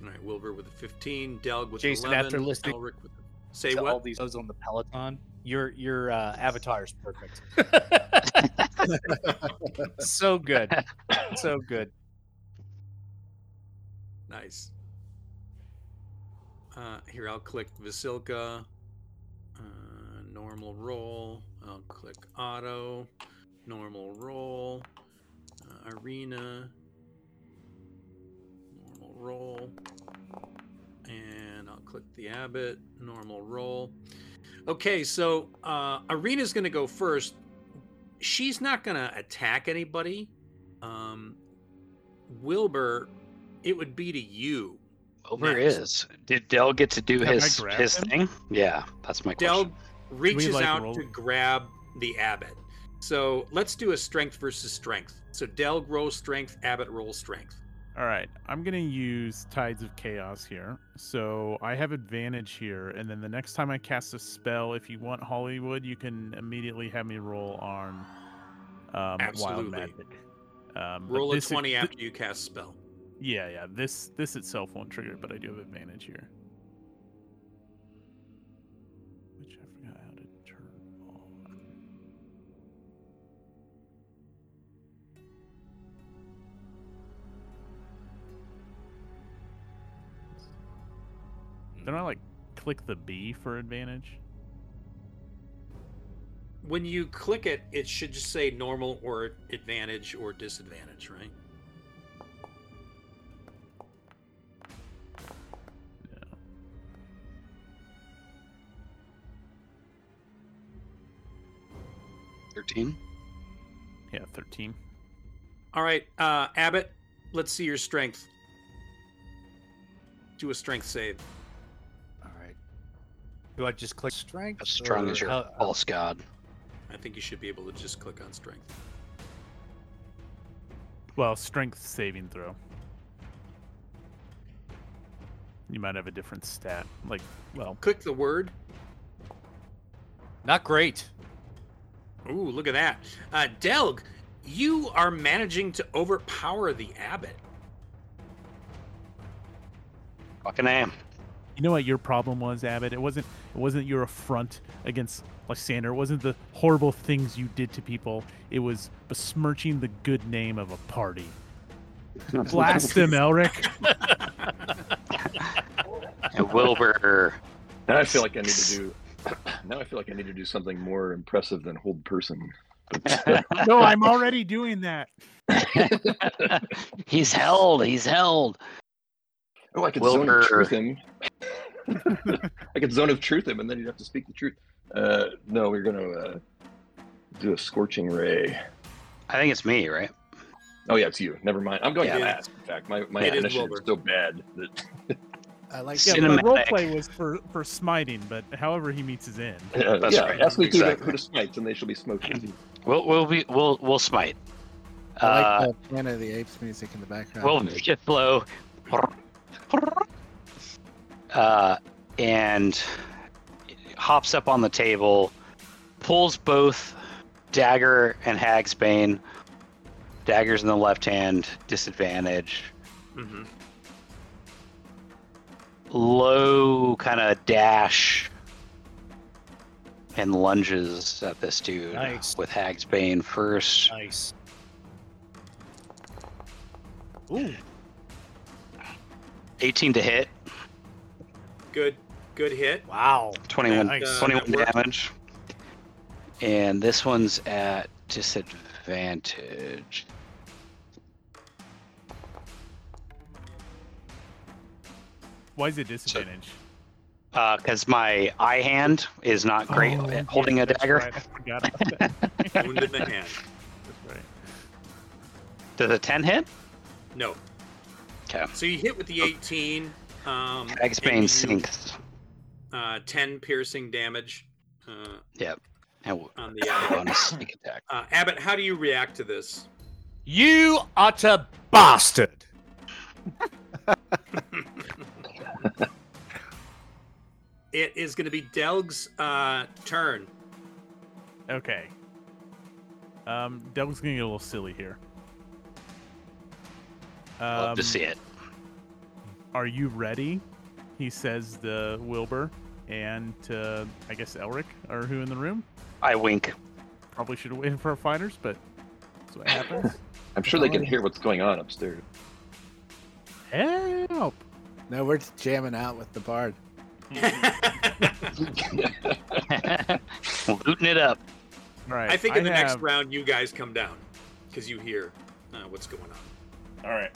All right, Wilbur with a 15, Delg with Jason, 11, after listening Elric with say to what? all these those on the Peloton, your your uh, avatar is perfect. so good, so good. Nice. Uh, here, I'll click Vasilka. Normal roll. I'll click Otto. Normal roll. Uh, Ireena. Normal roll. And I'll click the abbot. Normal roll. Okay, so uh, Ireena's going to go first. She's not going to attack anybody. Um, Wilbur, it would be to you. Over Next. is. Did Dell get to do Can his his him? thing? Yeah, that's my Del question. Reaches like, out roll- to grab the abbot. So let's do a strength versus strength. So Del rolls strength, Abbott rolls strength. All right, I'm gonna use Tides of Chaos here, so I have advantage here. And then the next time I cast a spell, if you want Hollywood, you can immediately have me roll on um, Wild Magic. Um, Roll a this is- twenty th- after you cast spell. Yeah, yeah. This this itself won't trigger, but I do have advantage here. They're not like click the B for advantage? When you click it, it should just say normal or advantage or disadvantage, right? Thirteen. Yeah, 13. All right, uh, Abbott, let's see your strength. Do a strength save. All right. Do I just click strength? As strong or as your how- false god. I think you should be able to just click on strength. Well, strength saving throw. You might have a different stat. Like, well, Click the word. Not great. Ooh, look at that. Uh, Delg, you are managing to overpower the abbot. Fucking am. You know what your problem was, Abbott? It wasn't. It wasn't your affront against Lathander. It wasn't the horrible things you did to people. It was besmirching the good name of a party. Blast him, Elric. And Wilbur. Now I feel like I need to do. Now I feel like I need to do something more impressive than hold person. no, I'm already doing that. he's held. He's held. Oh, I could Wilbur. zone of truth him. I could zone of truth him, and then you'd have to speak the truth. Uh, no, we're gonna uh, do a scorching ray. I think it's me, right? Oh yeah, it's you. Never mind. I'm going Yeah. last. In fact, my my It is initiative is Wilbur. so bad that I like Yeah, Cinematic. my roleplay was for for smiting, but however he meets his end. uh, That's yeah. right. Ask me who, to, Exactly. who to smite, and they shall be smoking. We'll we'll be we'll we'll smite. I Uh, like the Planet of the Apes music in the background. we'll make it flow. Uh, and hops up on the table, pulls both dagger and Hagsbane. Daggers in the left hand, disadvantage. Mm-hmm. Low kind of dash and lunges at this dude Nice. with Hagsbane first. Nice. Ooh. 18 to hit, Good, good hit. Wow. 21, Nice. 21 damage. And this one's at disadvantage. Why is it disadvantage? Uh because Uh, my eye hand is not great Oh, at holding a dagger. right, I forgot about that. Wound in the hand. That's right. Does a 10 hit? No. Okay. So you hit with the 18. Um, and Hagsbane sinks. Uh, 10 piercing damage uh, Yep. And w- on the abbot. bonus sneak attack. Uh, Abbott, how do you react to this? You utter bastard. It is going to be Delg's uh, turn. Okay. Um, Delg's gonna get a little silly here. Love to Um, see it. Are you ready? He says the Wilbur and uh, I guess Elric are who in the room. I wink. Probably should have waited for our fighters, but that's what happens. I'm sure they can hear what's going on upstairs. Help! No, we're just jamming out with the bard. Looting it up. All right. I think in the next round, you guys come down because you hear uh, what's going on. All right.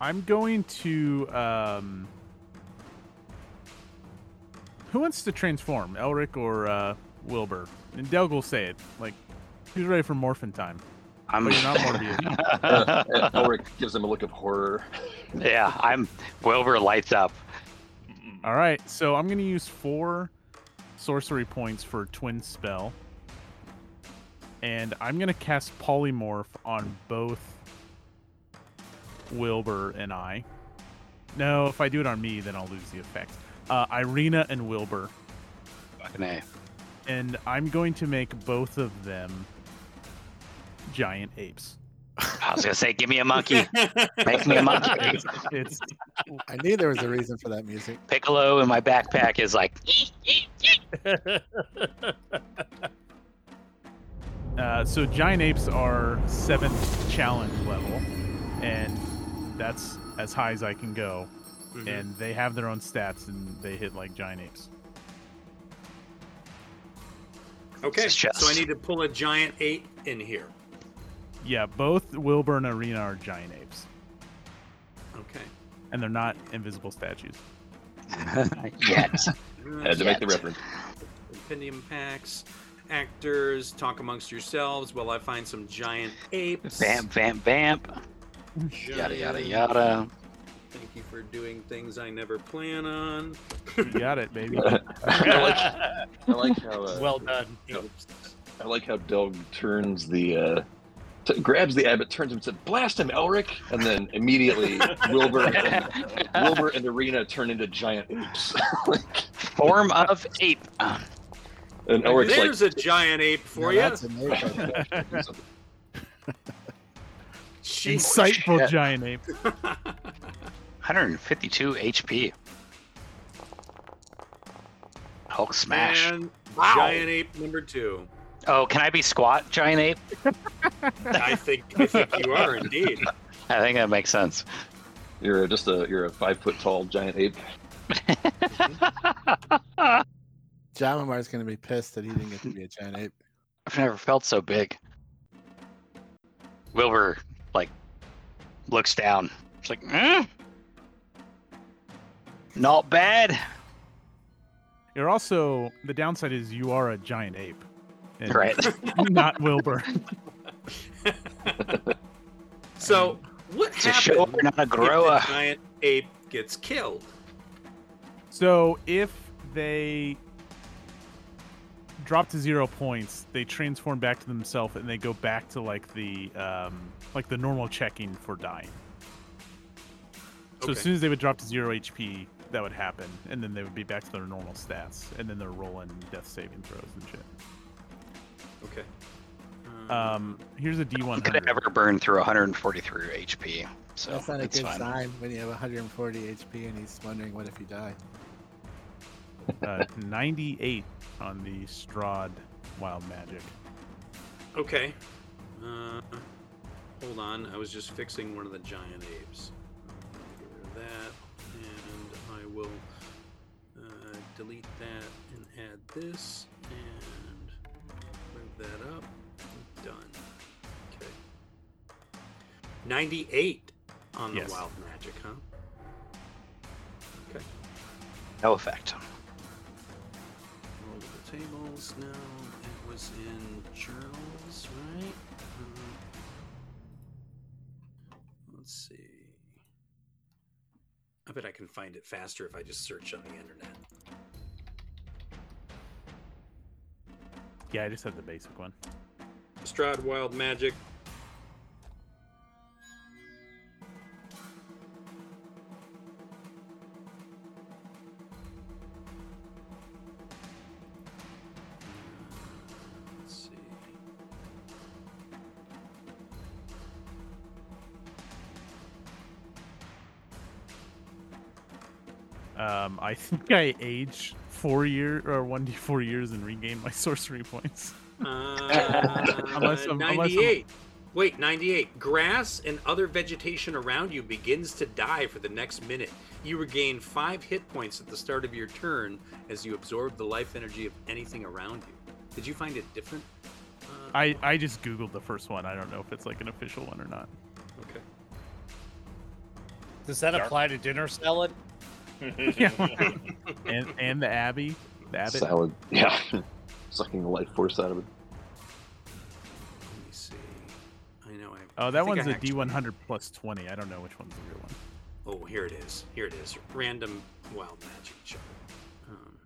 I'm going to. Um, who wants to transform, Elric or uh, Wilbur? And Delg will say it. Like, who's ready for morphin time? I'm. But you're not Morbius. Uh, Elric gives him a look of horror. yeah, I'm. Wilbur lights up. All right, so I'm going to use four sorcery points for twin spell, and I'm going to cast polymorph on both Wilbur and I. No, if I do it on me, then I'll lose the effect. Uh, Ireena and Wilbur, Fucking A. and I'm going to make both of them giant apes. I was gonna say, give me a monkey. Make me a monkey. It's, it's I knew there was a reason for that music. Piccolo in my backpack is like, Uh, so giant apes are seventh challenge level, and that's as high as I can go. Mhm. and they have their own stats, and they hit like giant apes. Okay, so I need to pull a giant ape in here. Yeah, both Wilbur and Ireena are giant apes, Okay. and they're not invisible statues. Yet. Had to make the reference. Compendium packs, actors, talk amongst yourselves while I find some giant apes. Vamp, vamp, vamp. Yada, yada, yada. Thank you for doing things I never plan on. You got it, baby. I like, I like how uh, Well done. Apes. I like how Delg turns the uh, t- grabs the abbot, turns him, and says, "Blast him, Elric!" And then immediately Wilbur and, Wilbur and Ireena turn into giant apes. like, Form of ape. Uh, and Elric's like, There's a giant ape for No, you. That's. Insightful shit. giant ape. 152 HP. Hulk smash. And Wow. giant ape number two. Oh, can I be squat, giant ape? I think I think you are indeed. I think that makes sense. "You're just a you're a five foot tall giant ape." Jama'mar's gonna be pissed that he didn't get to be a giant ape. I've never felt so big. Wilbur, like, looks down. It's like, hmm? Not bad. You're also the downside is you are a giant ape, and Right. not Wilbur. So what It's a happens show, not a if the giant ape gets killed? So if they drop to zero points, they transform back to themselves and they go back to like the um, like the normal checking for dying. So as soon as they would drop to zero HP, that would happen, and then they would be back to their normal stats, and then they're rolling death saving throws and shit. Okay. Um, here's a He could D100. have never burned through 143 HP. So That's not a good fine. sign when you have 140 HP and he's wondering what if you die. Uh, 98 on the Strahd Wild Magic. Okay. Uh, hold on. I was just fixing one of the giant apes. Get rid of that, and I will uh, delete that and add this, and move that up. Done. Okay. 98 on the Yes. wild magic, huh? Okay. No effect. Roll the tables now. It was in journals, right? Uh, let's see. I bet I can find it faster if I just search on the internet. Yeah, I just have the basic one. Strahd Wild Magic. Um, I think I aged four year or one d four years and regained my sorcery points. Uh, Unless I'm- unless I'm- Wait, 98. Grass and other vegetation around you begins to die for the next minute. You regain five hit points at the start of your turn as you absorb the life energy of anything around you. Did you find it different? Uh, I I just googled the first one. I don't know if it's like an official one or not. okay. Does that Dark. apply to dinner salad? Yeah. and and the Abbey, the Abbot. Salad, yeah, sucking the life force out of it. Let me see. I know. I, Oh, that think one's I a actually- D100 plus 20. I don't know which one's the real one. Oh, here it is. Here it is. Random wild magic chart. Um,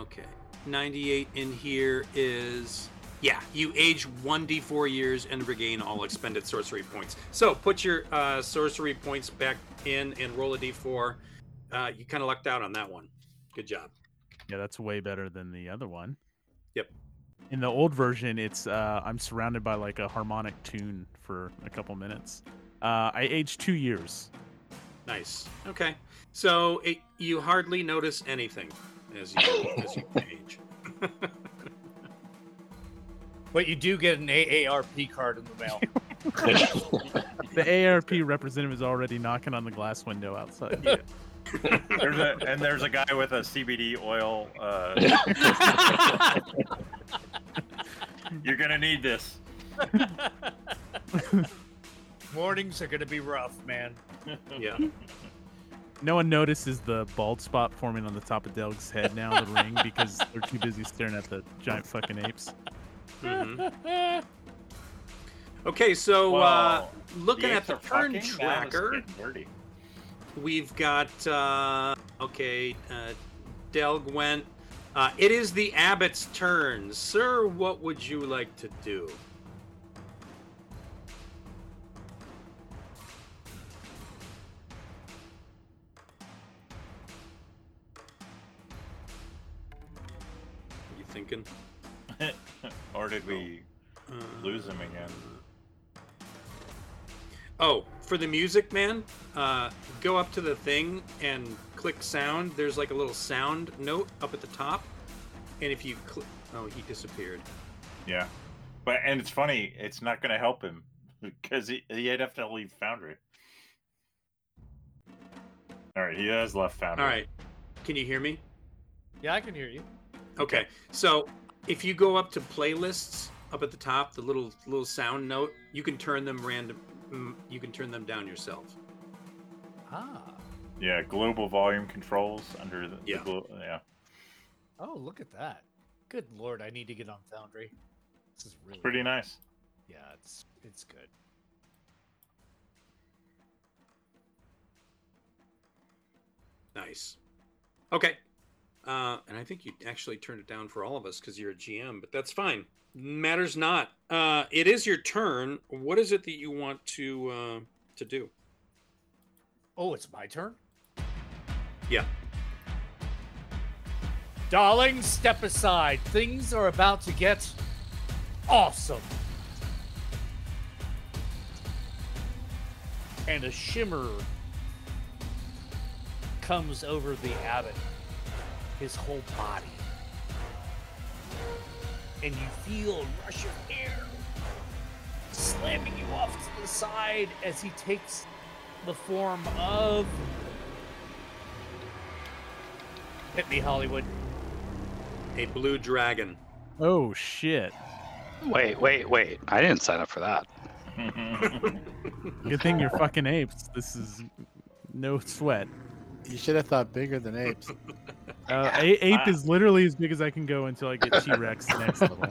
okay. 98 in here is. Yeah, you age 1d4 years and regain all expended sorcery points. So put your uh, sorcery points back in and roll a d4. Uh, you kind of lucked out on that one. Good job. Yeah, that's way better than the other one. Yep. In the old version, it's uh, I'm surrounded by like a harmonic tune for a couple minutes. Uh, I aged two years. Nice. Okay. So it, you hardly notice anything as you, as you age. But you do get an AARP card in the mail. The AARP representative is already knocking on the glass window outside. Yeah. There's a and there's a guy with a CBD oil. Uh, you're gonna need this. Mornings are gonna be rough, man. Yeah. No one notices the bald spot forming on the top of Delg's head now, the ring, because they're too busy staring at the giant fucking apes. Mhm. Okay, so uh, looking the at the turn fucking, that was tracker, we've got uh, okay. Uh, Delg went. Uh, it is the abbot's turn, sir. What would you like to do? You thinking? or did we Uh, lose him again? Oh, for the music, man, uh, go up to the thing and click sound. There's like a little sound note up at the top, and if you click, oh, he disappeared. Yeah, but and it's funny. It's not gonna help him because he he'd have to leave Foundry. All right, he has left Foundry. All right, can you hear me? Yeah, I can hear you. Okay, so if you go up to playlists up at the top, the little little sound note, you can turn them random. mm, You can turn them down yourself. Ah. Yeah, global volume controls under the, the Yeah. glo- yeah. Oh, look at that. Good lord, I need to get on Foundry. This is really Pretty nice. Yeah, it's it's good. Nice. Okay. Uh, and I think you actually turned it down for all of us because you're a GM, but that's fine. Matters not. Uh, it is your turn. What is it that you want to uh, to do? Oh, it's my turn? Yeah. Darling, step aside. Things are about to get awesome. And a shimmer comes over the abbot, his whole body. And you feel a rush of air slamming you off to the side as he takes the form of. Hit me, Hollywood. A blue dragon. Oh shit! Wait, wait, wait. I didn't sign up for that. Good thing you're fucking apes. This is no sweat. You should have thought bigger than apes. Uh, a- ape is literally as big as I can go until I get T Rex next level.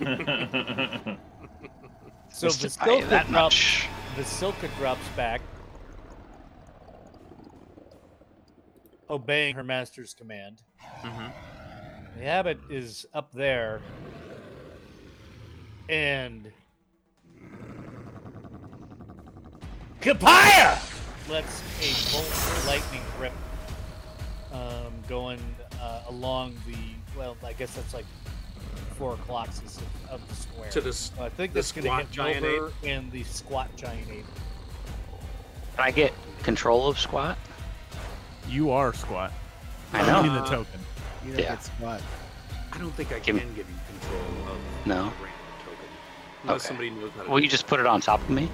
So Just to buy you Vasilka that drops, much. Vasilka drops back, obeying her master's command. Mhm. The abbot is up there, and Kapaya lets a bolt of lightning rip, um, going uh, along the well, I guess that's like four o'clock of, of the square. To the s- I think the that's going to squat hit giant Wilbur and the squat giant ape. Can I get control of squat? You are squat. I Give know. me the Uh, token. You don't Yeah. get squat. I don't think I can me- give you control of No? a random token. Unless Okay. somebody knows how to Well, do you just put it on top of me.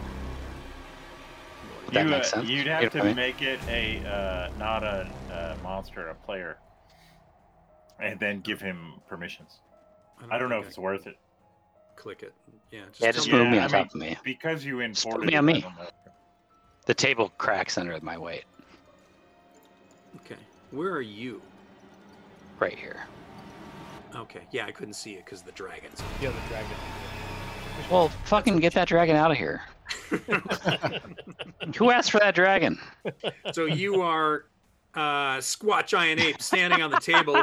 Would that you, make uh, sense? You'd You know have to I mean? make it a uh, not a, uh monster, a player, and then give him permissions. I don't know think if it's worth it click it. Yeah, just, Yeah, just me- move me on I mean- top of me. because you Just put imported. me on me. The table cracks under my weight. Okay, where are you? Right here. Okay, yeah, I couldn't see it because the dragons. The other dragon. Well, fucking get that dragon out of here. Who asked for that dragon? so you are uh, squat giant ape standing on the table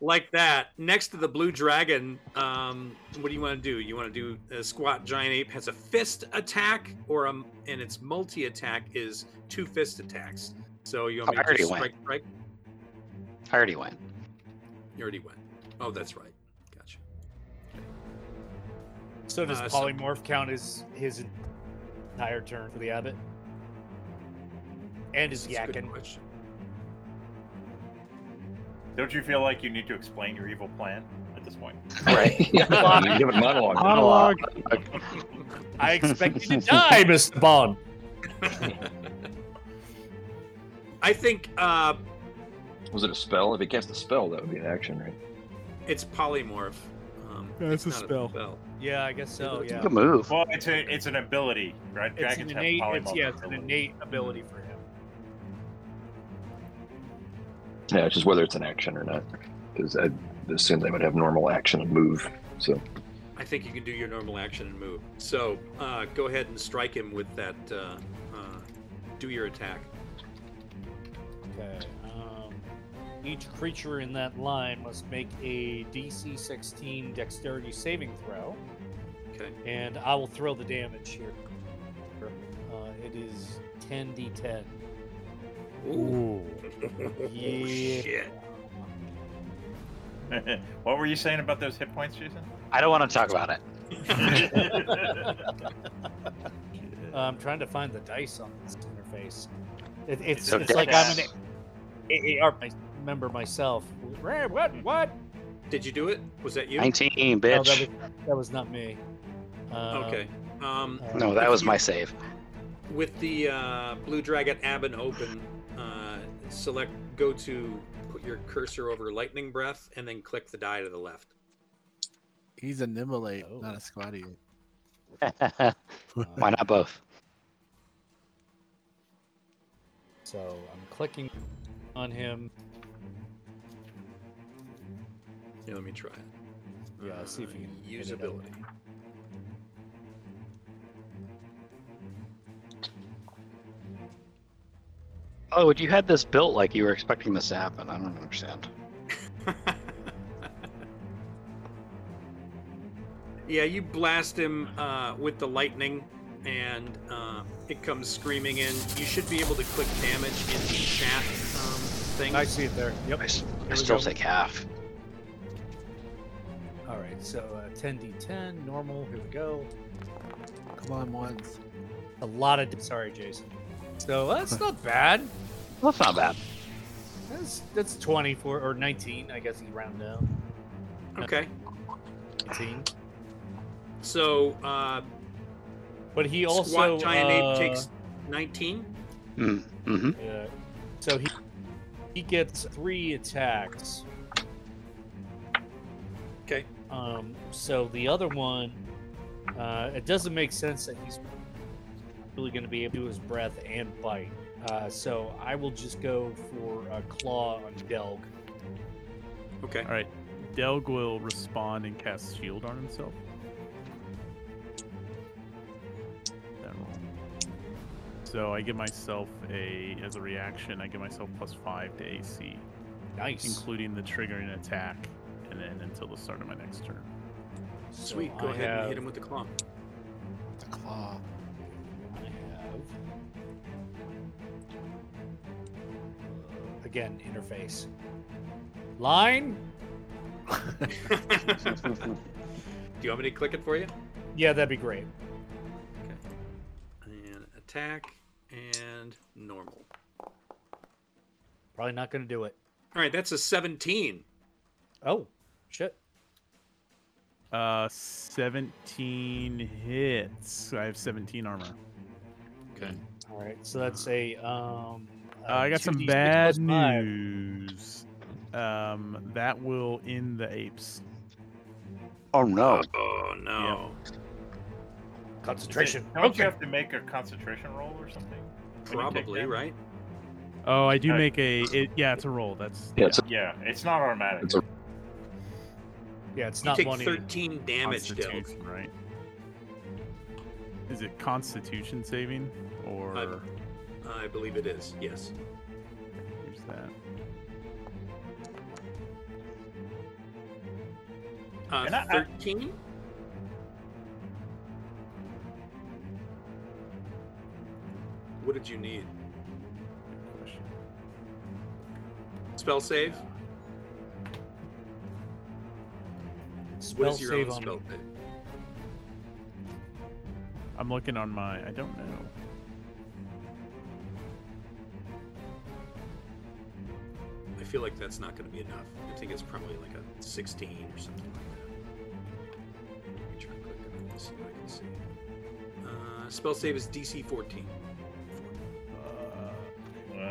like that next to the blue dragon. Um, what do you want to do? You want to do a squat giant ape has a fist attack or a and its multi attack is two fist attacks. So you want me I to already just went. strike? Strike? I already went. You already went. Oh, that's right. Gotcha. So does Uh, so- polymorph count as his entire turn for the abbot? And his That's yakking. Don't you feel like you need to explain your evil plan at this point? Right. you give it monologue. Monologue. I expect you to die, Mr. Bond. I think uh, Was it a spell? If he cast a spell, that would be an action, right? it's polymorph. Um, Yeah, it's a not spell. Yeah, I guess so. It's a Yeah. Good move. Well, it's a it's an ability, right? It's an innate. polymorph It's, yeah, it's an innate ability for him. Yeah, it's just whether it's an action or not. Because I assume they would have normal action and move. So I think you can do your normal action and move. So uh, go ahead and strike him with that. Uh, uh, do your attack. Okay. Each creature in that line must make a DC 16 Dexterity saving throw, Okay. and I will throw the damage here. Uh, it is 10d10. Ooh. Yeah. Shit. what were you saying about those hit points, Jason? I don't want to talk about it. Uh, I'm trying to find the dice on this interface. It, it's So it's like I'm Dex. an AAR member myself. What? What? Did you do it? Was that you? 19, No, bitch. that was, that was not me. Uh, Okay. Um, uh, No, that was my save. with the uh, blue dragon Aben open, uh, select go to put your cursor over lightning breath and then click the die to the left. He's a Nimblate, Oh. not a Squatty. Why not both? So I'm clicking on him. Here, let me try it. Yeah, see if you can hit it up. usability. Oh, you had this built like you were expecting this to happen. I don't understand. yeah, you blast him uh, with the lightning, and uh, it comes screaming in. You should be able to click damage in the chat um, thing. I see it there. Yep. I, we still go. take half. All right. So uh, 10d10 normal. Here we go. Come on, once. A lot of. Sorry, Jason. So that's not bad. That's not bad. That's that's 24 or 19. I guess you round down. Okay. 19. So, uh, But he also Squat Giant uh, Ape takes 19. Mm, hmm Yeah. So he he gets three attacks. Okay. Um. So the other one, uh, it doesn't make sense that he's really going to be able to do his breath and bite. Uh, so I will just go for a claw on Delg. Okay. All right. Delg will respond and cast shield on himself. That roll. So I give myself a as a reaction. I give myself plus five to AC, Nice. including the triggering attack, and then until the start of my next turn. So Sweet. Go I ahead and hit him with the claw. The claw. I have again interface line. Do you want me to click it for you? Yeah, that'd be great. Okay. And attack and normal. Probably not going to do it. All right, that's a 17. Oh, shit. Uh, 17 hits. I have 17 armor. Okay. All right, so that's a um. Uh, I got some bad plus news. Um, that will end the apes. Oh no. Oh no. Concentration. Don't Okay. you have to make a concentration roll or something? when you take Probably, right? Oh, I do Okay. make a. It, yeah, it's a roll. That's Yeah, it's a, Yeah, it's not automatic. it's a Yeah, it's You not take one. 13 damage, Del. Constitution, right? Is it Constitution saving or Uh, I believe it is, yes. here's that? Uh, And I- I- 13? What did you need? Spell save? Spell what is your save own on spell me. save? I'm looking on my. I don't know. I feel like that's not going to be enough. I think it's probably like a 16 or something like that. Let me try quick and see what I can see. Uh, spell save is DC 14.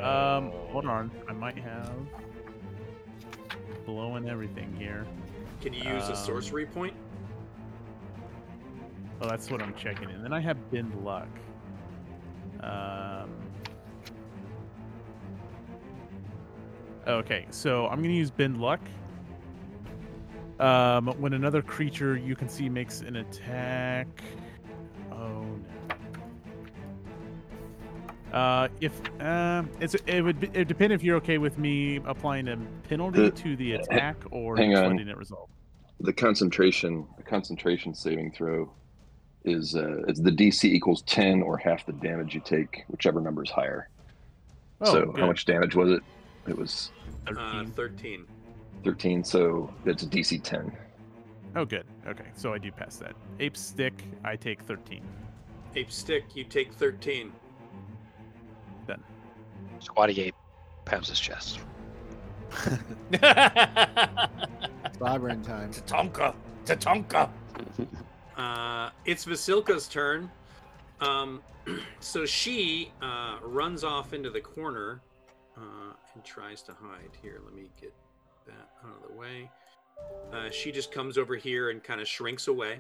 Um, hold on. I might have blowing everything here. Can you use a Um, sorcery point? Oh, that's what I'm checking. And then I have bend luck. Um. Okay, so I'm gonna use bend luck. Um, when another creature you can see makes an attack. Oh no. Uh, if um, it's it would be, it depend if you're okay with me applying a penalty The- to the attack or hang on. letting it resolve. The concentration, the concentration saving throw, is uh, it's the DC equals ten or half the damage you take, whichever number is higher. Oh, so good. how much damage was it? It was Uh, 13. 13. So it's a DC ten. Oh, good. Okay, so I do pass that. Ape stick, I take 13. Ape stick, you take 13. Then. Squatty ape pounds his chest. Slobbering time. Tatonka! Tatonka! Uh, it's Vasilka's turn. Um, so she uh, runs off into the corner uh, and tries to hide. Here, let me get that out of the way. Uh, she just comes over here and kind of shrinks away.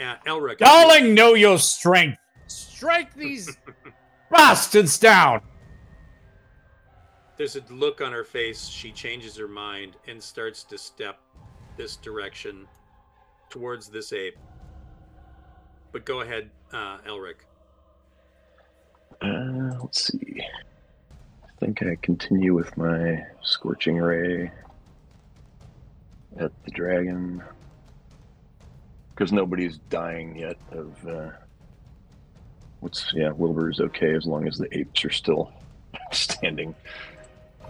Uh, Elric. Darling, know your strength. Strike these bastards down. There's a look on her face. She changes her mind and starts to step this direction towards this ape. But go ahead, uh, Elric. Uh, let's see. I think I continue with my scorching ray at the dragon because nobody's dying yet. Of uh, what's yeah, Wilbur's okay as long as the apes are still standing.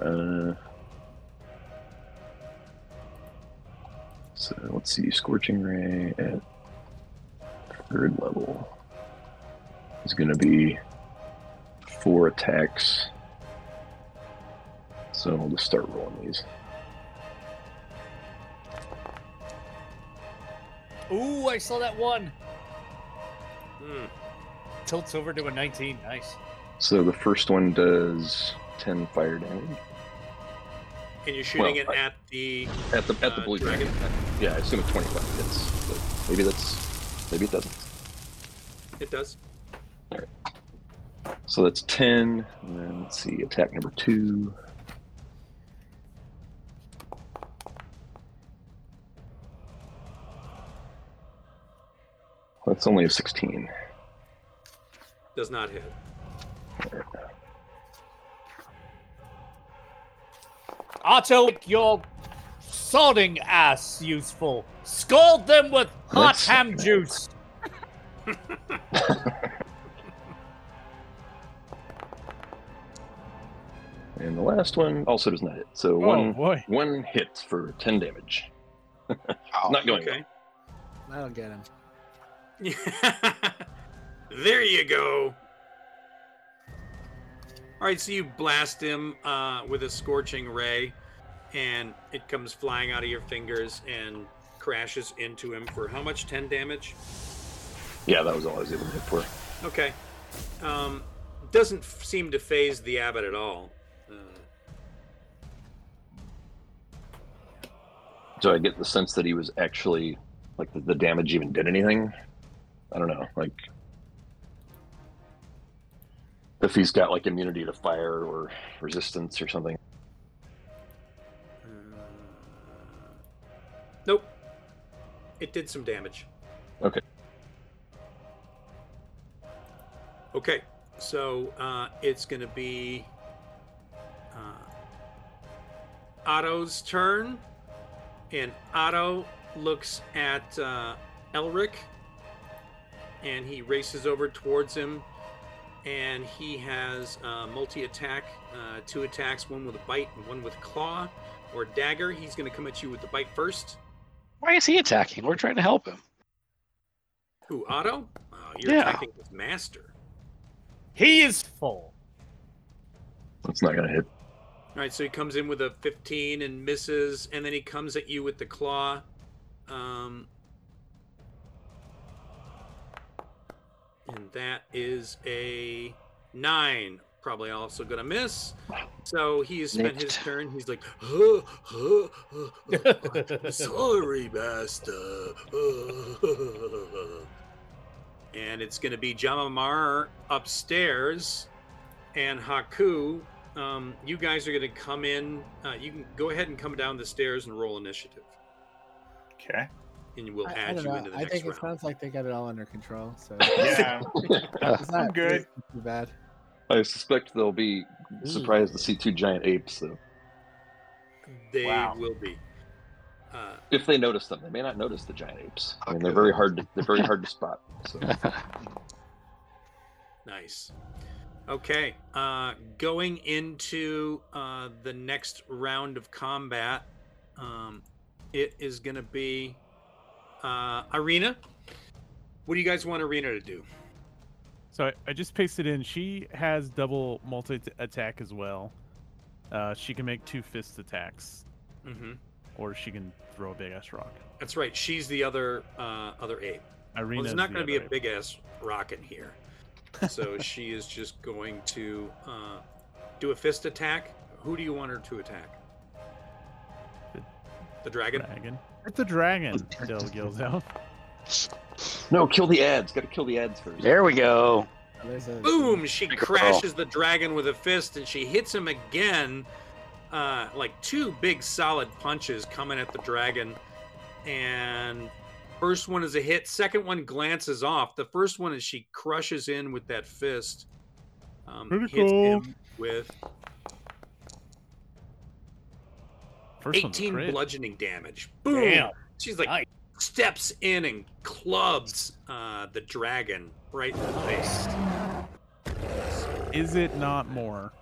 Uh, so let's see, scorching ray at third level is going to be four attacks. So I'll just start rolling these. Ooh, I saw that one. Hmm. Tilts over to a 19. Nice. So the first one does 10 fire damage And you're shooting Well, it I- at the. at the at the Uh, blue dragon? dragon. Yeah, I assume a 25 hits, but maybe that's maybe it doesn't. It does. All right. So that's 10, and then let's see, attack number two. That's only a 16. Does not hit. Otto, make your sodding ass useful. Scald them with hot Let's- ham juice. And the last one also does not hit. So Oh, one boy. one hit for 10 damage. Oh, Not going Okay. That'll get him. there you go. All right, so you blast him uh, with a scorching ray, and it comes flying out of your fingers and crashes into him for how much? 10 damage? Yeah, that was all I was able to hit for. Okay. Um, doesn't f- seem to faze the abbot at all. Uh, So I get the sense that he was actually like the, the damage even did anything. I don't know, like if he's got like immunity to fire or resistance or something. uh, nope. It did some damage. Okay. Okay, so uh, it's going to be uh, Otto's turn, and Otto looks at uh, Elric, and he races over towards him, and he has uh, multi-attack, uh, two attacks, one with a bite and one with claw or dagger. He's going to come at you with the bite first. Why is he attacking? We're trying to help him. Who, Otto? Uh, you're Yeah. attacking his master. He is full. That's not gonna hit. All right, so he comes in with a 15 and misses, and then he comes at you with the claw. Um, and that is a nine. Probably also gonna miss. So he has spent his turn. He's like, Huh, huh, huh, I'm sorry, master. and it's going to be Jama'mar upstairs, and Haku. Um, you guys are going to come in. Uh, you can go ahead and come down the stairs and roll initiative, Okay. And we'll I, I add don't you know. into the I next think it round. sounds like they got it all under control. So Yeah. it's not good. too bad. I suspect they'll be surprised to see two giant apes, though. They Wow. will be. Uh, If they notice them, they may not notice the giant apes. I mean, they're very hard. To, they're very hard to spot. So Nice. Okay. Uh, going into uh, the next round of combat, um, it is going to be uh, Ireena. What do you guys want Ireena to do? So I, I just pasted in. She has double multi attack as well. Uh, she can make two fist attacks, hmm or she can throw a big ass rock. That's right. She's the other uh, other ape. Ireena. Well, there's not going to be a big ass rock in here, so she is just going to uh, do a fist attack. Who do you want her to attack? The- The dragon. dragon. It's a dragon. Del yells out. no, kill the ads. Got to kill the ads first. there we go. Boom! She crashes the dragon with a fist, and she hits him again. Uh, like two big solid punches coming at the dragon, and first one is a hit. Second one glances off. The first one is she crushes in with that fist. Um, hits Critical. him with First 18 bludgeoning damage. Boom! Damn. She's like Nice. steps in and clubs uh, the dragon right in the face. Is it not more?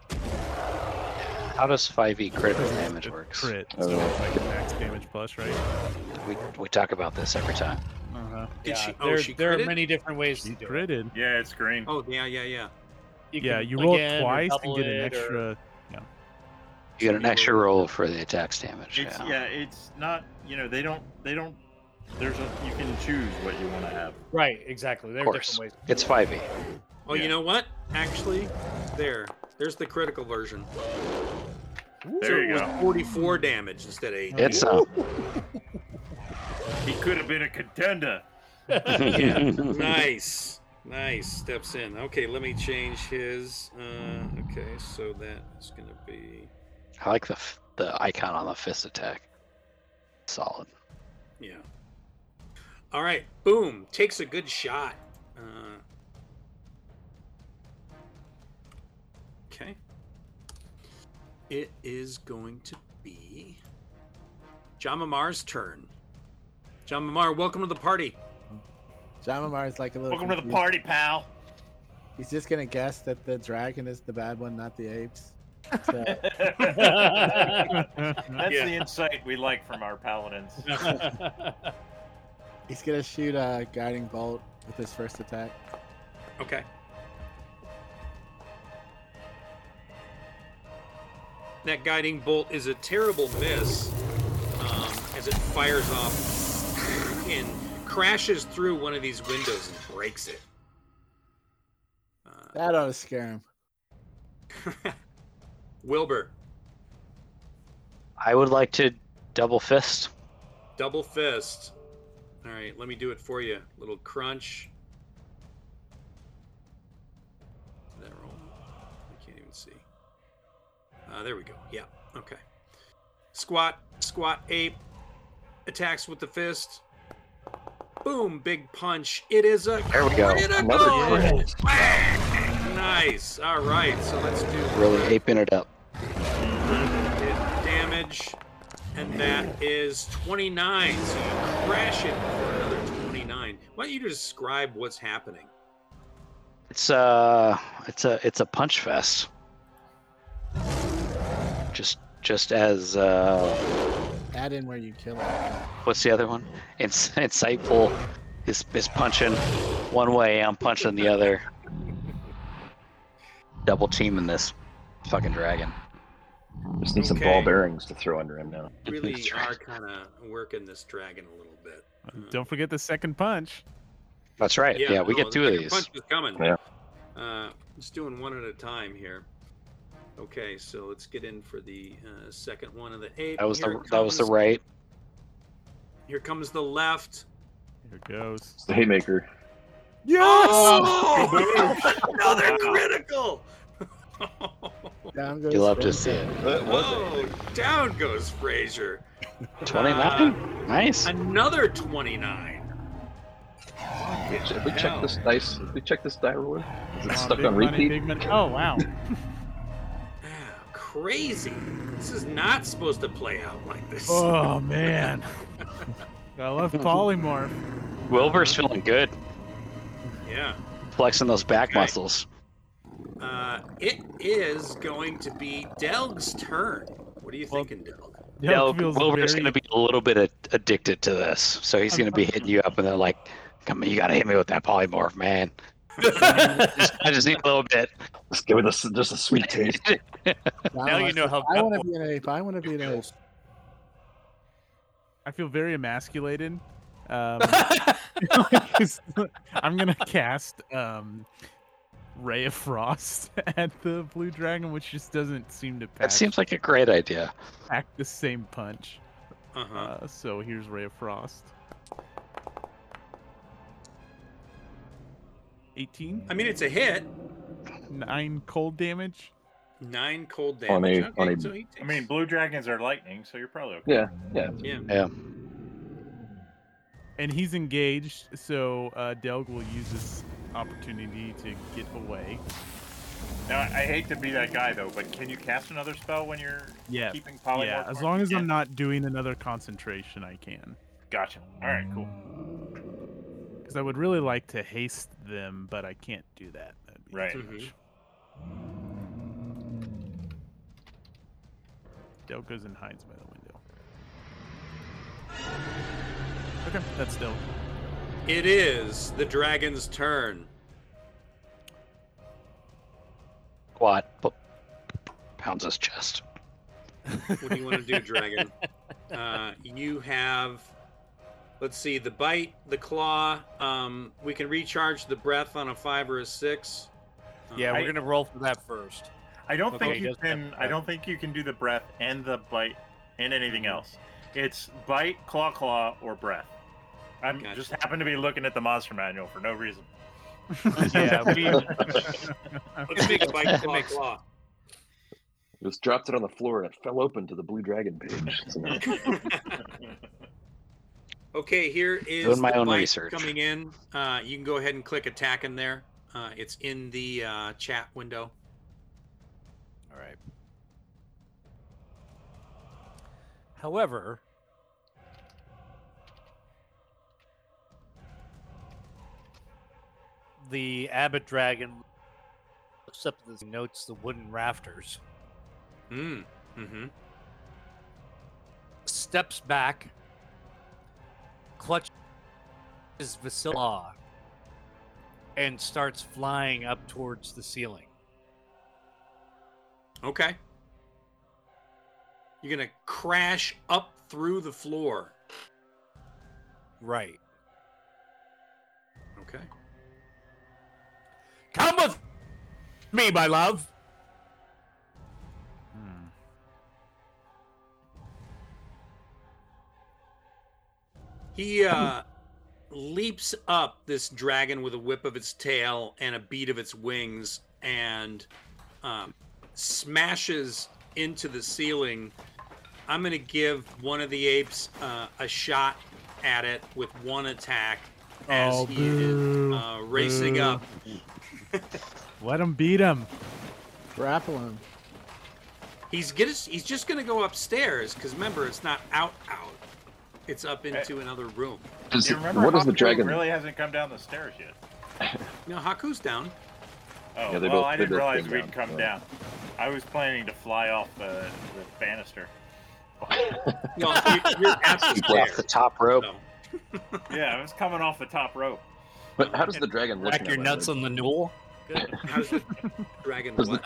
How does 5e critical damage a works? Crit. Oh. So it's like max damage plus, right? We, we talk about this every time. Uh-huh. Did Yeah, she? Oh, there, she there are many different ways to She do it. critted. Yeah, it's green. Oh yeah, yeah, yeah. yeah, you roll again it twice and get an it or- extra. You get an extra roll for the attacks damage. It's yeah. yeah, it's not. You know, they don't. They don't. There's a. You can choose what you want to have. Right, exactly. There Of are course. different ways. It's do it. 5e. Oh, you know what? Actually, there. There's the critical version. so There it you was go. 44 damage instead of 18. It's uh, He could have been a contender. yeah. nice. Nice. Steps in. Okay, let me change his. Uh, okay, so that is going to be. I like the the icon on the fist attack. Solid. Yeah. All right. Boom. Takes a good shot. Uh, okay. It is going to be Jama'mar's turn. Jama'mar, welcome to the party. Jama'mar is like a little. Welcome to the party, pal. He's just gonna guess that the dragon is the bad one, not the apes. So, That's Yeah. the insight we like from our paladins. he's gonna shoot a guiding bolt with his first attack. Okay. That guiding bolt is a terrible miss um, as it fires off and crashes through one of these windows and breaks it. Uh, That ought to scare him. Wilbur, I would like to double fist. double fist. All right, let me do it for you. Little crunch. Did that roll? I can't even see. Uh, there we go. Yeah. Okay. Squat, squat, ape. Attacks with the fist. Boom! Big punch. It is a There we go. critical. Another crit. Nice. All right. So let's do Really aping it up. Hit damage, and that is 29. So you crash it for another 29. Why don't you describe what's happening? It's uh it's a it's a punch fest. Just just as uh Add in where you kill him. what's the other one? It's insightful is is punching one way, I'm punching the other. Double teaming this fucking dragon. Just need some ball bearings to throw under him now. Really are kind of working this dragon a little bit. Uh, Don't forget the second punch. That's right. Yeah, we no, get the two of these. Punch is coming. Yeah. Uh, just doing one at a time here. Okay, so let's get in for the uh, second one of the eight. That was Here the it that was the right. Here comes the left. Here goes. It's the haymaker. Oh, another critical. Down goes You love to see it. That was oh, down goes Frazier. Twenty-nine. Uh. Nice. Another 29. it. Should we check this dice? Did we check this die roller? Is it Come stuck on repeat? money. Oh wow. Ah, crazy. This is not supposed to play out like this. Oh man. I love polymorph. Wilbur's feeling good, Yeah. flexing those back Okay. muscles. Uh, it is going to be Delg's turn. What are you Well, thinking, Delg? Yeah, Delg feels Wilbur's very- going to be a little bit addicted to this, so he's going to be hitting you up, and they're like, "Come on, you got to hit me with that polymorph, man. Just- I just need a little bit." Just give it a, s- just a sweet taste. Now you know how I want to be an ape. I want to be an ape. I feel very emasculated. Um, I'm gonna cast um, Ray of Frost at the blue dragon, which just doesn't seem to pack, That seems like a great idea. pack the same punch. Uh-huh. Uh, so here's Ray of Frost. 18, I mean, it's a hit. nine cold damage. Nine cold On damage. a- okay, on a- so he takes, I mean, blue dragons are lightning, so you're probably okay. Yeah, yeah. yeah. Yeah. And he's engaged, so uh, Delg will use this opportunity to get away. Now, I I hate to be that guy though, but can you cast another spell when you're Yes. keeping polymorph? Yeah, as long as I'm not doing another concentration, I can. Gotcha. All right, cool. Because I would really like to haste them, but I can't do that. That'd be Right. too Mhm. Del goes and hides by the window. Okay, that's Del. It is the dragon's turn. Quad p- pounds his chest. What do you want to do, dragon? Uh, you have, let's see, the bite, the claw. Um, we can recharge the breath on a five or a six. Yeah, Uh, we're I- gonna roll for that first. I don't Okay, think you can. I don't think you can do the breath and the bite and anything else. It's bite, claw, claw, or breath. I'm Gotcha. just happen to be looking at the monster manual for no reason. Yeah, we, Let's make a bite, claw, Makes- claw. Just dropped it on the floor and it fell open to the blue dragon page. So Okay, here is Doing my the own research. coming in. Uh, you can go ahead and click attack in there. Uh, it's in the uh, chat window. all right. However, the abbot dragon looks up the notes the wooden rafters, Mm. Mm-hmm. steps back, clutches Vasila, and starts flying up towards the ceiling. Okay. You're gonna crash up through the floor. Right. Okay. Come with me, my love. Hmm. He uh, leaps up this dragon with a whip of its tail and a beat of its wings and um, smashes into the ceiling. I'm going to give one of the apes uh, a shot at it with one attack as Oh, he boo, is uh, racing boo. up. Let him beat him. Grapple him. He's gonna, he's just going to go upstairs because remember, it's not out out. It's up into another room. Does you remember what does the dragon? really hasn't come down the stairs yet? no, Haku's down. Oh, Yeah, well, both- I didn't realize we'd down, come yeah. down. I was planning to fly off the, the banister. Well, you- you're at the the top rope. so- Yeah, I was coming off the top rope. But how does the dragon look? Back now, your nuts way? on the newel. How does the dragon Does the- what?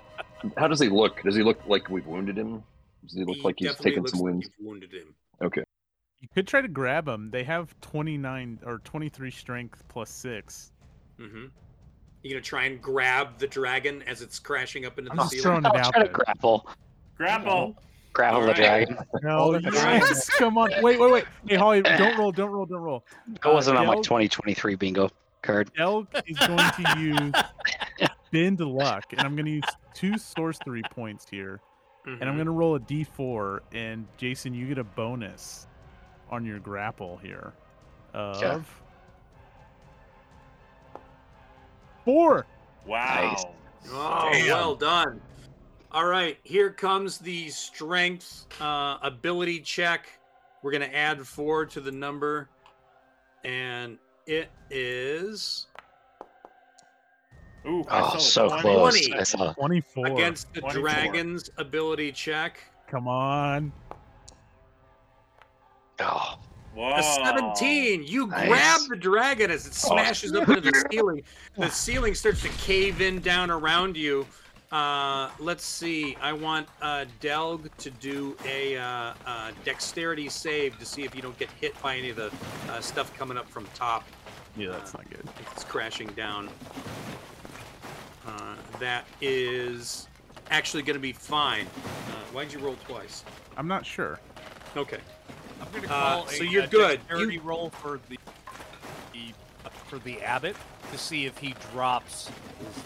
How does he look? Does he look like we've wounded him? Does he look He like he's definitely taken looks some like wounds? you've wounded him. Okay. You could try to grab them. They have 29 or 23 strength plus six. Mm-hmm. You gonna try and grab the dragon as it's crashing up into I'm the just ceiling? throwing it I'll out try to there. grapple. Grapple. Grapple the Alright. dragon. No, yes, come on. Wait, wait, wait. Hey, Holly, don't roll, don't roll, don't roll. It wasn't on my Delg- 2023 bingo card. Elk is going to use bend luck, and I'm going to use two sorcery points here, and I'm Mhm. going to roll a d4. And Jason, you get a bonus on your grapple here of four. Wow. Nice. Oh, Damn. well done. All right, here comes the strength uh, ability check. We're going to add four to the number, and it is Ooh, Oh, so 20. close. 20. I saw. 24. against the 24. dragon's ability check. Come on. Oh, Whoa. A 17. You Nice. grab the dragon as it oh. smashes up into the ceiling. The ceiling starts to cave in down around you. Uh, let's see. I want uh, Delg to do a uh, uh, dexterity save to see if you don't get hit by any of the uh, stuff coming up from top. Yeah, that's not good. It's crashing down. Uh, that is actually going to be fine. Uh, why'd you roll twice? I'm not sure. Okay. I'm gonna Uh, call so a, you're uh, good. dexterity You- roll for the, the uh, for the abbot to see if he drops. His,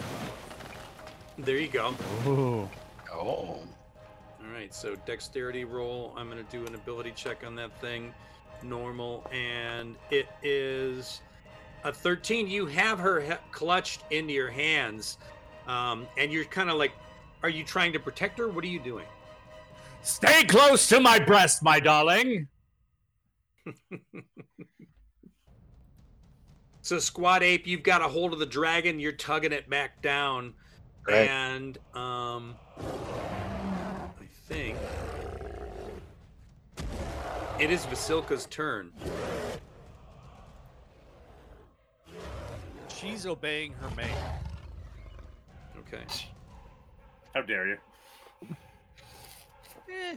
There you go. Oh, oh, All right, so dexterity roll. I'm going to do an ability check on that thing. Normal, and it is a 13. You have her he- clutched into your hands, um, and you're kind of like, are you trying to protect her? What are you doing? Stay close to my breast, my darling. So, Squad Ape, you've got a hold of the dragon. You're tugging it back down, Right. and um, I think it is Vasilka's turn. She's obeying her mate. Okay. How dare you? Eh,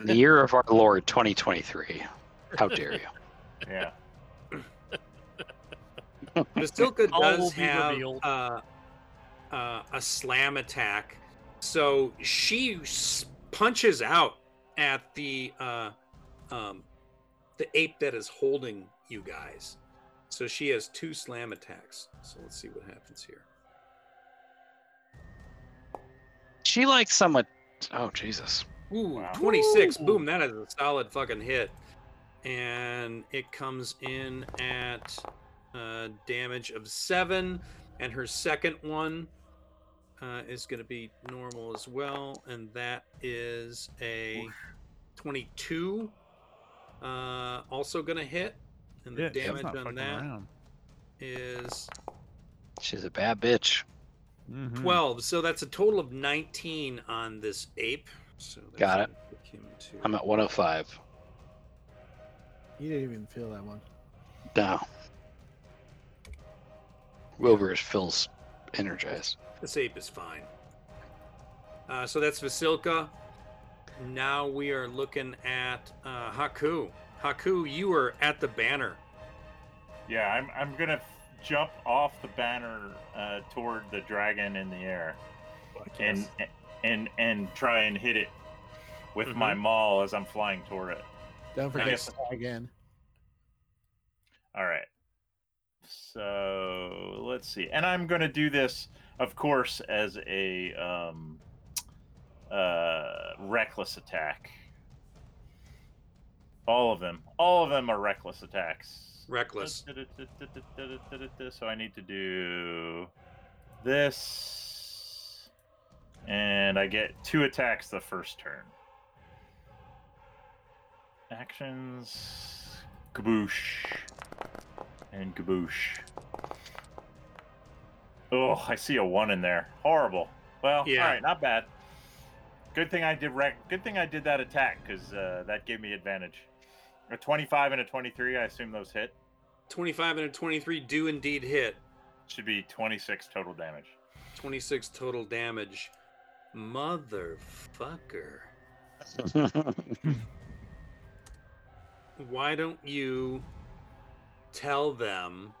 in the year of our Lord 2023. How dare you? Yeah. Vasilka does have revealed. uh, uh, a slam attack, so she punches out at the uh, um, the ape that is holding you guys. So she has two slam attacks. So let's see what happens here. She likes somewhat. Oh Jesus! Ooh, Wow. 26. Ooh. Boom, that is a solid fucking hit. And it comes in at uh, damage of seven. And her second one uh, is going to be normal as well. And that is a 22. Uh, also going to hit. And the yeah, damage on fucking that around. is She's a bad bitch. Mhm. 12. So that's a total of 19 on this ape. So that's Got it. gonna put him to- I'm at 105. You didn't even feel that one. No. Wilbur feels energized. This ape is fine. Uh, so that's Vasilka. Now we are looking at uh, Haku. Haku, you are at the banner. Yeah, I'm, I'm gonna jump off the banner uh, toward the dragon in the air, and and and try and hit it with my maul as I'm flying toward it. Don't forget Nice. to tag in. All right. So let's see, and I'm gonna do this, of course, as a um, uh, reckless attack. All of them, all of them are reckless attacks. Reckless. So I need to do this, and I get two attacks the first turn. Actions, kaboosh, and kaboosh. Oh, I see a one in there. Horrible. Well, Yeah. all right, not bad. Good thing I did rec- Good thing I did that attack because uh, that gave me advantage. A 25 and a 23. I assume those hit. 25 and a 23 do indeed hit. Should be 26 total damage. 26 total damage. Motherfucker. why don't you tell them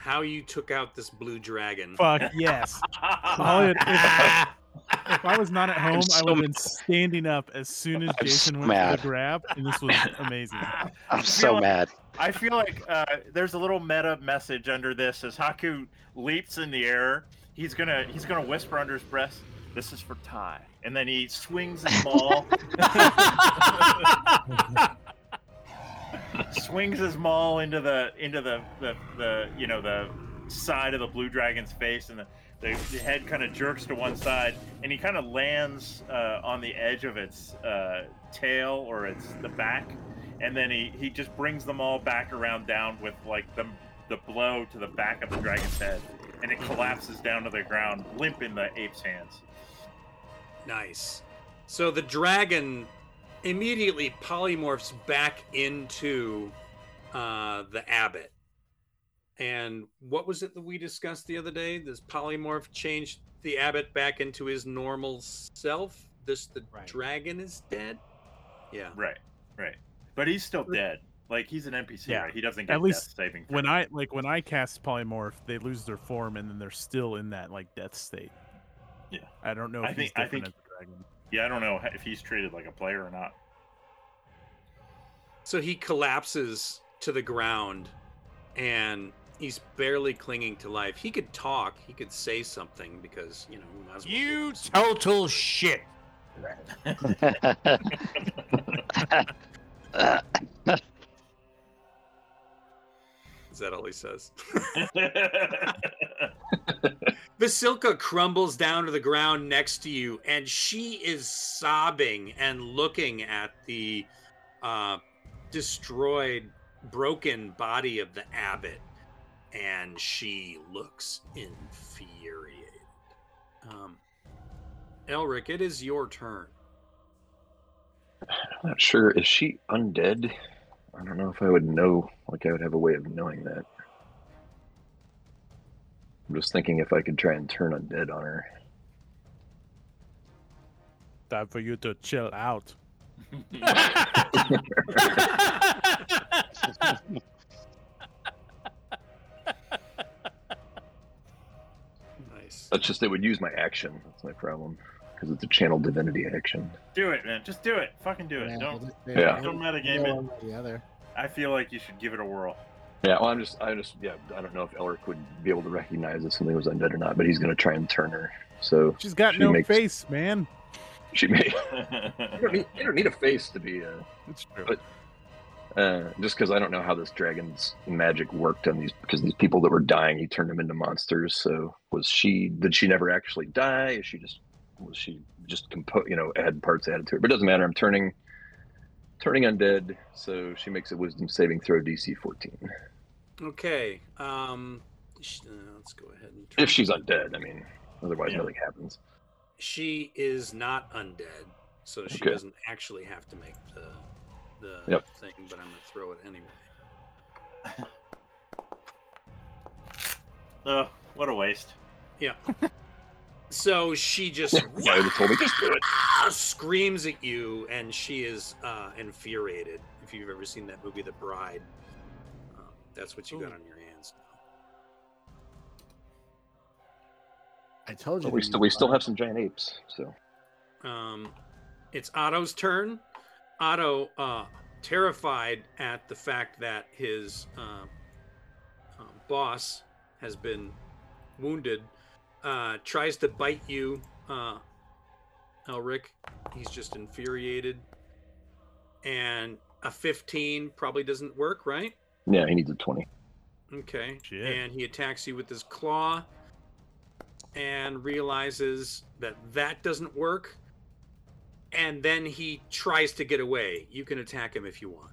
how you took out this blue dragon? Fuck yes. Holly, if, if I was not at home, I would have been standing up as soon as I'm Jason so went mad. to the grab, and this was amazing. I'm so like- mad. I feel like uh, there's a little meta message under this as Haku leaps in the air. He's gonna he's gonna whisper under his breath, "This is for Ty," and then he swings his maul, swings his maul into the into the, the the you know the side of the blue dragon's face, and the the, the head kind of jerks to one side, and he kind of lands uh, on the edge of its uh, tail or its the back, and then he he just brings them all back around down with like the the blow to the back of the dragon's head, and it collapses down to the ground, limp in the ape's hands. Nice. So the dragon immediately polymorphs back into uh, the abbot. And what was it that we discussed the other day? This polymorph changed the abbot back into his normal self. This the Right. dragon is dead. Yeah. Right, right. But he's still dead. Like he's an NPC, Yeah. right? He doesn't get At least death saving. When throw. I like when I cast polymorph, they lose their form and then they're still in that like death state. Yeah. I don't know if I think- he's I different think- as a dragon. Yeah, I don't know if he's treated like a player or not. So he collapses to the ground and he's barely clinging to life. He could talk, he could say something because, you know, who knows You total shit. Is that all he says? Vasilka crumbles down to the ground next to you, and she is sobbing and looking at the uh, destroyed, broken body of the abbot, and she looks infuriated. Um, Elric, it is your turn. I'm not sure. Is she undead? I don't know if I would know. Like, I would have a way of knowing that. I'm just thinking if I could try and turn undead on her. Time for you to chill out. Nice. That's just, it would use my action. That's my problem. Because it's a channel divinity action. do it, man. Just do it. Fucking do it. Yeah, Don't Yeah. don't we'll metagame it. one way or The other. I feel like you should give it a whirl. Yeah, well, I'm just, I just, yeah, I don't know if Elric would be able to recognize if something was undead or not, but he's going to try and turn her. So She's got She no makes- face, man. she may. you, don't need, you don't need a face to be uh, It's true. But- Uh, just because I don't know how this dragon's magic worked on these, because these people that were dying, he turned them into monsters. So was she? Did she never actually die? Is she just? Was she just compo? You know, had parts added to her, but it doesn't matter. I'm turning, turning undead. So she makes a Wisdom saving throw DC 14. Okay. Um, sh- uh, let's go ahead and. turn- If she's undead, I mean, otherwise Yeah. nothing happens. She is not undead, so she Okay. doesn't actually have to make the the Yep. thing. But I'm gonna throw it anyway. Oh, what a waste. Yeah. so she just Yeah, I would have told me just do it. screams at you, and she is uh, infuriated. If you've ever seen that movie, The Bride, um, that's what you got on your hands now. I told you. But we still, we still fun. have some giant apes. So. Um, it's Otto's turn. Otto, uh, terrified at the fact that his uh, uh, boss has been wounded, uh, tries to bite you, uh, Elric. He's just infuriated. And a 15 probably doesn't work, right? yeah, he needs a 20. Okay. Shit. And he attacks you with his claw and realizes that that doesn't work. And then he tries to get away. You can attack him if you want.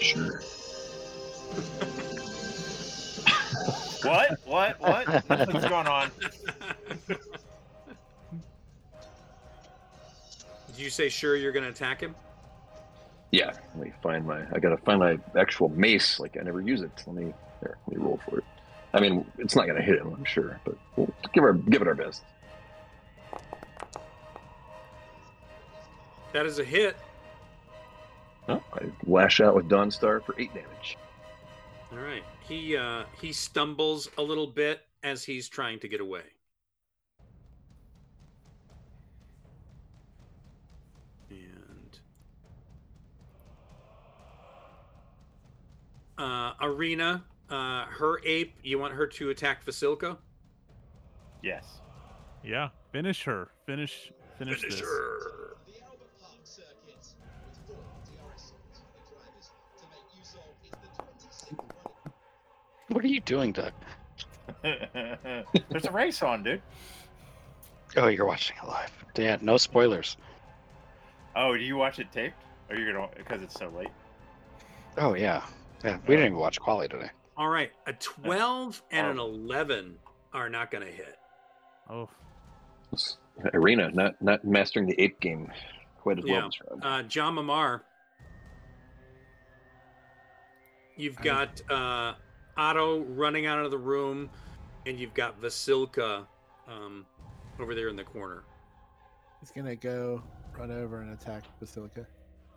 Sure. What? What? What? What's going on? Did you say sure you're going to attack him? Yeah, let me find my. I gotta find my actual mace. Like I never use it. Let me. There, let me roll for it. I mean, it's not gonna hit him, I'm sure, but we'll give our give it our best. That is a hit. Oh, I lash out with Dawn Star for eight damage. All right. He uh he stumbles a little bit as he's trying to get away. And uh Ireena, uh her ape, you want her to attack Vasilka? Yes. Yeah, finish her. Finish. Finish, this. her. What are you doing, Doug? There's a race on, dude. Oh, you're watching it live. Dan, no spoilers. Oh, do you watch it taped? Or you gonna because it's so late? Oh yeah, yeah. We didn't even watch quality today. All right. A 12 and an Oh. 11 are not going to hit. Oh, It's Ireena, not not mastering the ape game quite as Yeah. well this round. Uh, Jama'mar. You've got uh, Otto running out of the room, and you've got Vasilka um, over there in the corner. He's gonna go run over and attack Vasilka.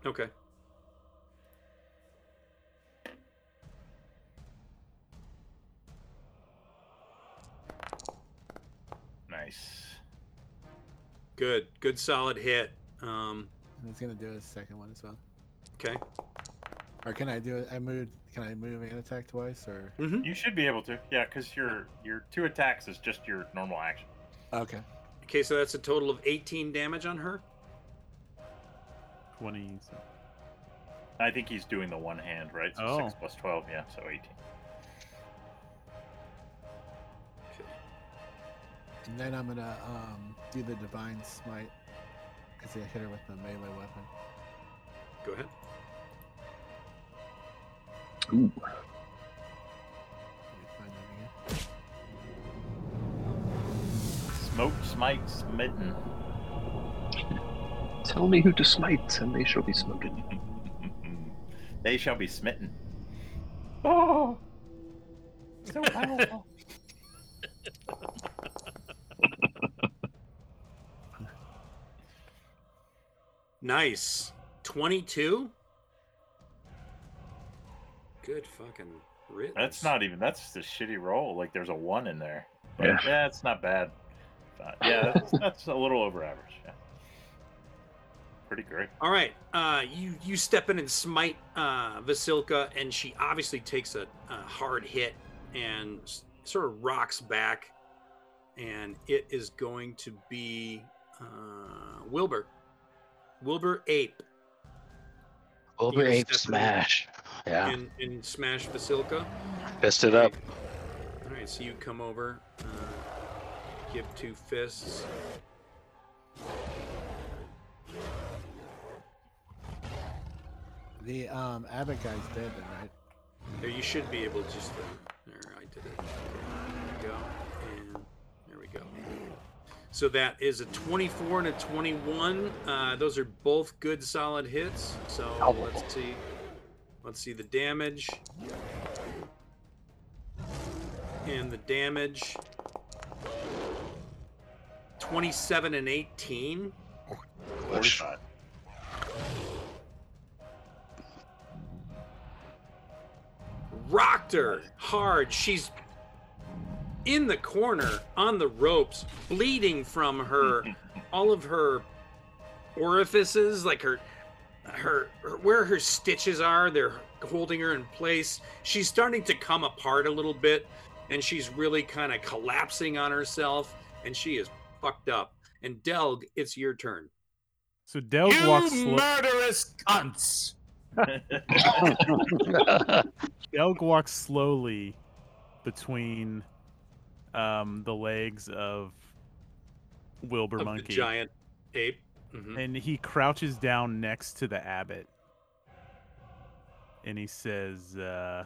Okay. Nice. Good. Good solid hit. Um, And he's gonna do a second one as well. okay. Or can I do it? I moved. Can I move and attack twice? Or Mm-hmm. You should be able to. Yeah, because your your two attacks is just your normal action. okay. Okay, so that's a total of 18 damage on her. 20. so- I think he's doing the one hand, right? So Oh. six plus twelve, yeah, so eighteen. And then I'm gonna um do the divine smite because I hit her with the melee weapon. Go ahead. Ooh, Let me find that again. Smoke, smite, smitten. tell me who to smite, and they shall be smoted. they shall be smitten. Oh, so powerful. Nice. 22? Good fucking riddance. That's not even. That's just a shitty roll. Like there's a one in there. But, Yeah. yeah. it's not bad. But, yeah, that's, that's a little over average. Yeah. Pretty great. All right, uh, you you step in and smite uh, Vasilka, and she obviously takes a, a hard hit and s- sort of rocks back, and it is going to be uh, Wilbur. Wilbur Ape Wilbur Ape step in- smash. Yeah, in, in Smash Vasilka. fist it up. All right, so you come over, uh, give two fists. The um Abbott guy's dead, then, right? There, you should be able to just to. There, I did it. There we go. And there we go. So that is a 24 and a 21. Uh, those are both good, solid hits. So Oh. let's see. Let's see the damage. And the damage. 27 and 18. Push. Forty-five. rocked her hard. She's in the corner on the ropes, bleeding from her all of her orifices, like her, her her where her stitches are. They're holding her in place. She's starting to come apart a little bit, and she's really kind of collapsing on herself, and she is fucked up. And Delg, it's your turn. So Delg walks you slow. murderous cunts! Delg walks slowly between um, the legs of Wilbur Of Monkey, the giant ape. Mhm. and he crouches down next to the abbot, and he says, uh,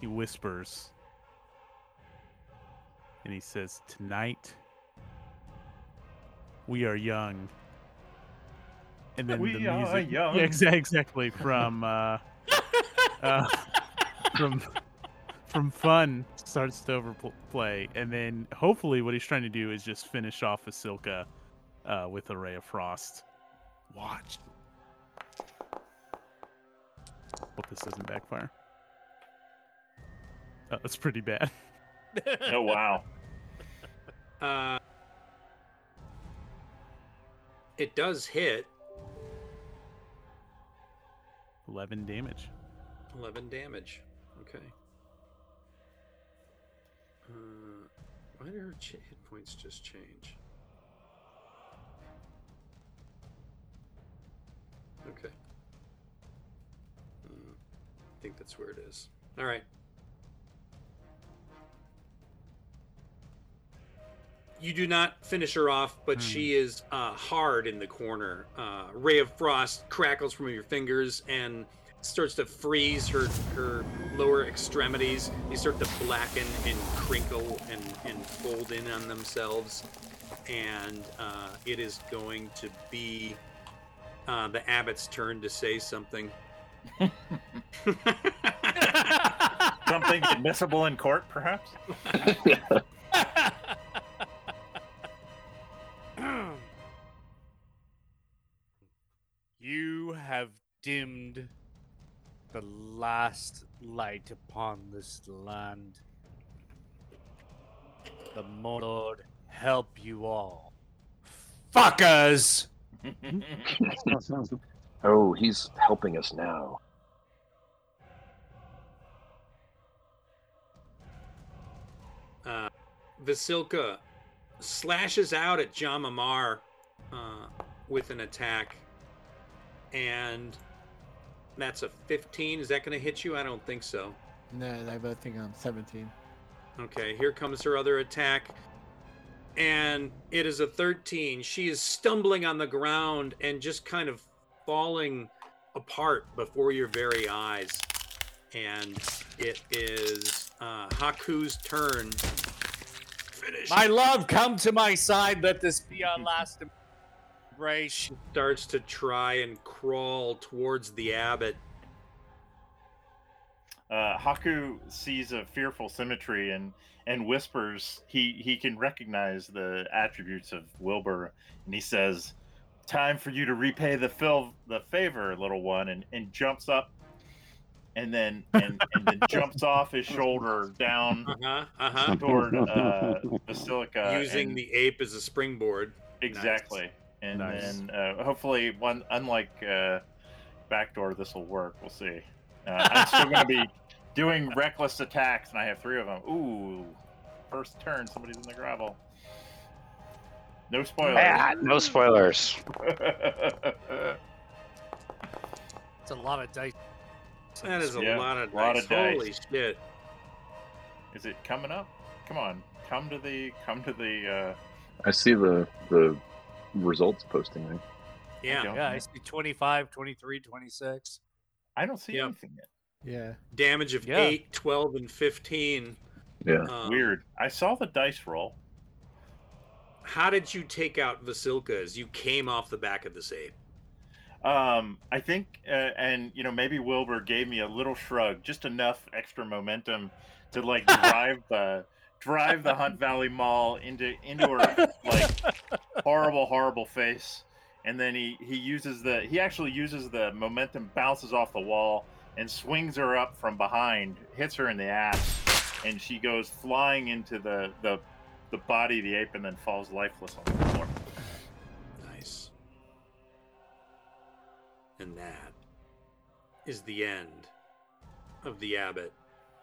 he whispers, and he says, "Tonight, we are young." And then We the music, young. Yeah, exa- exactly from uh, uh, from from fun starts to overplay, and then hopefully what he's trying to do is just finish off Vasilka uh, with a ray of frost. Watch. Hope this doesn't backfire. Oh, that's pretty bad. Oh wow. Uh, it does hit 11 damage. 11 damage. Okay. Uh, why did her ch- hit points just change? Okay. Uh, I think that's where it is. All right. You do not finish her off, but she is uh, hard in the corner. Uh, ray of frost crackles from your fingers and starts to freeze her her lower extremities. They start to blacken and crinkle and, and fold in on themselves. And uh, it is going to be uh, the abbot's turn to say something. Something admissible in court, perhaps. you have dimmed the last light upon this land. The Lord help you all. Fuckers! oh, he's helping us now. uh, Vasilka slashes out at Jama'mar uh, with an attack, and that's a 15. Is that going to hit you? I don't think so. No, I think I'm 17. Okay, here comes her other attack, and it is a 13. She is stumbling on the ground and just kind of falling apart before your very eyes. And it is uh, Haku's turn. Finish. My love, come to my side. Let this be our last embrace. She starts to try and crawl towards the abbot. Uh, Haku sees a fearful symmetry and and whispers he he can recognize the attributes of Wilbur, and he says, "Time for you to repay the fil- the favor, little one," and and jumps up, and then and, and then jumps off his shoulder down Uh-huh, uh-huh. toward uh, Vasilka, Using and- the ape as a springboard. Exactly. And Nice. then uh, hopefully, one unlike uh, backdoor, this will work. We'll see. Uh, I'm still going to be doing reckless attacks, and I have three of them. Ooh, first turn, somebody's in the gravel. No spoilers. Ah, no spoilers. It's a lot of dice. That is a Yeah, lot of lot dice. of dice. Holy shit. Is it coming up? Come on, come to the come to the. I see the the results posting there. Uh, Yeah. don't Yeah, know. I see 25, 23, 26. I don't see Yep. anything yet. Yeah. Damage of Yeah. 8, 12, and 15. Yeah. Um, Weird. I saw the dice roll. How did you take out Vasilka as you came off the back of this ape? Um, I think, uh, and you know, maybe Wilbur gave me a little shrug, just enough extra momentum to like drive the drive the Hunt Valley Mall into into her like horrible, horrible face, and then he he uses the he actually uses the momentum, bounces off the wall, and swings her up from behind, hits her in the ass, and she goes flying into the the the body of the ape, and then falls lifeless on the floor. Nice. And that is the end of the abbot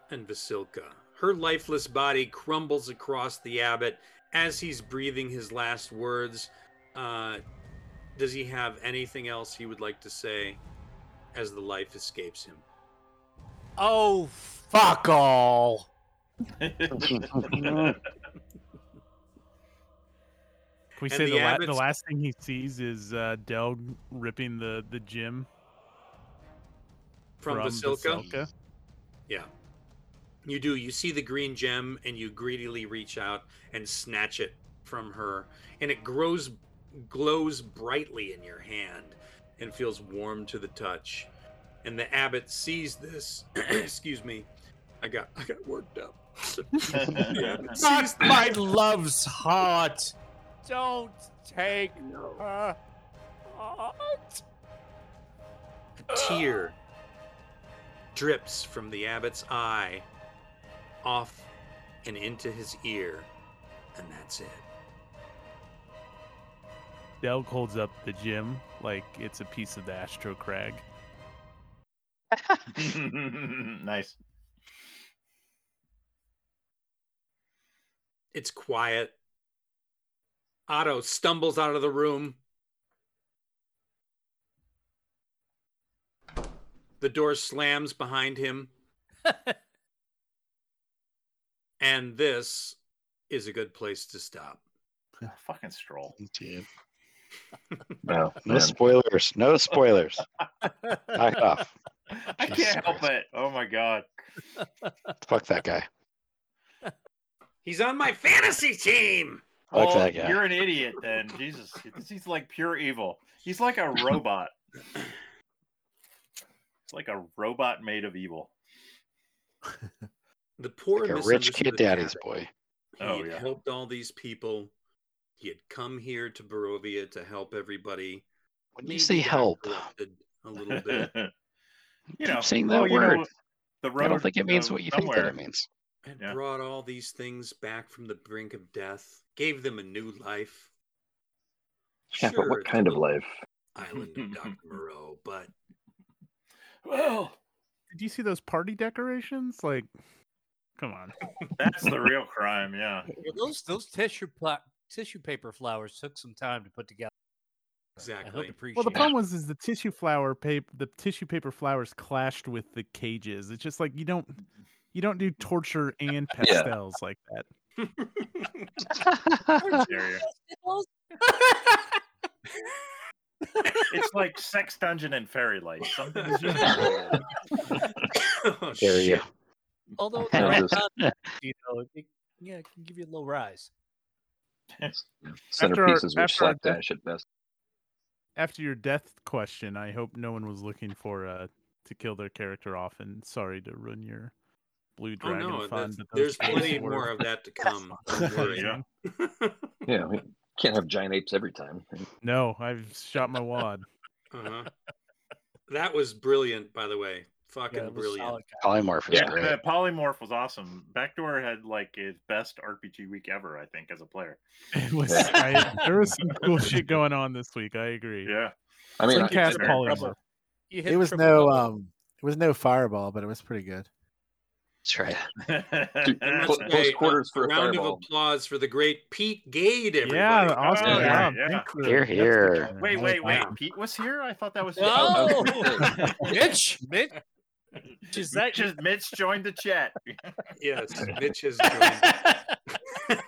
and Vasilka. Her lifeless body crumbles across the abbot as he's breathing his last words. Uh, does he have anything else he would like to say as the life escapes him? Oh, fuck all. Can we And say the the, la- the last thing he sees is uh, Delg ripping the, the gym From, Vasilka? Vasilka? Yeah. You do. You see the green gem and you greedily reach out and snatch it from her. And it grows glows brightly in your hand and feels warm to the touch. And the abbot sees this. Excuse me. I got I got worked up. sees Not my love's heart. Don't take her A tear drips from the abbot's eye off and into his ear, and that's it. Delg holds up the gym like it's a piece of the Astro Crag. nice. It's quiet. Otto stumbles out of the room. The door slams behind him. and this is a good place to stop. Fucking Strahd. Indeed. No, No spoilers. No spoilers. Back off. I can't help Christ. it. Oh my god. Fuck that guy. He's on my fantasy team. Fuck Oh, that guy. You're an idiot then. Jesus. He's like pure evil. He's like a robot. It's like a robot made of evil. The poor Like a rich kid misunderstood daddy's boy. He Oh, had yeah. helped all these people. He had come here to Barovia to help everybody. When you say help, a little bit. you know, saying well, that you know, word. the I don't think it means what you think that it means. and Yeah. brought all these things back from the brink of death, gave them a new life. Yeah, but what kind of life? Island of Dr. Moreau, but Well, Did you see those party decorations? Like, come on. that's the real crime. Yeah. Well, those those tissue pla- tissue paper flowers took some time to put together. I hope exactly. appreciate. Well, the it. problem was is the tissue flower paper, the tissue paper flowers clashed with the cages. It's just like you don't, you don't do torture and Yeah. pastels like that. How dare you. It's like Sex Dungeon and Fairy Light. Something is just oh, Dare you. shit. Although Yeah, the right time, you know, it, yeah, it can give you a little rise. Centerpieces after our which slapdash at best. After your death question, I hope no one was looking for uh to kill their character off. And sorry to ruin your blue dragon Oh dragon no, fun. but there's plenty were more of that to come. Yeah. Yeah, we can't have giant apes every time. No, I've shot my wad. Uh-huh. That was brilliant, by the way. Fucking Yeah, brilliant. Polymorph is Yeah, great. the polymorph was awesome. Backdoor had like his best RPG week ever, I think, as a player. It was, I, there was some cool shit going on this week. I agree. Yeah. I mean, Some cast polymorph. impressive. You hit It was no double. um, it was no fireball, but it was pretty good. That's right. Dude, close, let's close say, quarters a for a round fireball. of applause for the great Pete Gade, everybody. Yeah, awesome Oh, yeah, job. yeah. You. Here, here. wait, wait, wait. Pete was here? I thought that was Oh, Mitch, Mitch, is that just Mitch joined the chat. Yes, Mitch has joined.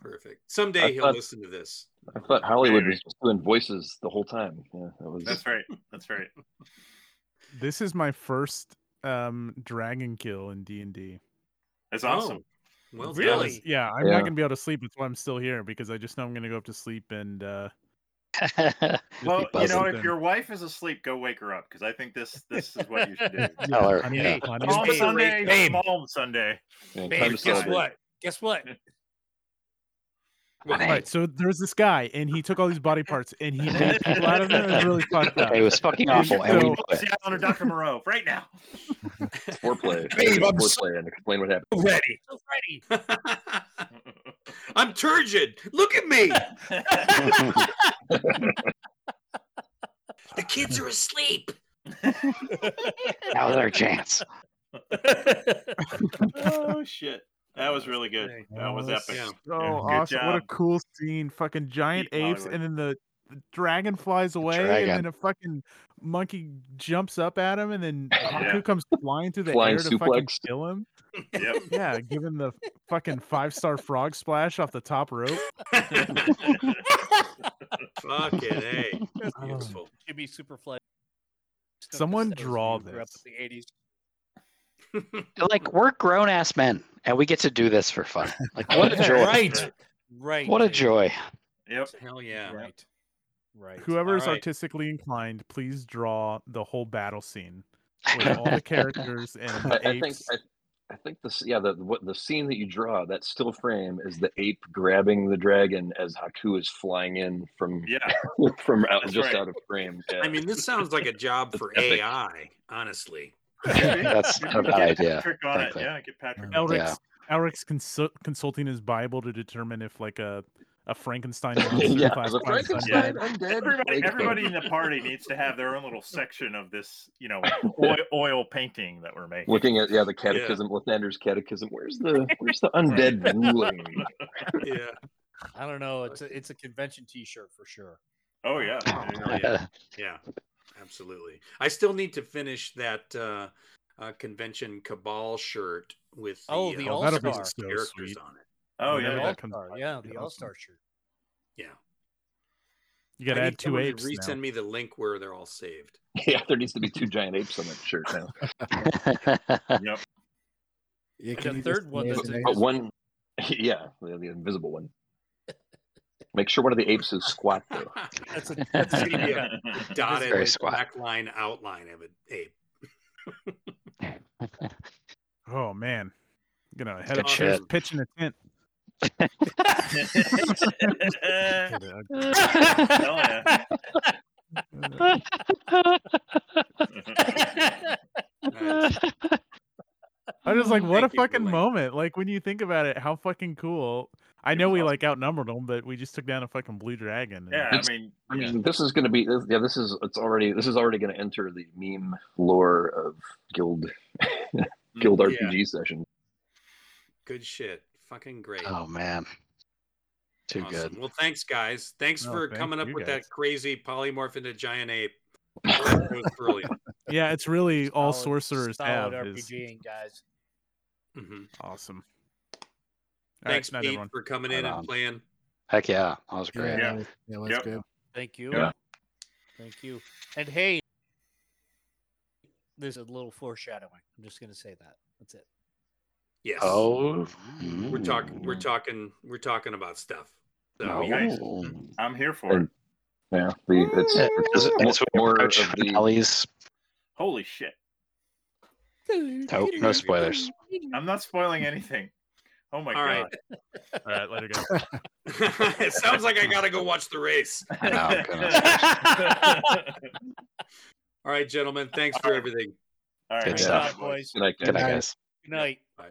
Perfect. Someday I he'll thought- listen to this. I thought Hollywood was just doing voices the whole time. Yeah, that was. That's right. That's right. This is my first um dragon kill in D and D. That's awesome. Oh, well Really? done. Yeah, I'm Yeah. not gonna be able to sleep. That's why I'm still here because I just know I'm gonna go up to sleep and uh Just Well, you know, if your wife is asleep, go wake her up because I think this this is what you should do. Tell her, honey, yeah. honey, Palm Sunday, babe. Palm Sunday. yeah, time Babe, guess what? Guess what? Well, Honey. Right, so there's this guy, and he took all these body parts, and he made people out of them. It was really fucked up. It was fucking awful, and we So- know It's it. the Island of Dr. Moreau right now. Foreplay. Babe, I'm so- Foreplay and explain what happened. Ready. So ready. I'm turgid. Look at me. The kids are asleep. That was our chance. oh shit, that was really good. That was Oh, epic. Yeah. Oh, so Good awesome! What a cool scene! Fucking giant Pete apes, Hollywood. and then the, the dragon flies away, dragon. and then a fucking monkey jumps up at him, and then Haku Yeah. comes flying through the Flying air to fucking kill him. Yep. Yeah, giving the fucking five star frog splash off the top rope. Fucking a. That's beautiful. Um, Jimmy Superfly. Someone draw who grew up this. in the 80s. Like we're grown ass men, and we get to do this for fun. Like what a joy! Right. Right. What a joy! Yep. Hell yeah. Right. Right. Whoever is All right. artistically inclined, please draw the whole battle scene with all the characters and I, the I think. I, I think this, yeah, the what the scene that you draw, that still frame is the ape grabbing the dragon as Haku is flying in from Yeah. from out, just right. out of frame. Yeah. I mean, this sounds like a job for epic. AI, honestly. That's not a bad idea. Patrick on it. frankly. Yeah, get Patrick. Elric's, Yeah. Elric's consul- consulting his Bible to determine if like a a Frankenstein monster yeah, class the finds Frankenstein undead. undead. Everybody, like, everybody in the party needs to have their own little section of this, you know, oil, oil painting that we're making. looking at yeah the catechism, Lathander's catechism. Where's the where's the undead ruling? Yeah. I don't know. It's a, it's a convention T-shirt for sure. Oh yeah. Oh, yeah. Yeah. Absolutely. I still need to finish that uh, uh, convention cabal shirt with the, Oh, the uh, All Star so characters sweet. on it. Oh Whenever yeah. that All Star. yeah, the All Star shirt. Yeah. You gotta I add need two someone to apes Resend now. me the link where they're all saved. yeah, there needs to be two giant apes on that shirt now. Yep. Yeah, can the third one name that's it? But one, yeah, the, the invisible one. Make sure one of the apes is squat though. That's a that's gonna be a, a dotted Very squat. backline outline of an ape. Oh man, I'm gonna head Good upstairs, shit. pitch in a tent. I was just like, what a Thank you for fucking like- moment! Like when you think about it, how fucking cool. I know we like outnumbered them, but we just took down a fucking blue dragon. and- Yeah, I mean, I mean, this is going to be this, yeah. This is it's already this is already going to enter the meme lore of guild guild Yeah. RPG session. Good shit. Fucking great. oh man, too Awesome. good. Well, thanks, guys. Thanks No, for thank coming up with guys. that crazy polymorph into giant ape. That was brilliant. Yeah, it's really all solid- sorcerers have. solid Is RPGing, guys. hmm awesome. All right, Thanks, night, Pete, everyone. for coming Right in and playing. Heck yeah, that was Yeah, great. Yeah. that was- yeah, was Yep. good. Thank you. Yeah. Thank you. And hey, there's a little foreshadowing. I'm just gonna say that. That's it. Yes. Oh, we're talking. We're mm. talking. We're talking about stuff. So, Oh. Nice. I'm here for it. Yeah, the it's, Yeah, it's as- more, as we more of the finales, Holy shit. oh, no spoilers. I'm not spoiling anything. Oh my All right. god. All right, let later, guys. it sounds like I gotta go watch the race. I. All right, gentlemen. Thanks for everything. All right. Good man. stuff. Night, boys. Good night, Good night, guys. guys. Good night. Bye.